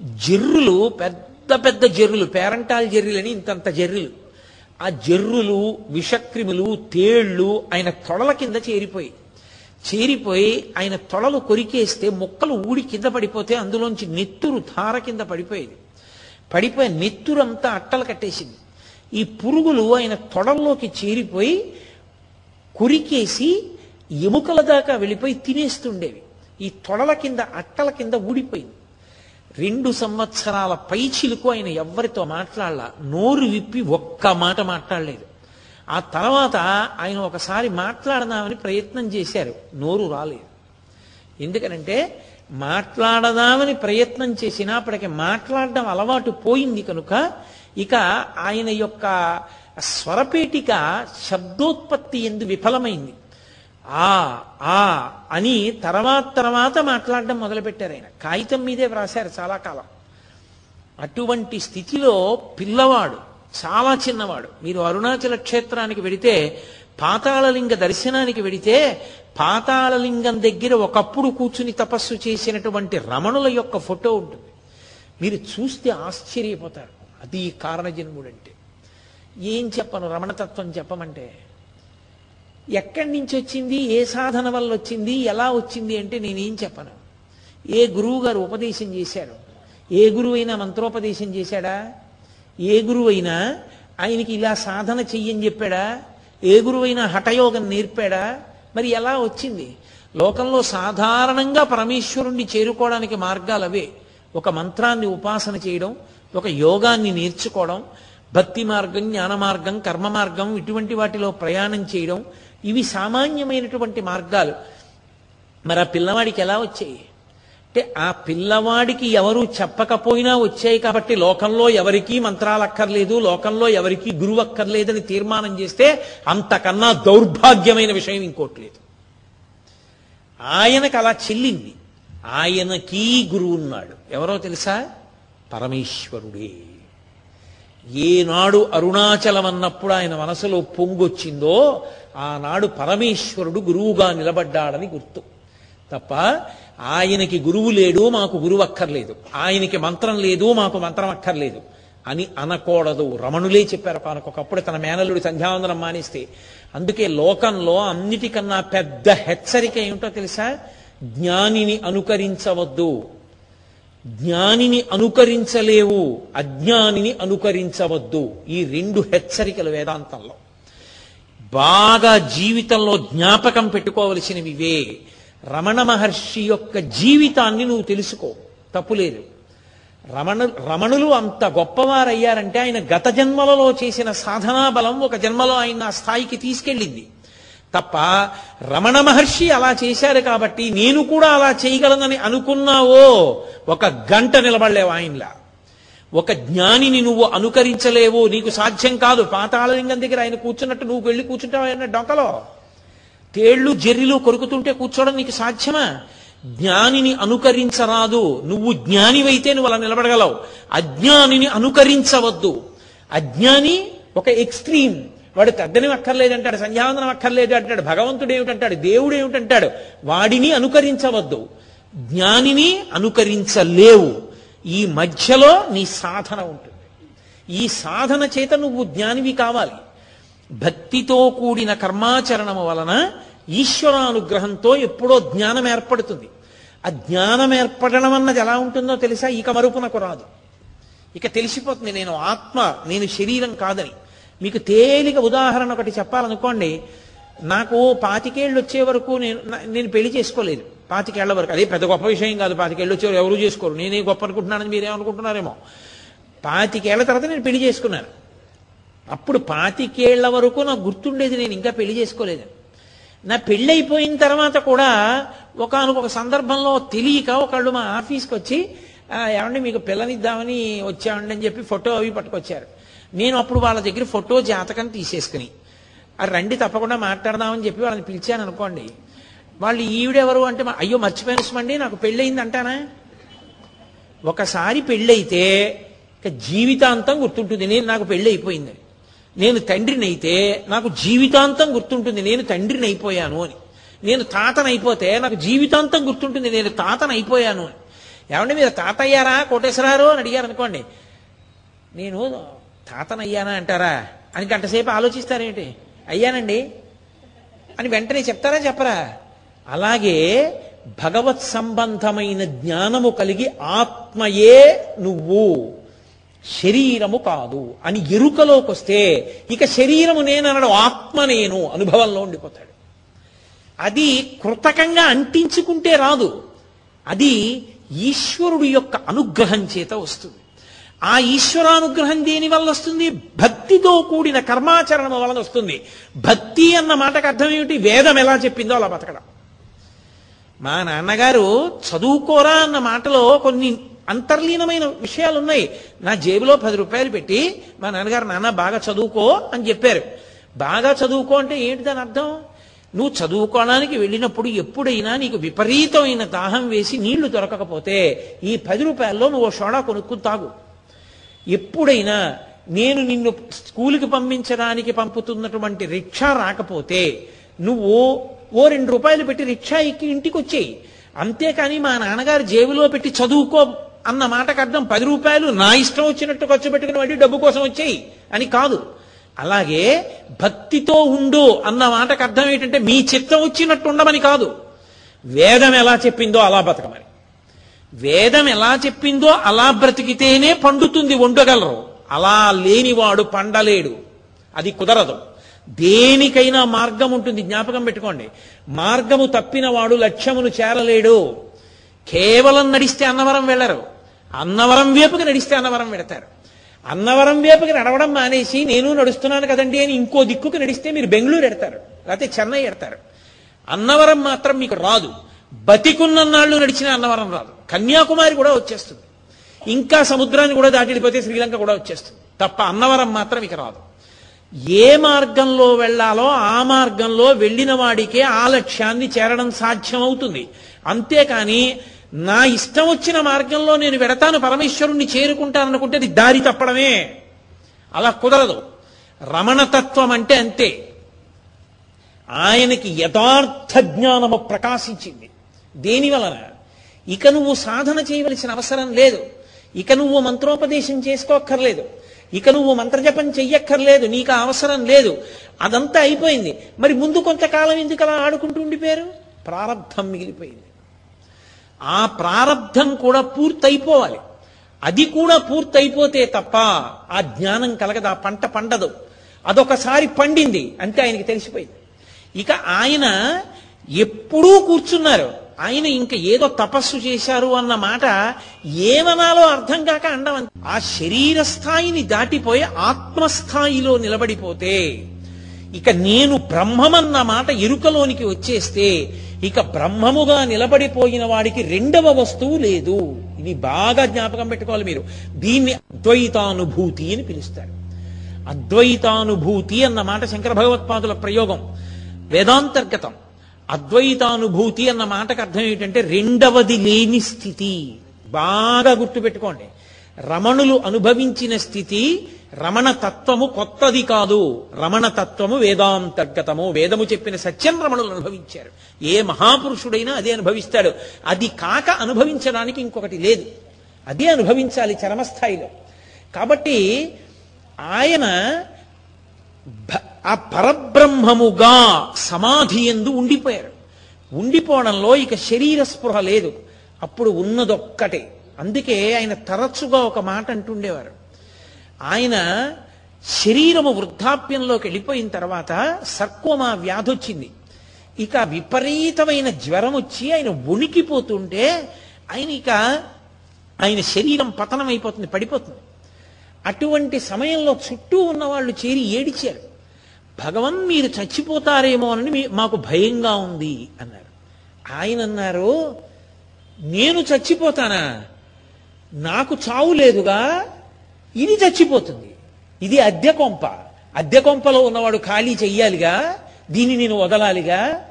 జర్రులు పెద్ద పెద్ద జర్రులు పేరంటాల్ జర్రులని ఇంతంత జర్రులు. ఆ జర్రులు విషక్రిములు తేళ్ళు ఆయన తొడల కింద చేరిపోయి. చేరిపోయి ఆయన తొడలు కొరికేస్తే మొక్కలు ఊడి కింద పడిపోతే అందులోంచి నెత్తురు ధార కింద పడిపోయేది. పడిపోయి నెత్తురంతా అట్టలు కట్టేసింది. ఈ పురుగులు ఆయన తొడల్లోకి చేరిపోయి కొరికేసి ఎముకల దాకా వెళ్ళిపోయి తినేస్తుండేవి. ఈ తొడల కింద అట్టల కింద ఊడిపోయింది. రెండు సంవత్సరాల పైచిలకు ఆయన ఎవ్వరితో మాట్లాడాల. నోరు విప్పి ఒక్క మాట మాట్లాడలేదు. ఆ తర్వాత ఆయన ఒకసారి మాట్లాడదామని ప్రయత్నం చేశారు. నోరు రాలేదు. ఎందుకనంటే మాట్లాడదామని ప్రయత్నం చేసినా అప్పటికి మాట్లాడడం అలవాటు పోయింది కనుక ఇక ఆయన యొక్క స్వరపేటిక శబ్దోత్పత్తి ఎందు విఫలమైంది. ఆ ఆ అని తర్వాత తర్వాత మాట్లాడడం మొదలుపెట్టారు ఆయన. కాగితం మీదే వ్రాశారు చాలా కాలం. అటువంటి స్థితిలో పిల్లవాడు చాలా చిన్నవాడు మీరు అరుణాచల క్షేత్రానికి వెడితే పాతాళలింగ దర్శనానికి వెడితే పాతాళలింగం దగ్గర ఒకప్పుడు కూర్చుని తపస్సు చేసినటువంటి రమణుల యొక్క ఫోటో ఉంటుంది. మీరు చూస్తే ఆశ్చర్యపోతారు. అది కారణజన్ముడంటే. ఏం చెప్పను? రమణతత్వం చెప్పమంటే ఎక్కడి నుంచి వచ్చింది? ఏ సాధన వల్ల వచ్చింది? ఎలా వచ్చింది అంటే నేనేం చెప్పను. ఏ గురువు గారు ఉపదేశం చేశాడు ఏ గురువు అయినా మంత్రోపదేశం చేశాడా? ఏ గురువు అయినా ఆయనకి ఇలా సాధన చెయ్యని చెప్పాడా? ఏ గురువైనా హఠయోగం నేర్పాడా? మరి ఎలా వచ్చింది? లోకంలో సాధారణంగా పరమేశ్వరుణ్ణి చేరుకోవడానికి మార్గాలు అవే. ఒక మంత్రాన్ని ఉపాసన చేయడం ఒక యోగాన్ని నేర్చుకోవడం భక్తి మార్గం జ్ఞాన మార్గం కర్మ మార్గం ఇటువంటి వాటిలో ప్రయాణం చేయడం ఇవి సామాన్యమైనటువంటి మార్గాలు. మరి ఆ పిల్లవాడికి ఎలా వచ్చాయి? అంటే ఆ పిల్లవాడికి ఎవరు చెప్పకపోయినా వచ్చాయి కాబట్టి లోకంలో ఎవరికీ మంత్రాలు అక్కర్లేదు లోకంలో ఎవరికీ గురువు అక్కర్లేదని తీర్మానం చేస్తే అంతకన్నా దౌర్భాగ్యమైన విషయం ఇంకోటి లేదు. ఆయనకు అలా చెల్లింది. ఆయనకీ గురువు ఉన్నాడు. ఎవరో తెలుసా? పరమేశ్వరుడే. ఏనాడు అరుణాచలం అన్నప్పుడు ఆయన మనసులో పొంగొచ్చిందో ఆనాడు పరమేశ్వరుడు గురువుగా నిలబడ్డాడని గుర్తు. తప్ప ఆయనకి గురువు లేడు మాకు గురువు అక్కర్లేదు. ఆయనకి మంత్రం లేదు మాకు మంత్రం అక్కర్లేదు అని అనకూడదు. రమణులే చెప్పారు ఒకప్పుడు తన మేనల్లుడి సంధ్యావందనం మానేస్తే. అందుకే లోకంలో అన్నిటికన్నా పెద్ద హెచ్చరిక ఏమిటో తెలుసా? జ్ఞానిని అనుకరించవద్దు. జ్ఞానిని అనుకరించలేవు అజ్ఞానిని అనుకరించవద్దు. ఈ రెండు హెచ్చరికలు వేదాంతంలో. బాగా జీవితంలో జ్ఞాపకం పెట్టుకోవలసినవివే. రమణ మహర్షి యొక్క జీవితాన్ని నువ్వు తెలుసుకో. తప్పులేదు రమణ రమణులు అంత గొప్పవారయ్యారంటే ఆయన గత జన్మలలో చేసిన సాధనా బలం ఒక జన్మలో ఆయన ఆ స్థాయికి తీసుకెళ్ళింది. తప్ప రమణ మహర్షి అలా చేశారు కాబట్టి నేను కూడా అలా చేయగలనని అనుకున్నావో? ఒక గంట నిలబడలేవు ఆయనలా. ఒక జ్ఞానిని నువ్వు అనుకరించలేవు? నీకు సాధ్యం కాదు. పాతాళలింగం దగ్గర ఆయన కూర్చున్నట్టు నువ్వు వెళ్ళి కూర్చుంటావు ఆయన డొంకలో? తేళ్ళు జర్రిలు కొరుకుతుంటే కూర్చోవడం నీకు సాధ్యమా? జ్ఞానిని అనుకరించరాదు. నువ్వు జ్ఞానివైతే నువ్వు అలా నిలబడగలవు. అజ్ఞానిని అనుకరించవద్దు. అజ్ఞాని ఒక ఎక్స్ట్రీమ్. వాడు తద్దనం అక్కర్లేదు అంటాడు సంధ్యావందనం అక్కర్లేదు అంటాడు భగవంతుడు ఏమిటంటాడు దేవుడు ఏమిటంటాడు వాడిని అనుకరించవద్దు. జ్ఞానిని అనుకరించలేవు. ఈ మధ్యలో నీ సాధన ఉంటుంది. ఈ సాధన చేత నువ్వు జ్ఞానివి కావాలి. భక్తితో కూడిన కర్మాచరణము వలన ఈశ్వరానుగ్రహంతో ఎప్పుడో జ్ఞానం ఏర్పడుతుంది. ఆ జ్ఞానం ఏర్పడడం అన్నది ఎలా ఉంటుందో తెలుసా? ఇక మరుపునకు రాదు. ఇక తెలిసిపోతుంది నేను ఆత్మ నేను శరీరం కాదని. మీకు తేలిక ఉదాహరణ ఒకటి చెప్పాలనుకోండి నాకు పాతికేళ్ళు వచ్చే వరకు నేను నేను పెళ్ళి చేసుకోలేదు. పాతికేళ్ళ వరకు. అదే పెద్ద గొప్ప విషయం కాదు. పాతికేళ్ళు వచ్చేవారు ఎవరు చేసుకోరు. నేనే గొప్ప అనుకుంటున్నానని మీరేమనుకుంటున్నారేమో. పాతికేళ్ళ తర్వాత నేను పెళ్ళి చేసుకున్నాను. అప్పుడు పాతికేళ్ళ వరకు నాకు గుర్తుండేది నేను ఇంకా పెళ్ళి చేసుకోలేదు. నా పెళ్ళి అయిపోయిన తర్వాత కూడా ఒకనొక సందర్భంలో తెలియక ఒకళ్ళు మా ఆఫీస్కి వచ్చి ఏమండి మీకు పిల్లనిద్దామని వచ్చామండి అని చెప్పి ఫోటో అవి పట్టుకొచ్చారు. నేను అప్పుడు వాళ్ళ దగ్గర ఫోటో జాతకం తీసేసుకుని ఆ రండి తప్పకుండా మాట్లాడదామని చెప్పి వాళ్ళని పిలిచాను అనుకోండి. వాళ్ళు ఈవిడెవరు అంటే అయ్యో మర్చిపోయిన సుమండి నాకు పెళ్ళయింది అంటానా? ఒకసారి పెళ్ళైతే ఇక జీవితాంతం గుర్తుంటుంది నేను నాకు పెళ్ళి అయిపోయింది నేను తండ్రిని అయితే నాకు జీవితాంతం గుర్తుంటుంది నేను తండ్రిని అయిపోయాను అని. నేను తాతనైపోతే అయిపోతే నాకు జీవితాంతం గుర్తుంటుంది నేను తాతను అయిపోయాను అని. ఏమంటే మీరు తాతయ్యారా కోటేశ్వరారు అని అడిగారు అనుకోండి నేను తాతనయ్యానా అంటారా? అని గంటసేపు ఆలోచిస్తారేంటి? అయ్యానండి. అని వెంటనే చెప్తారా చెప్పరా? అలాగే భగవత్ సంబంధమైన జ్ఞానము కలిగి ఆత్మయే నువ్వు. శరీరము కాదు. అని ఎరుకలోకి వస్తే ఇక శరీరము నేననడు ఆత్మ నేను అనుభవంలో ఉండిపోతాడు. అది కృతకంగా అంటించుకుంటే రాదు. అది ఈశ్వరుడు యొక్క అనుగ్రహం చేత వస్తుంది. ఆ ఈశ్వరానుగ్రహం దేని వల్ల వస్తుంది? భక్తితో కూడిన కర్మాచరణం వలన వస్తుంది. భక్తి అన్న మాటకు అర్థం ఏమిటి? వేదం ఎలా చెప్పిందో అలా బతకడం. మా నాన్నగారు చదువుకోరా అన్న మాటలో కొన్ని అంతర్లీనమైన విషయాలు ఉన్నాయి నా జేబులో పది రూపాయలు పెట్టి మా నాన్నగారు నాన్న బాగా చదువుకో అని చెప్పారు. బాగా చదువుకో అంటే ఏంటి దాని అర్థం? నువ్వు చదువుకోవడానికి వెళ్ళినప్పుడు ఎప్పుడైనా నీకు విపరీతమైన దాహం వేసి నీళ్ళు దొరకకపోతే ఈ పది రూపాయల్లో నువ్వు షోడా కొనుక్కుని తాగు. ఎప్పుడైనా నేను నిన్ను స్కూల్కి పంపించడానికి పంపుతున్నటువంటి రిక్షా రాకపోతే నువ్వు ఓ రెండు రూపాయలు పెట్టి రిక్షా ఎక్కి ఇంటికి వచ్చేయి అంతేకాని మా నాన్నగారు జేబులో పెట్టి చదువుకో అన్న మాటకు అర్థం పది రూపాయలు నా ఇష్టం వచ్చినట్టు ఖర్చు పెట్టుకుని మళ్ళీ డబ్బు కోసం వచ్చేయి అని కాదు. అలాగే భక్తితో ఉండు అన్న మాటకు అర్థం ఏంటంటే మీ చిత్తం వచ్చినట్టు ఉండమని కాదు. వేదం ఎలా చెప్పిందో అలా బతకమని. వేదం ఎలా చెప్పిందో అలా బ్రతికితేనే పండుతుంది వండగలరు. అలా లేనివాడు పండలేడు. అది కుదరదు. దేనికైనా మార్గం ఉంటుంది. జ్ఞాపకం పెట్టుకోండి. మార్గము తప్పిన వాడు లక్ష్యమును చేరలేడు. కేవలం నడిస్తే అన్నవరం వెళ్ళరు. అన్నవరం వేపుకి నడిస్తే అన్నవరం వెడతారు. అన్నవరం వేపుకి నడవడం మానేసి నేను నడుస్తున్నాను కదండి అని ఇంకో దిక్కుకి నడిస్తే మీరు బెంగళూరు ఎడతారు. లేకపోతే చెన్నై ఎడతారు. అన్నవరం మాత్రం మీకు రాదు. బతికున్న నాళ్ళు నడిచిన అన్నవరం రాదు. కన్యాకుమారి కూడా వచ్చేస్తుంది. ఇంకా సముద్రాన్ని కూడా దాటిపోతే శ్రీలంక కూడా వచ్చేస్తుంది. తప్ప అన్నవరం మాత్రం ఇక రాదు. ఏ మార్గంలో వెళ్ళాలో ఆ మార్గంలో వెళ్ళిన వాడికే ఆ లక్ష్యాన్ని చేరడం సాధ్యమవుతుంది. అంతేకాని నా ఇష్టం వచ్చిన మార్గంలో నేను వెడతాను పరమేశ్వరుణ్ణి చేరుకుంటాననుకుంటే అది దారి తప్పడమే. అలా కుదరదు. రమణతత్వం అంటే అంతే. ఆయనకి యథార్థ జ్ఞానము ప్రకాశించింది. దేని వలన? ఇక నువ్వు సాధన చేయవలసిన అవసరం లేదు. ఇక నువ్వు మంత్రోపదేశం చేసుకోక్కర్లేదు. ఇక నువ్వు మంత్రజపం చెయ్యక్కర్లేదు. నీకు అవసరం లేదు. అదంతా అయిపోయింది. మరి ముందు కొంతకాలం ఎందుకు అలా ఆడుకుంటూ ఉండిపోయారు? ప్రారంధం మిగిలిపోయింది. ఆ ప్రారంధం కూడా పూర్తయిపోవాలి. అది కూడా పూర్తయిపోతే తప్ప ఆ జ్ఞానం కలగదు. ఆ పంట పండదు. అదొకసారి పండింది. అంటే ఆయనకి తెలిసిపోయింది. ఇక ఆయన ఎప్పుడూ కూర్చున్నారు. ఆయన ఇంకా ఏదో తపస్సు చేశారు అన్న మాట ఏమనాలో అర్థం కాక అండం ఆ శరీర స్థాయిని దాటిపోయి ఆత్మస్థాయిలో నిలబడిపోతే ఇక నేను బ్రహ్మమన్న మాట ఎరుకలోనికి వచ్చేస్తే ఇక బ్రహ్మముగా నిలబడిపోయిన వాడికి రెండవ వస్తువు లేదు. ఇది బాగా జ్ఞాపకం పెట్టుకోవాలి మీరు. దీన్ని అద్వైతానుభూతి అని పిలుస్తారు. అద్వైతానుభూతి అన్న మాట శంకర భగవత్పాదుల ప్రయోగం. వేదాంతర్గతం. అద్వైతానుభూతి అన్న మాటకు అర్థం ఏంటంటే రెండవది లేని స్థితి. బాగా గుర్తుపెట్టుకోండి. రమణులు అనుభవించిన స్థితి రమణ తత్వము కొత్తది కాదు. రమణ తత్వము వేదాంతర్గతము. వేదము చెప్పిన సత్యం రమణులు అనుభవించారు. ఏ మహాపురుషుడైనా అదే అనుభవిస్తాడు. అది కాక అనుభవించడానికి ఇంకొకటి లేదు. అదే అనుభవించాలి చరమస్థాయిలో. కాబట్టి ఆయన భ- ఆ పరబ్రహ్మముగా సమాధి ఎందు ఉండిపోయారు. ఉండిపోవడంలో ఇక శరీర స్పృహ లేదు. అప్పుడు ఉన్నదొక్కటే. అందుకే ఆయన తరచుగా ఒక మాట అంటుండేవారు. ఆయన శరీరము వృద్ధాప్యంలోకి వెళ్ళిపోయిన తర్వాత సర్కోమా వ్యాధి వచ్చింది ఇక విపరీతమైన జ్వరం వచ్చి ఆయన వణికిపోతుంటే ఆయన ఇక ఆయన శరీరం పతనం అయిపోతుంది పడిపోతుంది. అటువంటి సమయంలో చుట్టూ ఉన్న వాళ్ళు చేరి ఏడిచారు. భగవన్ మీరు చచ్చిపోతారేమో అని మాకు భయంగా ఉంది అన్నారు. ఆయన అన్నారు నేను చచ్చిపోతానా? నాకు చావు లేదుగా? ఇది చచ్చిపోతుంది. ఇది అద్దె కొంప. అద్దె కొంపలో ఉన్నవాడు ఖాళీ చెయ్యాలిగా? దీన్ని నేను వదలాలిగా?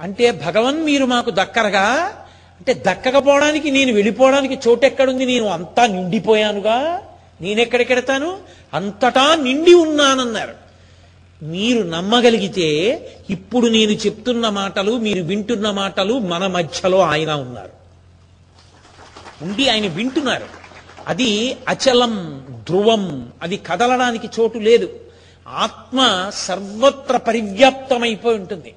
అంటే భగవన్ మీరు మాకు దక్కరగా? అంటే దక్కకపోవడానికి నేను వెళ్ళిపోవడానికి చోటెక్కడుంది? నేను అంతా నిండిపోయానుగా? నేనెక్కడికెడతాను అంతటా నిండి ఉన్నానన్నారు. మీరు నమ్మగలిగితే ఇప్పుడు నేను చెప్తున్న మాటలు మీరు వింటున్న మాటలు మన మధ్యలో ఆయన ఉన్నారు. ఉండి ఆయన వింటున్నారు. అది అచలం ధ్రువం అది కదలడానికి చోటు లేదు. ఆత్మ సర్వత్ర పరివ్యాప్తమైపోయి ఉంటుంది.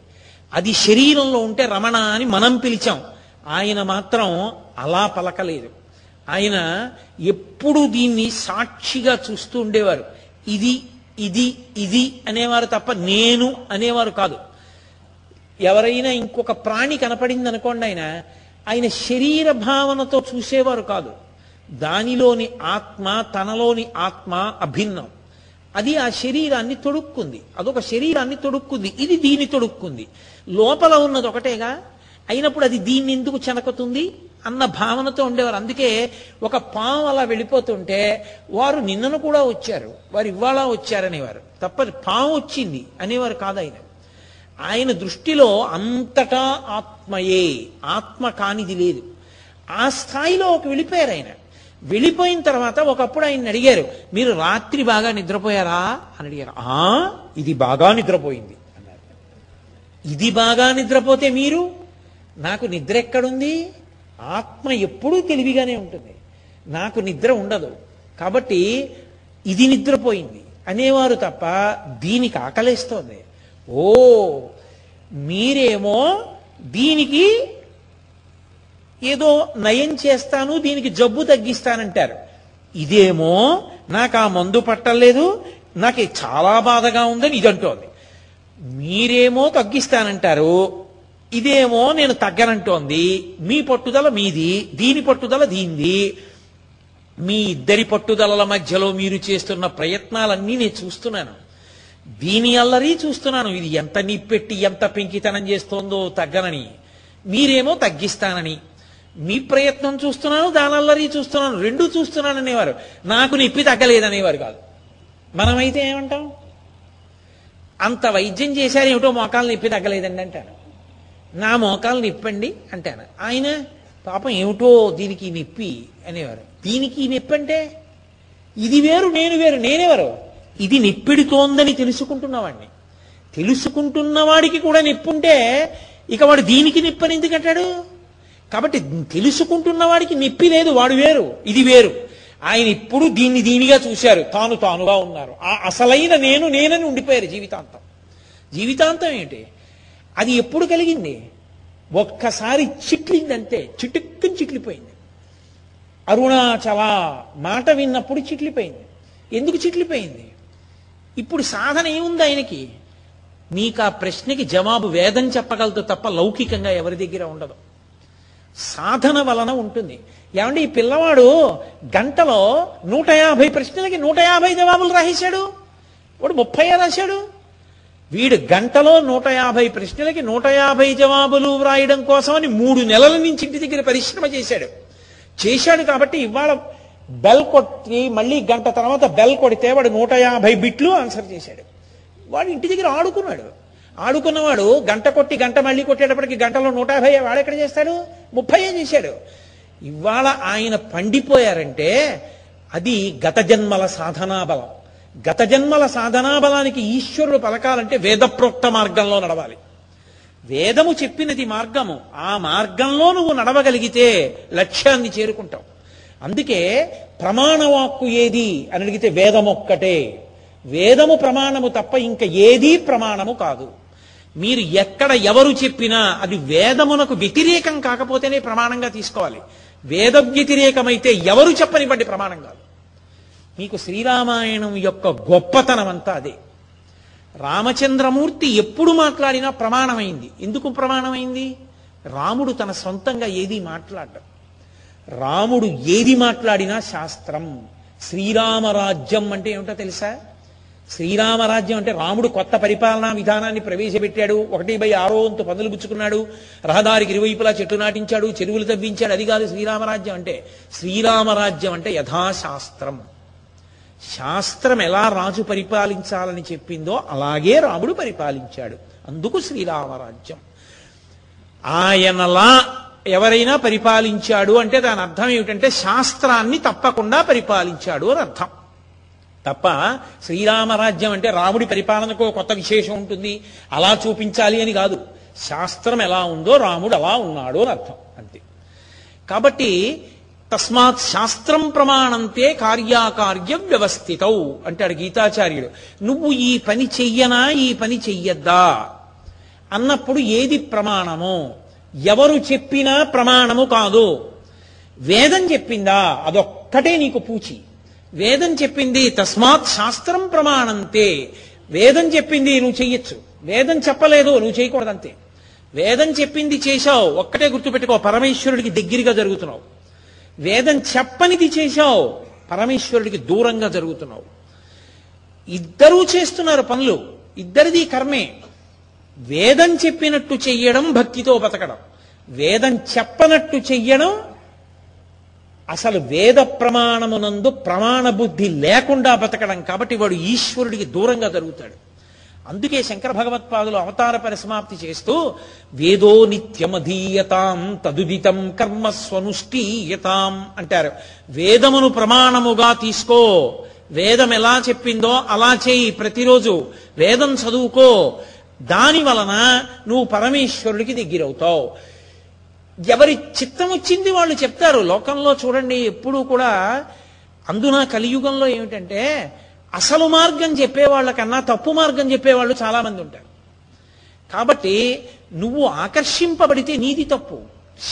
అది శరీరంలో ఉంటే రమణ అని మనం పిలిచాం. ఆయన మాత్రం అలా పలకలేదు. ఆయన ఎప్పుడు దీన్ని సాక్షిగా చూస్తూ ఉండేవారు. ఇది ఇది ఇది అనేవారు తప్ప నేను అనేవారు కాదు. ఎవరైనా ఇంకొక ప్రాణి కనపడింది అనుకోండి ఆయన ఆయన శరీర భావనతో చూసేవారు కాదు. దానిలోని ఆత్మ తనలోని ఆత్మ అభిన్నం. అది ఆ శరీరాన్ని తొడుక్కుంది. అదొక శరీరాన్ని తొడుక్కుంది. ఇది దీన్ని తొడుక్కుంది. లోపల ఉన్నది ఒకటేగా? అయినప్పుడు అది దీన్ని ఎందుకు చెనకుతుంది? అన్న భావనతో ఉండేవారు. అందుకే ఒక పాము అలా వెళ్ళిపోతుంటే వారు నిన్నను కూడా వచ్చారు. వారు ఇవాళ వచ్చారనేవారు. తప్ప పాము వచ్చింది అనేవారు కాదు ఆయన. ఆయన దృష్టిలో అంతటా ఆత్మయే ఆత్మ కానిది లేదు. ఆ స్థాయిలో ఒక వెళ్ళిపోయారు ఆయన. వెళ్ళిపోయిన తర్వాత ఒకప్పుడు ఆయన అడిగారు మీరు రాత్రి బాగా నిద్రపోయారా? అని అడిగారు ఆ ఇది బాగా నిద్రపోయింది. అన్నారు. ఇది బాగా నిద్రపోతే మీరు? నాకు నిద్ర ఎక్కడుంది? ఆత్మ ఎప్పుడూ తెలివిగానే ఉంటుంది. నాకు నిద్ర ఉండదు. కాబట్టి ఇది నిద్రపోయింది. అనేవారు తప్ప దీనికి ఆకలేస్తోంది. ఓ మీరేమో దీనికి ఏదో నయం చేస్తాను దీనికి జబ్బు తగ్గిస్తానంటారు. ఇదేమో నాకు ఆ మందు పట్టలేదు నాకు చాలా బాధగా ఉందని ఇదంటోంది. మీరేమో తగ్గిస్తానంటారు ఇదేమో నేను తగ్గనంటోంది. మీ పట్టుదల మీది దీని పట్టుదల దీంది మీ ఇద్దరి పట్టుదలల మధ్యలో మీరు చేస్తున్న ప్రయత్నాలన్నీ నేను చూస్తున్నాను. దీని అల్లరి చూస్తున్నాను. ఇది ఎంత నిప్పెట్టి ఎంత పెంకితనం చేస్తోందో తగ్గనని. మీరేమో తగ్గిస్తానని. మీ ప్రయత్నం చూస్తున్నాను దాని అల్లరి చూస్తున్నాను రెండు చూస్తున్నాను అనేవారు. నాకు నిప్పి తగ్గలేదనేవారు కాదు. మనమైతే ఏమంటాం? అంత వైద్యం చేశారు ఏమిటో మోకాలు నొప్పి తగ్గలేదండి అంటాను. నా మోకాలు నిప్పండి అంటాను ఆయన పాపం ఏమిటో దీనికి నిప్పి అనేవారు. దీనికి నిప్పి అంటే ఇది వేరు నేను వేరు నేనెవరు? ఇది నిప్పిడుతోందని తెలుసుకుంటున్నవాడిని తెలుసుకుంటున్నవాడికి కూడా నిప్పుంటే ఇక వాడు దీనికి నిప్పని ఎందుకంటాడు? కాబట్టి తెలుసుకుంటున్నవాడికి నిప్పి లేదు వాడు వేరు ఇది వేరు. ఆయన ఇప్పుడు దీన్ని దీనిగా చూశారు తాను తానుగా ఉన్నారు. ఆ అసలైన నేను నేనని ఉండిపోయారు జీవితాంతం. జీవితాంతం ఏంటి? అది ఎప్పుడు కలిగింది? ఒక్కసారి చిట్లిందంటే చిటుక్కుని చిట్లిపోయింది. అరుణాచల మాట విన్నప్పుడు చిట్లిపోయింది. ఎందుకు చిట్లిపోయింది? ఇప్పుడు సాధన ఏముంది ఆయనకి? నీకు ఆ ప్రశ్నకి జవాబు వేదం చెప్పగలదు తప్ప లౌకికంగా ఎవరి దగ్గర ఉండదు. సాధన వలన ఉంటుంది. ఏమంటే ఈ పిల్లవాడు గంటలో నూట యాభై ప్రశ్నలకి నూట యాభై జవాబులు రాసేశాడు? వాడు ముప్పై రాశాడు? వీడు గంటలో నూట యాభై ప్రశ్నలకి నూట యాభై జవాబులు వ్రాయడం కోసమని మూడు నెలల నుంచి ఇంటి దగ్గర పరిశ్రమ చేశాడు. చేశాడు కాబట్టి ఇవాళ బెల్ కొట్టి మళ్ళీ గంట తర్వాత బెల్ కొడితే వాడు నూట యాభై బిట్లు ఆన్సర్ చేశాడు. వాడు ఇంటి దగ్గర ఆడుకున్నాడు. ఆడుకున్నవాడు గంట కొట్టి గంట మళ్ళీ కొట్టేటప్పటికి గంటలో నూట యాభై వాడు ఎక్కడ చేస్తాడు? ముప్పై చేశాడు. ఇవాళ ఆయన పండిపోయారంటే అది గత జన్మల సాధనా బలం. గత జన్మల సాధనా బలానికి ఈశ్వరుడు పలకాలంటే వేదప్రోక్త మార్గంలో నడవాలి. వేదము చెప్పినది మార్గము. ఆ మార్గంలో నువ్వు నడవగలిగితే లక్ష్యాన్ని చేరుకుంటావు. అందుకే ప్రమాణవాక్కు ఏది అని అడిగితే వేదమొక్కటే. వేదము ప్రమాణము తప్ప ఇంకా ఏదీ ప్రమాణము కాదు. మీరు ఎక్కడ ఎవరు చెప్పినా అది వేదమునకు వ్యతిరేకం కాకపోతేనే ప్రమాణంగా తీసుకోవాలి. వేద వ్యతిరేకమైతే ఎవరు చెప్పనివ్వండి ప్రమాణం కాదు. మీకు శ్రీరామాయణం యొక్క గొప్పతనం అంతా అదే. రామచంద్రమూర్తి ఎప్పుడు మాట్లాడినా ప్రమాణమైంది. ఎందుకు ప్రమాణమైంది? రాముడు తన సొంతంగా ఏది మాట్లాడడం. రాముడు ఏది మాట్లాడినా శాస్త్రం. శ్రీరామరాజ్యం అంటే ఏమిటో తెలుసా? శ్రీరామరాజ్యం అంటే రాముడు కొత్త పరిపాలనా విధానాన్ని ప్రవేశపెట్టాడు. ఒకటి బై ఆరో వంతు పనులు పుచ్చుకున్నాడు. రహదారికి ఇరువైపులా చెట్లు నాటించాడు. చెరువులు తవ్వించాడు. అది కాదు శ్రీరామరాజ్యం అంటే. శ్రీరామరాజ్యం అంటే యథాశాస్త్రం. శాస్త్రం ఎలా రాజు పరిపాలించాలని చెప్పిందో అలాగే రాముడు పరిపాలించాడు. అందుకు శ్రీరామరాజ్యం. ఆయనలా ఎవరైనా పరిపాలించాడు అంటే దాని అర్థం ఏమిటంటే శాస్త్రాన్ని తప్పకుండా పరిపాలించాడు అని అర్థం. తప్ప శ్రీరామరాజ్యం అంటే రాముడి పరిపాలనకు కొత్త విశేషం ఉంటుంది. అలా చూపించాలి అని కాదు. శాస్త్రం ఎలా ఉందో రాముడు అలా ఉన్నాడు అని అర్థం. అంతే. కాబట్టి తస్మాత్ శాస్త్రం ప్రమాణంతే కార్యాకార్య వ్యవస్థితౌ అంటాడు గీతాచార్యుడు. నువ్వు ఈ పని చెయ్యనా ఈ పని చెయ్యద్దా? అన్నప్పుడు ఏది ప్రమాణము? ఎవరు చెప్పినా ప్రమాణము కాదు. వేదం చెప్పిందా? అదొక్కటే నీకు పూచి. వేదం చెప్పింది తస్మాత్ శాస్త్రం ప్రమాణంతే. వేదం చెప్పింది నువ్వు చెయ్యొచ్చు. వేదం చెప్పలేదు నువ్వు చేయకూడదంతే. వేదం చెప్పింది చేశావు ఒక్కటే గుర్తుపెట్టుకో పరమేశ్వరుడికి దగ్గరగా జరుగుతున్నావు. వేదం చెప్పనిది చేశావు పరమేశ్వరుడికి దూరంగా జరుగుతున్నావు. ఇద్దరూ చేస్తున్నారు పనులు ఇద్దరిది కర్మే. వేదం చెప్పినట్టు చెయ్యడం భక్తితో బతకడం. వేదం చెప్పనట్టు చెయ్యడం అసలు వేద ప్రమాణమునందు ప్రమాణ బుద్ధి లేకుండా బతకడం కాబట్టి వాడు ఈశ్వరుడికి దూరంగా జరుగుతాడు. అందుకే శంకర భగవత్పాదులు అవతార పరిసమాప్తి చేస్తూ వేదో నిత్యమధీయతాం తదుదితం కర్మ స్వనుష్ఠీయతాం అంటారు. వేదమును ప్రమాణముగా తీసుకో. వేదం ఎలా చెప్పిందో అలా చేయి ప్రతిరోజు. వేదం చదువుకో. దాని వలన నువ్వు పరమేశ్వరుడికి దగ్గరవుతావు. ఎవరి చిత్తం వచ్చింది వాళ్ళు చెప్తారు. లోకంలో చూడండి ఎప్పుడూ కూడా అందున కలియుగంలో ఏమిటంటే అసలు మార్గం చెప్పేవాళ్ళకన్నా తప్పు మార్గం చెప్పేవాళ్ళు చాలా మంది ఉంటారు. కాబట్టి నువ్వు ఆకర్షింపబడితే నీది తప్పు.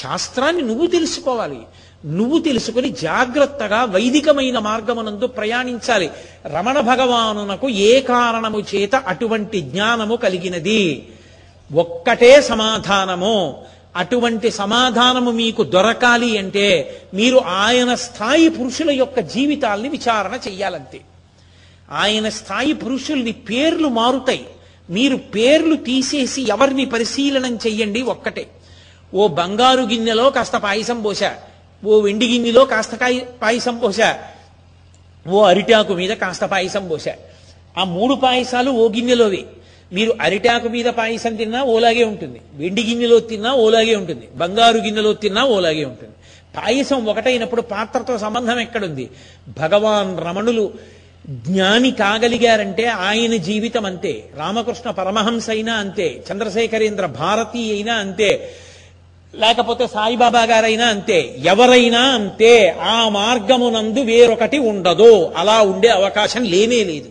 శాస్త్రాన్ని నువ్వు తెలుసుకోవాలి. నువ్వు తెలుసుకుని జాగ్రత్తగా వైదికమైన మార్గమునందు ప్రయాణించాలి. రమణ భగవానునకు ఏ కారణము చేత అటువంటి జ్ఞానము కలిగినది? ఒక్కటే సమాధానము. అటువంటి సమాధానము మీకు దొరకాలి అంటే మీరు ఆయన స్థాయి పురుషుల యొక్క జీవితాల్ని విచారణ చెయ్యాలంతే. ఆయన స్థాయి పురుషుల్ని పేర్లు మారుతాయి. మీరు పేర్లు తీసేసి ఎవరిని పరిశీలనం చెయ్యండి ఒక్కటే. ఓ బంగారు గిన్నెలో కాస్త పాయసం పోసా ఓ వెండి గిన్నెలో కాస్త పాయసం పోసా ఓ అరిటాకు మీద కాస్త పాయసం పోసా ఆ మూడు పాయసాలు ఓ గిన్నెలోవి. మీరు అరిటాకు మీద పాయసం తిన్నా ఓలాగే ఉంటుంది. వెండి గిన్నెలో తిన్నా ఓలాగే ఉంటుంది. బంగారు గిన్నెలో తిన్నా ఓలాగే ఉంటుంది. పాయసం ఒకటైనప్పుడు పాత్రతో సంబంధం ఎక్కడుంది? భగవాన్ రమణులు జ్ఞాని కాగలిగారంటే ఆయన జీవితం అంతే. రామకృష్ణ పరమహంస అయినా అంతే. చంద్రశేఖరేంద్ర భారతి అయినా అంతే. లేకపోతే సాయిబాబా గారైనా అంతే. ఎవరైనా అంతే. ఆ మార్గమునందు వేరొకటి ఉండదు. అలా ఉండే అవకాశం లేనే లేదు.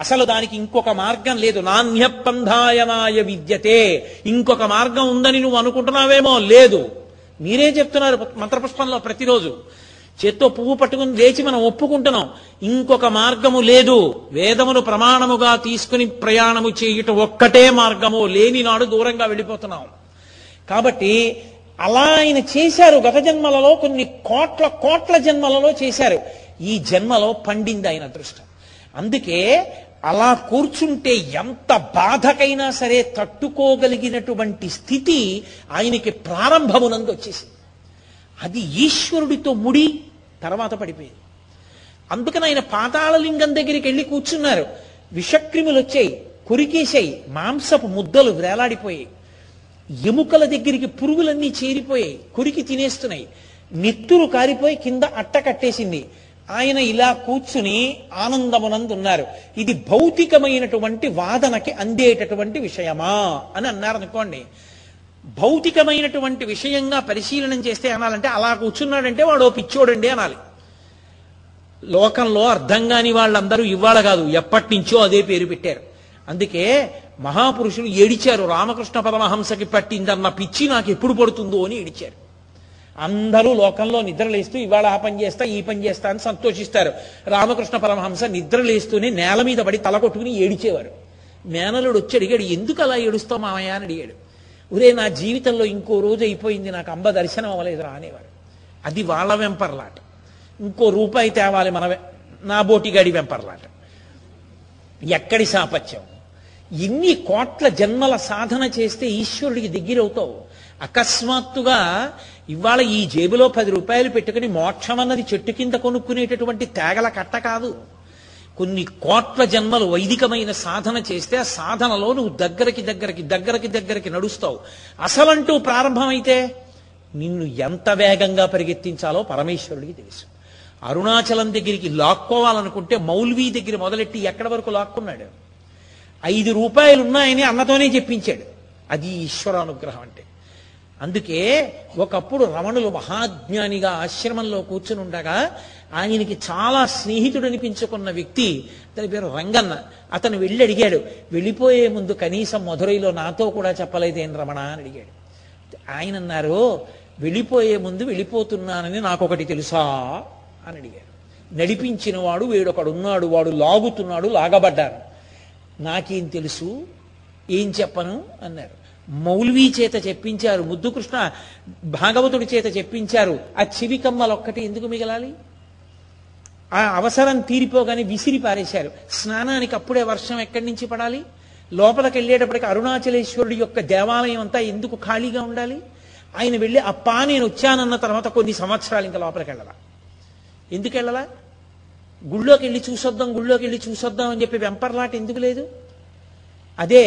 అసలు దానికి ఇంకొక మార్గం లేదు. నాణ్యపంధాయనాయ విద్యతే. ఇంకొక మార్గం ఉందని నువ్వు అనుకుంటున్నావేమో లేదు. మీరే చెప్తున్నారు మంత్రపుష్పంలో ప్రతిరోజు? చేత్తో పువ్వు పట్టుకుని లేచి మనం ఒప్పుకుంటున్నాం. ఇంకొక మార్గము లేదు. వేదమును ప్రమాణముగా తీసుకుని ప్రయాణము చేయుట ఒక్కటే మార్గము. లేని నాడు దూరంగా వెళ్ళిపోతున్నాం. కాబట్టి అలా ఆయన చేశారు గత జన్మలలో కొన్ని కోట్ల కోట్ల జన్మలలో చేశారు. ఈ జన్మలో పండింది ఆయన అదృష్టం. అందుకే అలా కూర్చుంటే ఎంత బాధకైనా సరే తట్టుకోగలిగినటువంటి స్థితి ఆయనకి ప్రారంభమునందు వచ్చేసింది. అది ఈశ్వరుడితో ముడి తర్వాత పడిపోయింది. అందుకని ఆయన పాతాళలింగం దగ్గరికి వెళ్ళి కూర్చున్నారు. విషక్రిములు వచ్చాయి కొరికేశాయి మాంసపు ముద్దలు వేలాడిపోయాయి. ఎముకల దగ్గరికి పురుగులన్నీ చేరిపోయాయి కొరికి తినేస్తున్నాయి. నెత్తురు కారిపోయి కింద అట్ట కట్టేసింది. ఆయన ఇలా కూర్చుని ఆనందమునందున్నారు. ఇది భౌతికమైనటువంటి వాదనకి అందేటటువంటి విషయమా అని అన్నారు అనుకోండి భౌతికమైనటువంటి విషయంగా పరిశీలనం చేస్తే అనాలంటే అలా కూర్చున్నాడంటే వాడు పిచ్చోడండి అనాలి. లోకంలో అర్థం కాని వాళ్ళందరూ ఇవాళ కాదు ఎప్పటి నుంచో అదే పేరు పెట్టారు. అందుకే మహాపురుషులు ఏడిచారు రామకృష్ణ పరమహంసకి పట్టిందన్న పిచ్చి నాకు ఎప్పుడు పడుతుందో అని ఏడిచారు. అందరూ లోకంలో నిద్రలేస్తూ ఇవాళ ఆ పని చేస్తా ఈ పని చేస్తా అని సంతోషిస్తారు. రామకృష్ణ పరమహంస నిద్రలేస్తూనే నేల మీద పడి తల కొట్టుకుని ఏడిచేవారు. మేనలుడు వచ్చి అడిగాడు ఎందుకు అలా ఏడుస్తావు మామయ్య? అని అడిగాడు. ఒరే నా జీవితంలో ఇంకో రోజు అయిపోయింది నాకు అంబ దర్శనం అవ్వలేదురా అనేవారు అది వాళ్ళ వెంపర్లాట. ఇంకో రూపాయి తేవాలి మన నా బోటిగాడి వెంపర్లాట. ఎక్కడి సాపత్యం? ఎన్ని కోట్ల జన్మల సాధన చేస్తే ఈశ్వరుడికి దగ్గరవుతావు. అకస్మాత్తుగా ఇవాళ ఈ జేబులో పది రూపాయలు పెట్టుకుని మోక్షం అన్నది చెట్టు కింద కొనుక్కునేటటువంటి తేగల కట్ట కాదు. కొన్ని కోట్ల జన్మలు వైదికమైన సాధన చేస్తే ఆ సాధనలో నువ్వు దగ్గరకి దగ్గరికి దగ్గరకి దగ్గరికి నడుస్తావు. అసలంటూ ప్రారంభమైతే నిన్ను ఎంత వేగంగా పరిగెత్తించాలో పరమేశ్వరుడికి తెలుసు. అరుణాచలం దగ్గరికి లాక్కోవాలనుకుంటే మౌల్వీ దగ్గర మొదలెట్టి ఎక్కడి వరకు లాక్కున్నాడు? ఐదు రూపాయలు ఉన్నాయని అన్నతోనే చెప్పించాడు. అది ఈశ్వరానుగ్రహం అంటే. అందుకే ఒకప్పుడు రమణులు మహాజ్ఞానిగా ఆశ్రమంలో కూర్చుని ఉండగా ఆయనకి చాలా స్నేహితుడు అనిపించుకున్న వ్యక్తి అతని పేరు రంగన్న. అతను వెళ్ళి అడిగాడు వెళ్ళిపోయే ముందు కనీసం మధురైలో నాతో కూడా చెప్పలేదేం రమణ? అని అడిగాడు. ఆయన అన్నారు వెళ్ళిపోయే ముందు వెళ్ళిపోతున్నానని నాకొకటి తెలుసా? అని అడిగాడు. నడిపించిన వాడు వేడొకడున్నాడు వాడు లాగుతున్నాడు లాగబడ్డాను నాకేం తెలుసు? ఏం చెప్పను? అన్నారు. మౌల్వీ చేత చెప్పించారు ముద్దుకృష్ణ భాగవతుడి చేత చెప్పించారు. ఆ చెవి ఎందుకు మిగలాలి? ఆ అవసరం తీరిపోగానే విసిరి పారేశారు. స్నానానికి అప్పుడే వర్షం ఎక్కడి నుంచి పడాలి? లోపలికి వెళ్ళేటప్పటికి అరుణాచలేశ్వరుడి యొక్క దేవాలయం అంతా ఎందుకు ఖాళీగా ఉండాలి? ఆయన వెళ్ళి అప్పా నేను వచ్చానన్న తర్వాత కొన్ని సంవత్సరాలు ఇంకా లోపలికి వెళ్ళాలా? ఎందుకు వెళ్ళాలా? గుళ్ళోకి వెళ్ళి చూసొద్దాం గుళ్ళోకి వెళ్ళి చూసొద్దాం అని చెప్పి వెంపర్లాట ఎందుకు లేదు? అదే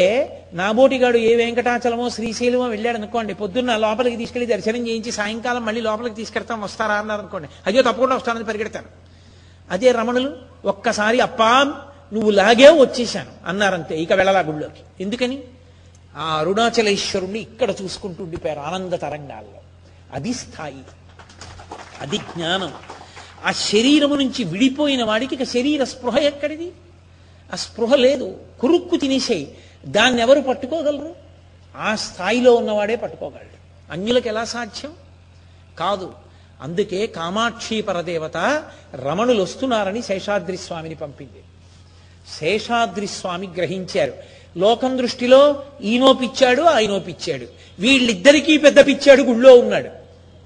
నాబోటిగాడు ఏ వెంకటాచలమో శ్రీశైలమో వెళ్ళాడు అనుకోండి పొద్దున్న లోపలికి తీసుకెళ్ళి దర్శనం చేయించి సాయంకాలం మళ్ళీ లోపలికి తీసుకెళ్తాం వస్తారా అన్నారు అనుకోండి. అయ్యో తప్పకుండా వస్తానని పరిగెడతాను. అదే రమణులు ఒక్కసారి అప్పా నువ్వు లాగే వచ్చేశాను అన్నారంతే ఇక వెళ్ళలా గుళ్ళోకి. ఎందుకని? ఆ అరుణాచలేశ్వరుణ్ణి ఇక్కడ చూసుకుంటూ ఉండిపోయారు ఆనంద తరంగాల్లో. అది స్థాయి. అది జ్ఞానం. ఆ శరీరము నుంచి విడిపోయిన వాడికి ఇక శరీర స్పృహ ఎక్కడిది? ఆ స్పృహ లేదు. కురుక్కు తినేసేయి. దాన్ని ఎవరు పట్టుకోగలరు? ఆ స్థాయిలో ఉన్నవాడే పట్టుకోగలడు. అన్యులకు ఎలా సాధ్యం? కాదు. అందుకే కామాక్షి పరదేవత రమణులు వస్తున్నారని శేషాద్రి స్వామిని పంపింది. శేషాద్రి స్వామి గ్రహించారు. లోకం దృష్టిలో ఈనో పిచ్చాడు ఆయనో పిచ్చాడు వీళ్ళిద్దరికీ పెద్ద పిచ్చాడు గుళ్ళో ఉన్నాడు.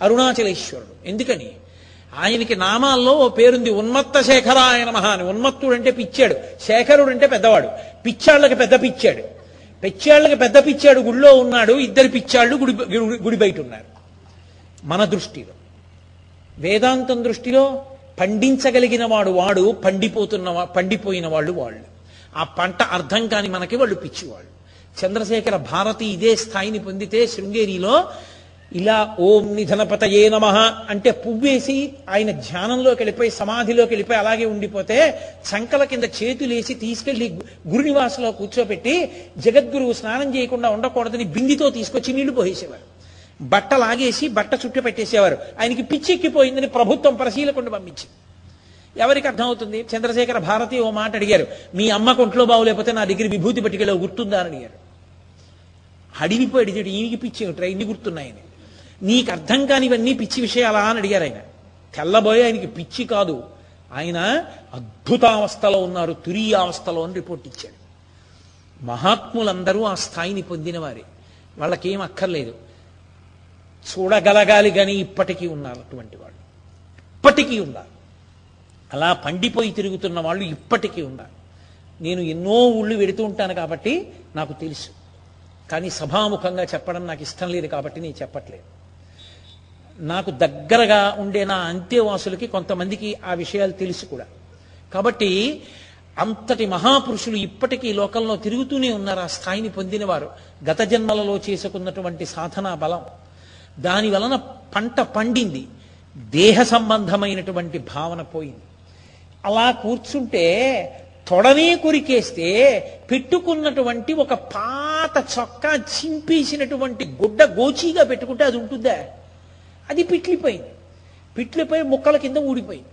అరుణాచలేశ్వరుడు. ఎందుకని? ఆయనకి నామాల్లో ఓ పేరుంది ఉన్మత్త శేఖరాయన మహా అని. ఉన్మత్తుడు అంటే పిచ్చాడు. శేఖరుడు అంటే పెద్దవాడు. పిచ్చాళ్ళకి పెద్ద పిచ్చాడు. పిచ్చాళ్ళకి పెద్ద పిచ్చాడు గుళ్ళో ఉన్నాడు. ఇద్దరు పిచ్చాళ్ళు గుడి- గుడి బయట ఉన్నారు. మన దృష్టిలో. వేదాంతం దృష్టిలో పండించగలిగిన వాడు వాడు పండిపోతున్న పండిపోయిన వాళ్ళు వాళ్ళు. ఆ పంట అర్థం కాని మనకి వాళ్ళు పిచ్చివాళ్ళు. చంద్రశేఖర భారతి ఇదే స్థాయిని పొందితే శృంగేరిలో ఇలా ఓం నిధనపతయే నమ అంటే పువ్వేసి ఆయన ధ్యానంలోకి వెళ్ళిపోయి సమాధిలోకి వెళ్ళిపోయి అలాగే ఉండిపోతే చంకల కింద చేతులేసి తీసుకెళ్ళి గురునివాసలో కూర్చోబెట్టి జగద్గురువు స్నానం చేయకుండా ఉండకూడదని బిందితో తీసుకొచ్చి నీళ్ళు పోసేవారు. బట్ట లాగేసి బట్ట చుట్టూ పెట్టేసేవారు. ఆయనకి పిచ్చెక్కిపోయిందని ప్రభుత్వం పరిశీలకుండా పంపించింది. ఎవరికి అర్థమవుతుంది? చంద్రశేఖర భారతి ఓ మాట అడిగారు. మీ అమ్మ కొంట్లో బాగులేకపోతే నా దగ్గర విభూతి పట్టుకెళ్ళి గుర్తుందా అని అడిగారు. అడిగిపోయి అడిగాడు. ఈయనకి పిచ్చి ఏమిట్రా? ఇన్ని గుర్తున్నాయని. నీకు అర్థం కానివన్నీ పిచ్చి విషయాలా అని అడిగారు ఆయన. తెల్లబోయే ఆయనకి పిచ్చి కాదు. ఆయన అద్భుతావస్థలో ఉన్నారు. తురీయావస్థలో అని రిపోర్ట్ ఇచ్చాడు. మహాత్ములందరూ ఆ స్థాయిని పొందినవారే. వాళ్ళకేం అక్కర్లేదు. చూడగలగాలి కానీ ఇప్పటికీ ఉన్నారు అటువంటి వాళ్ళు. ఇప్పటికీ ఉన్నారు. అలా పండిపోయి తిరుగుతున్న వాళ్ళు ఇప్పటికీ ఉన్నారు. నేను ఎన్నో ఊళ్ళు వెడుతూ ఉంటాను కాబట్టి నాకు తెలుసు. కానీ సభాముఖంగా చెప్పడం నాకు ఇష్టం లేదు కాబట్టి నేను చెప్పట్లేదు. నాకు దగ్గరగా ఉండే నా అంత్యవాసులకి కొంతమందికి ఆ విషయాలు తెలుసు కూడా. కాబట్టి అంతటి మహాపురుషులు ఇప్పటికీ లోకంలో తిరుగుతూనే ఉన్నారు ఆ స్థాయిని పొందినవారు. గత జన్మలలో చేసుకున్నటువంటి సాధనా బలం. దాని వలన పంట పండింది. దేహ సంబంధమైనటువంటి భావన పోయింది. అలా కూర్చుంటే తొడనే కొరికేస్తే పెట్టుకున్నటువంటి ఒక పాత చొక్కా చింపేసినటువంటి గుడ్డ గోచీగా పెట్టుకుంటే అది ఉంటుందా? అది పిట్లిపోయింది. పిట్లిపోయి ముక్కల కింద ఊడిపోయింది.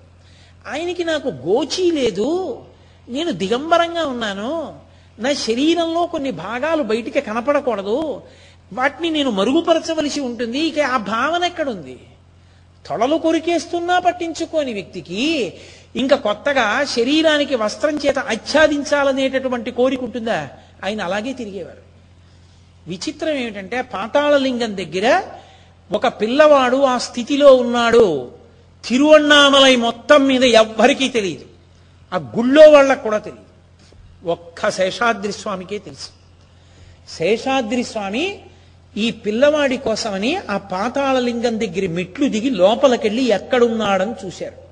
ఆయనకి నాకు గోచీ లేదు. నేను దిగంబరంగా ఉన్నాను. నా శరీరంలో కొన్ని భాగాలు బయటికి కనపడకూడదు. వాటిని నేను మరుగుపరచవలసి ఉంటుంది. ఇక ఆ భావన ఎక్కడుంది? తొడలు కొరికేస్తున్నా పట్టించుకోని వ్యక్తికి ఇంకా కొత్తగా శరీరానికి వస్త్రం చేత ఆచ్ఛాదించాలనేటటువంటి కోరిక ఉంటుందా? ఆయన అలాగే తిరిగేవారు. విచిత్రం ఏమిటంటే పాతాళలింగం దగ్గర ఒక పిల్లవాడు ఆ స్థితిలో ఉన్నాడు. తిరువన్నామలై మొత్తం మీద ఎవ్వరికీ తెలియదు. ఆ గుళ్ళో వాళ్ళకు కూడా తెలియదు. ఒక్క శేషాద్రి స్వామికే తెలుసు. శేషాద్రి స్వామి ఈ పిల్లవాడి కోసమని ఆ పాతాళలింగం దగ్గర మెట్లు దిగి లోపలికెళ్ళి ఎక్కడున్నాడని చూశారు.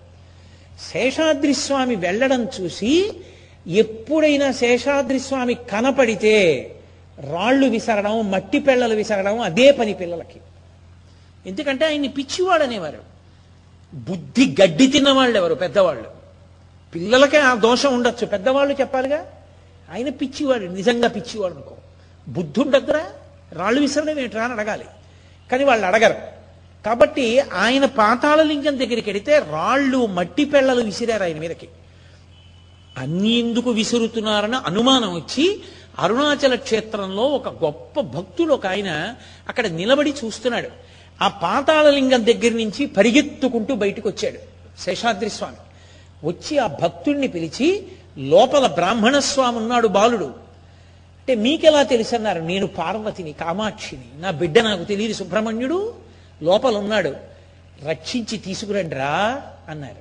శేషాద్రి స్వామి వెళ్ళడం చూసి ఎప్పుడైనా శేషాద్రి స్వామి కనపడితే రాళ్ళు విసరడం మట్టి పెళ్ళలు విసరడం అదే పని పిల్లలకి. ఎందుకంటే ఆయన్ని పిచ్చివాడు అనేవారు బుద్ధి గడ్డి తిన్నవాళ్ళు ఎవరు పెద్దవాళ్ళు. పిల్లలకే ఆ దోషం ఉండొచ్చు. పెద్దవాళ్ళు చెప్పాలిగా? ఆయన పిచ్చివాడు నిజంగా పిచ్చివాడు అనుకో. బుద్ధి ఉండద్దురా? రాళ్ళు విసరడం ఏంట్రా అని అడగాలి. కానీ వాళ్ళు అడగరు. కాబట్టి ఆయన పాతాళలింగం దగ్గరికి వెడితే రాళ్ళు మట్టి పెళ్ళలు విసిరారు ఆయన మీదకి. అన్ని ఎందుకు విసురుతున్నారని అనుమానం వచ్చి అరుణాచల క్షేత్రంలో ఒక గొప్ప భక్తుడు ఒక ఆయన అక్కడ నిలబడి చూస్తున్నాడు. ఆ పాతాళలింగం దగ్గర నుంచి పరిగెత్తుకుంటూ బయటకు వచ్చాడు శేషాద్రి స్వామి. వచ్చి ఆ భక్తుణ్ణి పిలిచి లోపల బ్రాహ్మణ స్వామి ఉన్నాడు బాలుడు. అంటే మీకెలా తెలుసన్నారు? నేను పార్వతిని కామాక్షిని. నా బిడ్డ నాకు తెలియదు సుబ్రహ్మణ్యుడు లోపల ఉన్నాడు రక్షించి తీసుకురండి రా అన్నారు.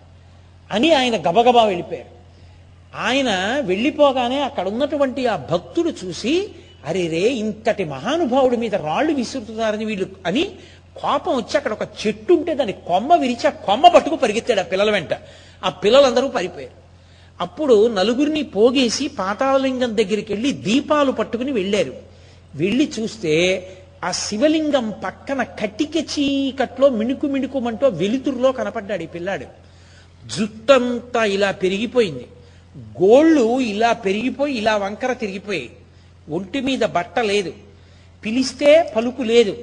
అని ఆయన గబగబా వెళ్ళిపోయారు. ఆయన వెళ్ళిపోగానే అక్కడ ఉన్నటువంటి ఆ భక్తుడు చూసి అరే రే ఇంతటి మహానుభావుడి మీద రాళ్ళు విసురుతున్నారని వీళ్ళు అని కోపం వచ్చి అక్కడ ఒక చెట్టు ఉంటే దాని కొమ్మ విరిచి ఆ కొమ్మ పట్టుకు పరిగెత్తాడు ఆ పిల్లల వెంట. ఆ పిల్లలందరూ పరిపోయారు. అప్పుడు నలుగురిని పోగేసి పాతాళలింగం దగ్గరికి వెళ్ళి దీపాలు పట్టుకుని వెళ్ళారు. వెళ్ళి చూస్తే ఆ శివలింగం పక్కన కటిక చీకట్లో మిణుకు మిణుకుమంటూ వెలుతురులో కనపడ్డాడు ఈ పిల్లాడు. జుట్టంతా ఇలా పెరిగిపోయింది. గోళ్ళు ఇలా పెరిగిపోయి ఇలా వంకర తిరిగిపోయాయి. ఒంటి మీద బట్ట లేదు. పిలిస్తే పలుకు లేదు.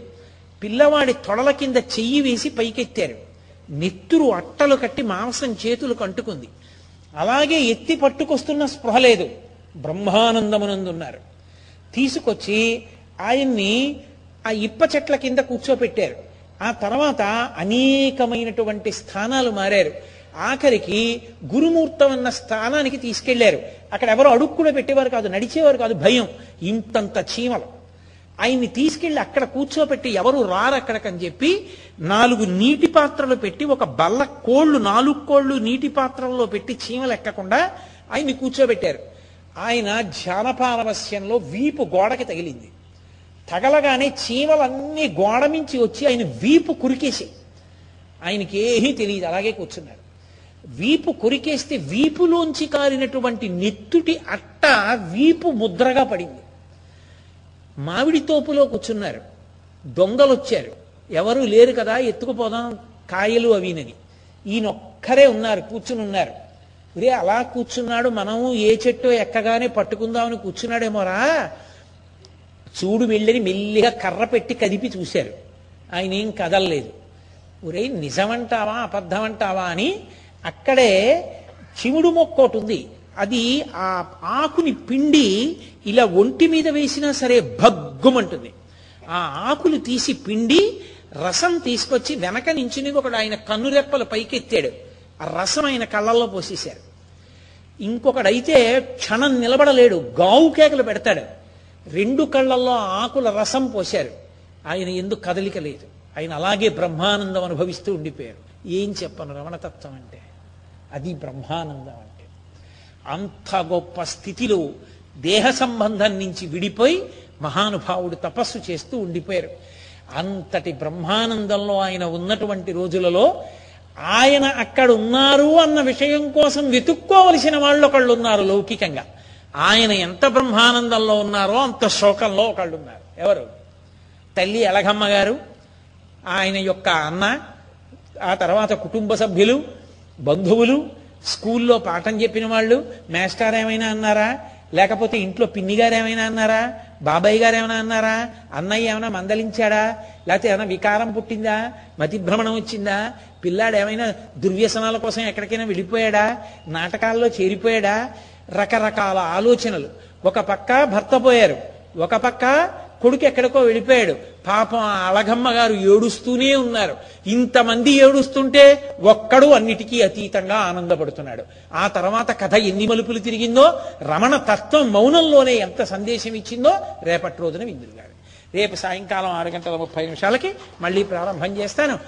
పిల్లవాడి తొడల కింద చెయ్యి వేసి పైకెత్తారు. నెత్తురు అట్టలు కట్టి మాంసం చేతులకు అంటుకుంది అలాగే ఎత్తి పట్టుకొస్తున్న స్పృహ లేదు. బ్రహ్మానందమునందున్నారు. తీసుకొచ్చి ఆయన్ని ఆ ఇప్ప చెట్ల కింద కూర్చోపెట్టారు. ఆ తర్వాత అనేకమైనటువంటి స్థానాలు మారారు. ఆఖరికి గురుమూర్తం అన్న స్థానానికి తీసుకెళ్ళారు. అక్కడ ఎవరు అడుగు కూడా పెట్టేవారు కాదు నడిచేవారు కాదు భయం. ఇంతంత చీమలు. ఆయన్ని తీసుకెళ్ళి అక్కడ కూర్చోపెట్టి ఎవరు రారు అక్కడికని చెప్పి నాలుగు నీటి పాత్రలు పెట్టి ఒక బల్ల కోళ్ళు నాలుగు కోళ్ళు నీటి పాత్రల్లో పెట్టి చీమలు ఎక్కకుండా ఆయన్ని కూర్చోబెట్టారు. ఆయన ధ్యానపారవస్యంలో వీపు గోడకి తగిలింది. తగలగానే చీమలన్నీ గోడ మించి వచ్చి ఆయన వీపు కురికేసి ఆయనకి ఏమీ తెలియదు అలాగే కూర్చున్నారు వీపు కొరికేస్తే వీపులోంచి కారినటువంటి నెత్తుటి అట్ట వీపు ముద్రగా పడింది. మామిడి తోపులో కూర్చున్నారు. దొంగలు వచ్చారు ఎవరూ లేరు కదా ఎత్తుకుపోదాం కాయలు అవినని ఈయనొక్కరే ఉన్నారు కూర్చుని ఉన్నారు. ఒరే అలా కూర్చున్నాడు మనము ఏ చెట్టు ఎక్కగానే పట్టుకుందామని కూర్చున్నాడేమోరా చూడు వెళ్ళని మెల్లిగా కర్ర పెట్టి కదిపి చూశారు. ఆయన ఏం కదలలేదు. ఒరే నిజమంటావా అబద్ధమంటావా అని అక్కడే చివుడు మొక్క ఒకటి ఉంది. అది ఆ ఆకుని పిండి ఇలా ఒంటి మీద వేసినా సరే భగ్గుమంటుంది. ఆ ఆకులు తీసి పిండి రసం తీసుకొచ్చి వెనక నుంచి ఒకడు ఆయన కన్నురెప్పలు పైకెత్తాడు. ఆ రసం ఆయన కళ్ళల్లో పోసేశారు ఇంకొకడైతే క్షణం నిలబడలేడు గావు కేకలు పెడతాడు. రెండు కళ్ళల్లో ఆకుల రసం పోశారు ఆయన ఎందుకు కదలిక లేదు. ఆయన అలాగే బ్రహ్మానందం అనుభవిస్తూ ఉండిపోయారు ఏం చెప్పను? రమణతత్వం అంటే అది బ్రహ్మానందం అంటే. అంత గొప్ప స్థితిలో దేహ సంబంధం నుంచి విడిపోయి మహానుభావుడు తపస్సు చేస్తూ ఉండిపోయారు. అంతటి బ్రహ్మానందంలో ఆయన ఉన్నటువంటి రోజులలో ఆయన అక్కడ ఉన్నారు అన్న విషయం కోసం వెతుక్కోవలసిన వాళ్ళు ఒకళ్ళు ఉన్నారు లౌకికంగా. ఆయన ఎంత బ్రహ్మానందంలో ఉన్నారో అంత శోకంలో ఒకళ్ళు ఉన్నారు ఎవరు? తల్లి ఎలగమ్మ గారు ఆయన యొక్క అన్న ఆ తర్వాత కుటుంబ సభ్యులు బంధువులు స్కూల్లో పాఠం చెప్పిన వాళ్ళు మేస్టార్ ఏమైనా అన్నారా? లేకపోతే ఇంట్లో పిన్ని గారు ఏమైనా అన్నారా? బాబాయ్ గారు ఏమైనా అన్నారా? అన్నయ్య ఏమైనా మందలించాడా? లేకపోతే ఏమైనా వికారం పుట్టిందా? మతిభ్రమణం వచ్చిందా? పిల్లాడు ఏమైనా దుర్వ్యసనాల కోసం ఎక్కడికైనా వెళ్ళిపోయాడా? నాటకాల్లో చేరిపోయాడా? రకరకాల ఆలోచనలు. ఒక పక్క భర్త పోయారు. ఒక పక్క కొడుకు ఎక్కడికో వెళ్ళిపోయాడు. పాపం అలగమ్మ గారు ఏడుస్తూనే ఉన్నారు. ఇంతమంది ఏడుస్తుంటే ఒక్కడు అన్నిటికీ అతీతంగా ఆనందపడుతున్నాడు. ఆ తర్వాత కథ ఎన్ని మలుపులు తిరిగిందో రమణ తత్వం మౌనంలోనే ఎంత సందేశం ఇచ్చిందో రేపటి రోజున విందురు గారు రేపు సాయంకాలం ఆరు గంటల ముప్పై నిమిషాలకి మళ్ళీ ప్రారంభం చేస్తాను.